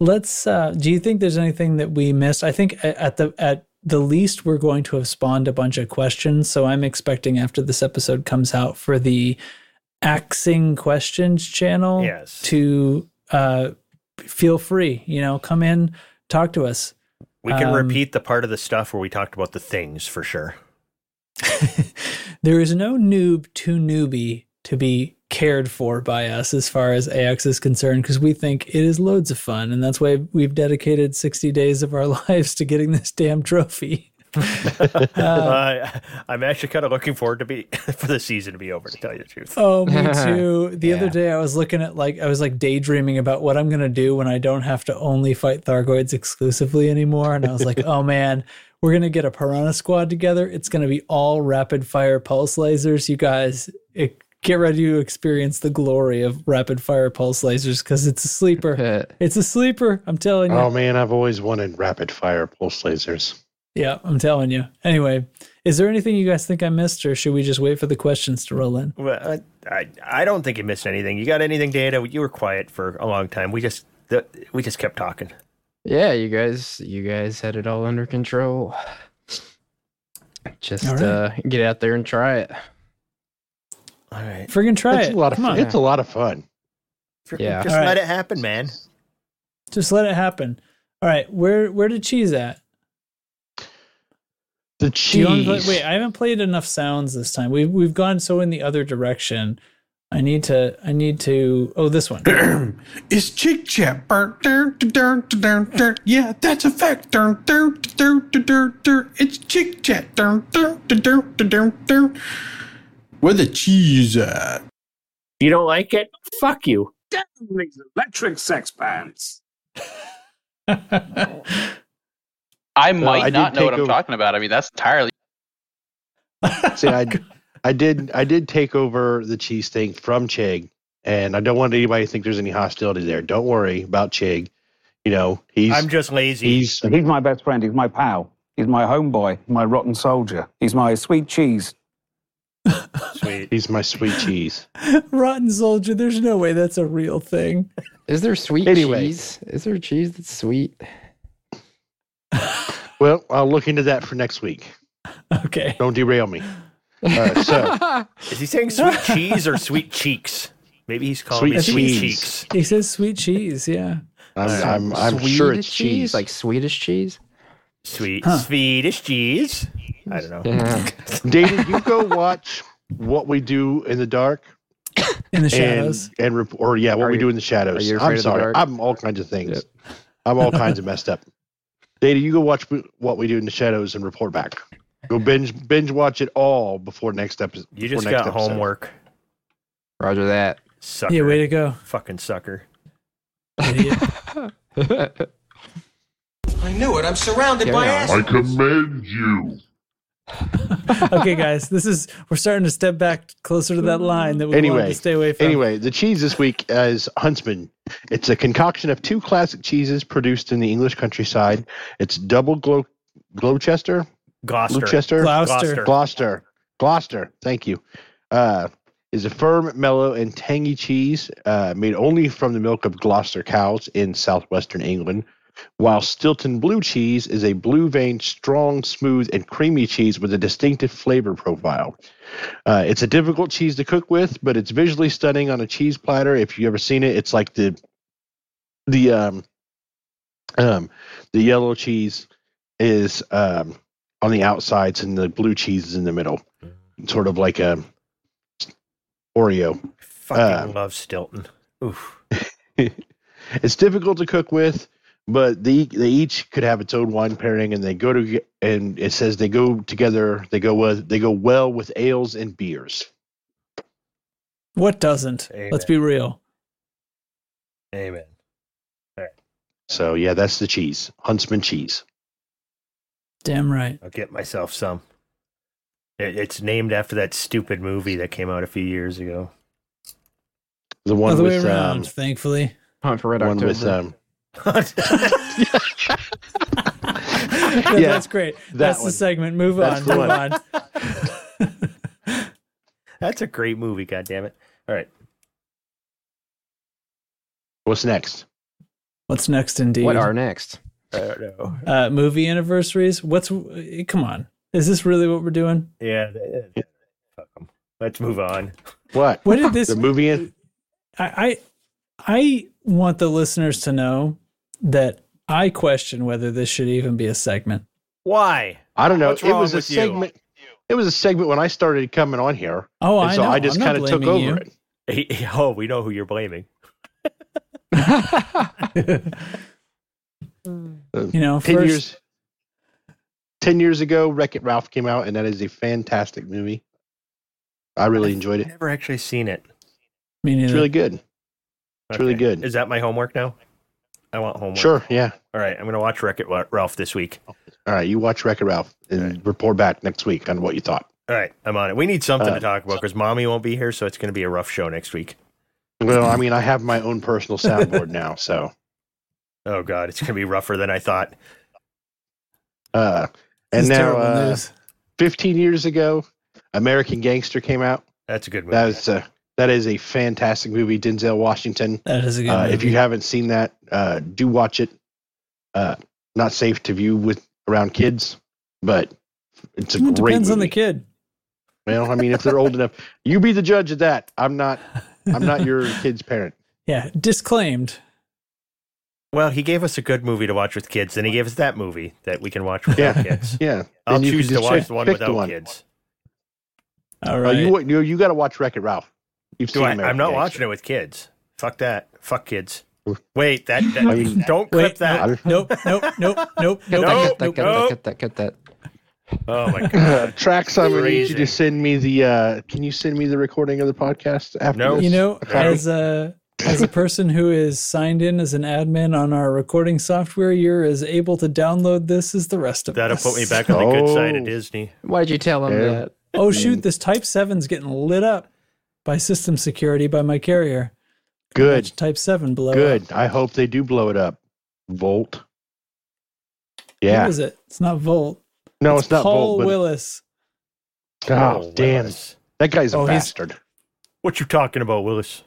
Speaker 1: Let's. Uh, do you think there's anything that we missed? I think at the at the least we're going to have spawned a bunch of questions. So I'm expecting after this episode comes out for the axing questions channel
Speaker 3: Yes.
Speaker 1: to uh, feel free. You know, come in, talk to us.
Speaker 3: We can
Speaker 1: Um,
Speaker 3: repeat the part of the stuff where we talked about the things for sure.
Speaker 1: there is no noob too newbie to be cared for by us as far as AX is concerned because we think it is loads of fun. And that's why we've dedicated 60 days of our lives to getting this damn trophy.
Speaker 3: Uh, I'm actually kind of looking forward to be for the season to be over. To tell you the truth.
Speaker 1: Oh, me too. The other day I was looking at like I was like daydreaming about what I'm gonna do when I don't have to only fight Thargoids exclusively anymore. And I was like, oh man, we're gonna get a Piranha squad together. It's gonna be all rapid fire pulse lasers. You guys it, get ready to experience the glory of rapid fire pulse lasers because it's a sleeper. It's a sleeper. I'm telling you.
Speaker 6: Oh man, I've always wanted rapid fire pulse lasers.
Speaker 1: Yeah, I'm telling you. Anyway, is there anything you guys think I missed, or should we just wait for the questions to roll in?
Speaker 3: Well, I, I I don't think you missed anything. You got anything, Data? You were quiet for a long time. We just The, we just kept talking.
Speaker 4: Yeah, you guys, you guys had it all under control. Just
Speaker 1: All right.
Speaker 4: uh, get out there and try it.
Speaker 3: All right.
Speaker 1: Friggin' try
Speaker 6: it's
Speaker 1: it.
Speaker 6: a lot of
Speaker 1: Come
Speaker 6: fun. It's a lot of fun.
Speaker 4: Yeah.
Speaker 3: Just
Speaker 1: All right.
Speaker 3: let it happen, man.
Speaker 1: Just let it happen. All right, where where did cheese at?
Speaker 6: The
Speaker 1: Do want
Speaker 6: cheese.
Speaker 1: play- wait, I haven't played enough sounds this time. We've we've gone so in the other direction. I need to. I need to. Oh, this one.
Speaker 12: It's chick chat. Yeah, that's a fact. It's chick chat. Where the cheese at?
Speaker 13: You don't like it? Fuck you.
Speaker 5: Damn these electric sex pants.
Speaker 14: I
Speaker 6: Well,
Speaker 14: might
Speaker 6: I
Speaker 14: not know what I'm
Speaker 6: over-
Speaker 14: talking about. I mean, that's entirely.
Speaker 6: See, I, I did, I did take over the cheese thing from Chig, and I don't want anybody to think there's any hostility there. Don't worry about Chig. You know, he's
Speaker 3: I'm just lazy.
Speaker 6: he's
Speaker 5: He's my best friend. He's my pal. He's my homeboy. My rotten soldier. He's my sweet cheese.
Speaker 3: Sweet.
Speaker 6: he's my sweet cheese.
Speaker 1: Rotten soldier. There's no way that's a real thing.
Speaker 4: Is there sweet
Speaker 6: Anyway.
Speaker 4: cheese? Is there cheese that's sweet?
Speaker 6: Well, I'll look into that for next week.
Speaker 1: Okay.
Speaker 6: Don't derail me. Uh, so
Speaker 3: Is he saying sweet cheese or sweet cheeks? Maybe he's calling me
Speaker 6: Sweet
Speaker 3: sweet
Speaker 6: cheese.
Speaker 3: cheeks.
Speaker 1: He says sweet cheese. Yeah.
Speaker 6: I'm, I'm, I'm sure
Speaker 4: Swedish
Speaker 6: it's cheese.
Speaker 4: like Swedish cheese.
Speaker 3: Sweet
Speaker 1: Huh.
Speaker 3: Swedish cheese. I don't know.
Speaker 4: Yeah.
Speaker 6: David, you go watch what we do in the dark
Speaker 1: In the shadows.
Speaker 6: and rep- or yeah, what
Speaker 4: Are
Speaker 6: we
Speaker 4: you-
Speaker 6: do in the shadows.
Speaker 4: are you afraid
Speaker 6: I'm sorry. I'm all kinds of things. I'm all kinds of messed up. David, you go watch what we do in the shadows and report back. Go binge binge watch it all before next episode.
Speaker 3: You just got homework.
Speaker 4: Roger that.
Speaker 3: Sucker.
Speaker 1: Yeah. Way to go.
Speaker 3: Fucking sucker.
Speaker 1: Idiot.
Speaker 15: I knew it. I'm surrounded by
Speaker 4: Carry on.
Speaker 9: I
Speaker 15: assholes.
Speaker 9: commend you.
Speaker 1: Okay, guys. This is. We're starting to step back closer to that line that we wanted
Speaker 6: Anyway,
Speaker 1: to stay away from.
Speaker 6: Anyway, the cheese this week is Huntsman. It's a concoction of two classic cheeses produced in the English countryside. It's double Glo- Gloucester,
Speaker 3: Gloucester.
Speaker 6: Gloucester,
Speaker 1: Gloucester.
Speaker 6: Gloucester, Gloucester. Thank you. Uh, is a firm, mellow, and tangy cheese uh, made only from the milk of Gloucester cows in southwestern England. While Stilton Blue cheese is a blue veined, strong, smooth, and creamy cheese with a distinctive flavor profile. Uh, it's a difficult cheese to cook with, but it's visually stunning on a cheese platter. If you've ever seen it, it's like the the um um the yellow cheese is um on the outsides and the blue cheese is in the middle, sort of like a Oreo.
Speaker 3: Fucking
Speaker 6: Uh,
Speaker 3: love Stilton. Oof.
Speaker 6: it's difficult to cook with, but they they each could have its own wine pairing, and they go to and it says they go together. They go with they go well with ales and beers.
Speaker 1: What doesn't?
Speaker 3: Amen.
Speaker 1: Let's be real.
Speaker 3: Amen.
Speaker 6: So yeah, that's the cheese, Huntsman cheese.
Speaker 1: Damn right.
Speaker 3: I'll get myself some. It, it's named after that stupid movie that came out a few years ago.
Speaker 6: The one
Speaker 1: Other way
Speaker 6: with
Speaker 1: around.
Speaker 6: um,
Speaker 1: thankfully.
Speaker 4: Hunt for Red
Speaker 6: one
Speaker 4: October.
Speaker 6: with um,
Speaker 1: Yeah,
Speaker 6: Yeah,
Speaker 1: that's great.
Speaker 6: that
Speaker 1: That's
Speaker 6: one.
Speaker 1: the segment. Move
Speaker 6: That's
Speaker 1: on.
Speaker 6: the
Speaker 1: Move on.
Speaker 3: That's a great movie. God damn it! All right.
Speaker 6: what's next?
Speaker 1: What's next, indeed?
Speaker 4: What are next?
Speaker 3: I don't know.
Speaker 1: uh, movie anniversaries? What's? Come on. Is this really what we're doing?
Speaker 3: Yeah. th- th- Fuck 'em. Let's move on.
Speaker 6: What?
Speaker 1: What did this?
Speaker 6: the movie? In?
Speaker 1: I, I I want the listeners to know that I question whether this should even be a segment.
Speaker 3: Why?
Speaker 6: I don't know.
Speaker 3: What's
Speaker 6: it
Speaker 3: wrong
Speaker 6: was a
Speaker 3: with you?
Speaker 6: segment. It was a segment when I started coming on here.
Speaker 1: Oh,
Speaker 6: and
Speaker 1: I
Speaker 6: so
Speaker 1: know.
Speaker 6: I just kind of took over
Speaker 1: you.
Speaker 6: it.
Speaker 3: Oh, we know who you're blaming.
Speaker 1: You know,
Speaker 6: Ten
Speaker 1: first,
Speaker 6: years. Ten years ago, Wreck It Ralph came out, and that is a fantastic movie. I really enjoyed it.
Speaker 3: Never actually seen it.
Speaker 1: me neither.
Speaker 6: It's really good. It's really good.
Speaker 3: Is that my homework now? I want homework.
Speaker 6: Sure, yeah.
Speaker 3: All right. I'm going to watch Wreck It Ralph this week.
Speaker 6: All right, you watch Wreck It Ralph and report back next week on what you thought.
Speaker 3: All right. I'm on it. We need something
Speaker 6: Uh,
Speaker 3: to talk about because mommy won't be here. So it's going to be a rough show next week.
Speaker 6: Well, I mean, I have my own personal soundboard now, so
Speaker 3: Oh, God. It's going to be rougher than I thought.
Speaker 6: uh, and
Speaker 1: is
Speaker 6: now, uh, 15 years ago, American Gangster came out.
Speaker 3: That's a good movie.
Speaker 6: That was uh, That is a fantastic movie. Denzel Washington.
Speaker 1: That is a good
Speaker 6: Uh,
Speaker 1: movie.
Speaker 6: if you haven't seen that, uh, do watch it. Uh, not safe to view with around kids, but it's a
Speaker 1: It
Speaker 6: great
Speaker 1: depends on the kid.
Speaker 6: Well, I mean, if they're old enough, you be the judge of that. I'm not. I'm not your kid's parent.
Speaker 1: Yeah, disclaimed.
Speaker 3: Well, he gave us a good movie to watch with kids, and he gave us that movie that we can watch without
Speaker 6: Yeah,
Speaker 3: kids.
Speaker 6: yeah.
Speaker 3: I'll choose
Speaker 6: can
Speaker 3: to
Speaker 6: just
Speaker 3: watch
Speaker 6: pick-
Speaker 3: the one
Speaker 6: pick the one.
Speaker 3: kids.
Speaker 1: All right, Uh,
Speaker 6: you you you got to watch Wreck It Ralph. You've
Speaker 3: Do
Speaker 6: seen
Speaker 3: I,
Speaker 6: American
Speaker 3: I'm not
Speaker 6: Gangster.
Speaker 3: watching it with kids. Fuck that. Fuck kids. Wait, that, that
Speaker 6: I mean-
Speaker 3: don't clip
Speaker 1: Wait,
Speaker 3: that.
Speaker 1: Nope, nope, nope, nope,
Speaker 4: Cut
Speaker 1: nope,
Speaker 4: that, cut that,
Speaker 1: nope,
Speaker 4: cut
Speaker 3: nope.
Speaker 4: that, cut that, cut that.
Speaker 3: Oh my
Speaker 6: Uh,
Speaker 3: god.
Speaker 6: Trax, I'm gonna need you to send me the. Uh, can you send me the recording of the podcast after
Speaker 3: No.
Speaker 6: this?
Speaker 1: You know,
Speaker 6: Okay.
Speaker 1: as a as a person who is signed in as an admin on our recording software, you're as able to download this as the rest of us.
Speaker 3: That'll put me back on the good side of
Speaker 6: Oh.
Speaker 3: Disney.
Speaker 4: Why'd you tell him
Speaker 6: Yeah.
Speaker 4: that?
Speaker 1: Oh shoot, this Type 7's getting lit up by system security by my carrier.
Speaker 6: good,
Speaker 1: Watch Type 7 blow
Speaker 6: good.
Speaker 1: up.
Speaker 6: I hope they do blow it up. Volt. Yeah.
Speaker 1: is it? It's not Volt.
Speaker 6: No, it's, not
Speaker 1: Paul
Speaker 6: Volt. But,
Speaker 1: Willis.
Speaker 6: oh,
Speaker 3: Oh,
Speaker 6: damn!
Speaker 3: Willis.
Speaker 6: That guy's a
Speaker 1: Oh,
Speaker 6: bastard.
Speaker 3: What you talking about, Willis?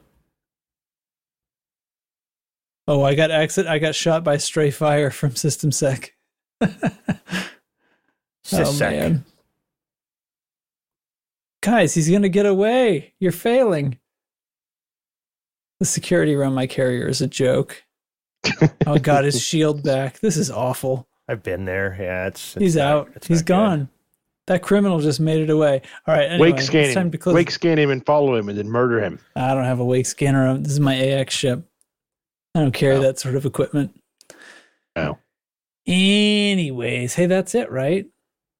Speaker 1: Oh, I got exit. I got shot by stray fire from System Sec. oh man. Guys, he's gonna get away. You're failing. The security around my carrier is a joke. oh god, his shield back. This is awful.
Speaker 3: I've been there. Yeah, it's, it's
Speaker 1: He's
Speaker 3: not-
Speaker 1: out.
Speaker 3: it's
Speaker 1: He's
Speaker 3: not good.
Speaker 1: gone. That criminal just made it away. All right. Anyway,
Speaker 6: Wake scan
Speaker 1: it's time
Speaker 6: him.
Speaker 1: to close.
Speaker 6: Wake scan him and follow him, and then murder him.
Speaker 1: I don't have a wake scanner. Um, this is my AX ship. I don't carry
Speaker 6: Oh.
Speaker 1: that sort of equipment.
Speaker 6: Oh.
Speaker 1: Anyways, hey, that's it, right?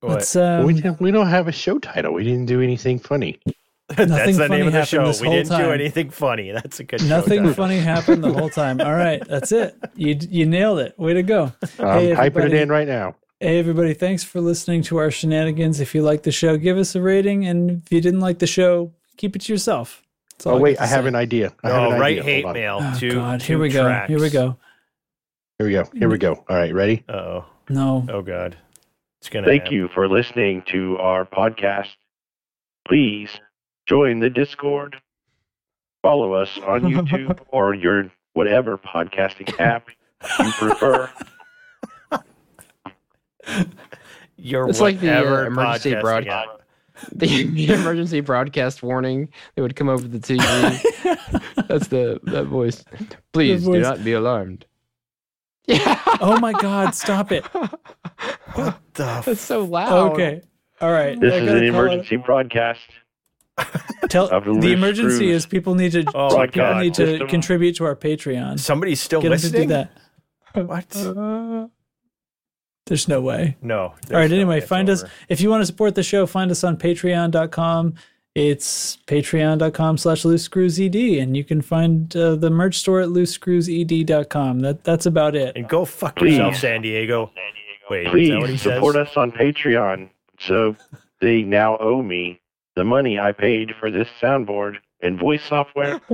Speaker 3: What?
Speaker 1: Let's um,
Speaker 6: we don't- we don't have a show title. We didn't do anything funny.
Speaker 1: Nothing
Speaker 3: That's the
Speaker 1: funny
Speaker 3: name of the
Speaker 1: happened
Speaker 3: show. We didn't do anything funny. That's a good show
Speaker 1: nothing
Speaker 3: title.
Speaker 1: funny happened the whole time. All right, that's it. You you nailed it. Way to go.
Speaker 6: I'm
Speaker 1: Hey,
Speaker 6: typing it
Speaker 1: everybody.
Speaker 6: in right now.
Speaker 1: Hey everybody, thanks for listening to our shenanigans. If you like the show, give us a rating, and if you didn't like the show, keep it to yourself. That's all
Speaker 6: Oh
Speaker 1: got
Speaker 6: wait, I have an idea. I have
Speaker 3: No,
Speaker 6: an
Speaker 3: Oh, write
Speaker 6: idea.
Speaker 3: hate mail
Speaker 1: Oh
Speaker 3: to
Speaker 1: God,
Speaker 3: to
Speaker 1: here we go. Here we go.
Speaker 6: Here we go. Here we go. All right, ready?
Speaker 3: Uh-oh.
Speaker 1: No.
Speaker 3: Oh God. It's gonna
Speaker 16: Thank
Speaker 3: happen.
Speaker 16: you for listening to our podcast. Please join the Discord. Follow us on YouTube or your whatever podcasting app you prefer.
Speaker 3: Your
Speaker 4: It's like the
Speaker 3: whatever
Speaker 4: uh, emergency broadcast. The, the emergency broadcast warning that would come over the TV. That's the that voice. Please do
Speaker 1: voice.
Speaker 4: not be alarmed. Yeah,
Speaker 1: Oh my God! Stop it.
Speaker 3: What the
Speaker 4: that's so loud.
Speaker 1: Okay. All right.
Speaker 16: This is an
Speaker 1: call it-
Speaker 16: emergency broadcast.
Speaker 1: Tell
Speaker 16: the
Speaker 1: the emergency
Speaker 16: Screws
Speaker 1: is people need to
Speaker 3: Oh
Speaker 1: people
Speaker 3: God.
Speaker 1: need to
Speaker 16: System.
Speaker 1: contribute to our Patreon.
Speaker 3: Somebody's still
Speaker 1: Get 'em to do
Speaker 3: listening.
Speaker 1: that.
Speaker 3: What?
Speaker 1: There's no way.
Speaker 3: No.
Speaker 1: All right.
Speaker 3: there's no
Speaker 1: Anyway,
Speaker 3: way it's
Speaker 1: find us if you want to support the show. Find us on Patreon.com. It's patreon.com slash loose screws ed and you can find uh, the merch store at loosescrewsed.com that that's about it
Speaker 3: And go fuck
Speaker 16: Please.
Speaker 3: yourself, San Diego. Wait, is that what he
Speaker 16: Please
Speaker 3: says?
Speaker 16: support us on Patreon so they now owe me the money I paid for this soundboard and voice software.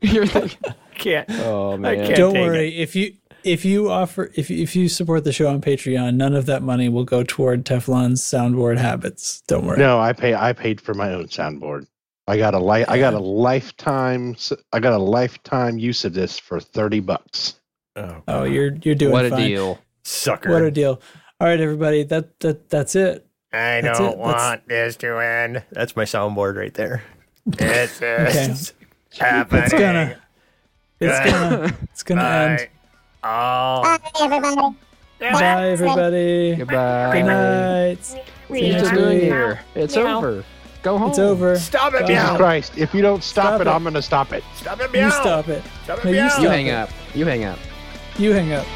Speaker 4: You're thinking,
Speaker 3: Can't.
Speaker 4: oh
Speaker 3: I
Speaker 4: man.
Speaker 3: can't
Speaker 1: don't
Speaker 3: take
Speaker 1: worry if you if you offer if you- if you support the show on patreon none of that money will go toward teflon's soundboard habits don't worry
Speaker 6: No, I pay. I paid for my own soundboard. I got a li- I got a lifetime. s- I got a lifetime use of this for thirty bucks.
Speaker 3: Oh,
Speaker 1: oh you're you're doing
Speaker 4: What a
Speaker 1: fine.
Speaker 4: deal.
Speaker 3: sucker.
Speaker 1: what a deal all right everybody that that that's it
Speaker 3: I
Speaker 1: That's
Speaker 3: don't
Speaker 1: it. That's-
Speaker 3: want this to end. That's my soundboard right there. It's
Speaker 1: Okay.
Speaker 3: just happening.
Speaker 1: it's gonna it's gonna it's gonna end
Speaker 3: Oh.
Speaker 1: bye everybody
Speaker 4: Goodbye.
Speaker 1: good night See
Speaker 4: What
Speaker 1: you
Speaker 4: are you doing here? It's over. Go home.
Speaker 1: it's over
Speaker 3: Stop it,
Speaker 1: Go
Speaker 6: Jesus
Speaker 3: meow.
Speaker 6: Christ! If you don't stop,
Speaker 1: Stop
Speaker 6: it,
Speaker 1: it.
Speaker 6: I'm gonna stop it.
Speaker 3: Stop it,
Speaker 1: you stop it
Speaker 3: Stop it,
Speaker 1: No, you stop
Speaker 4: You hang
Speaker 1: it.
Speaker 4: up. You hang up.
Speaker 1: you hang up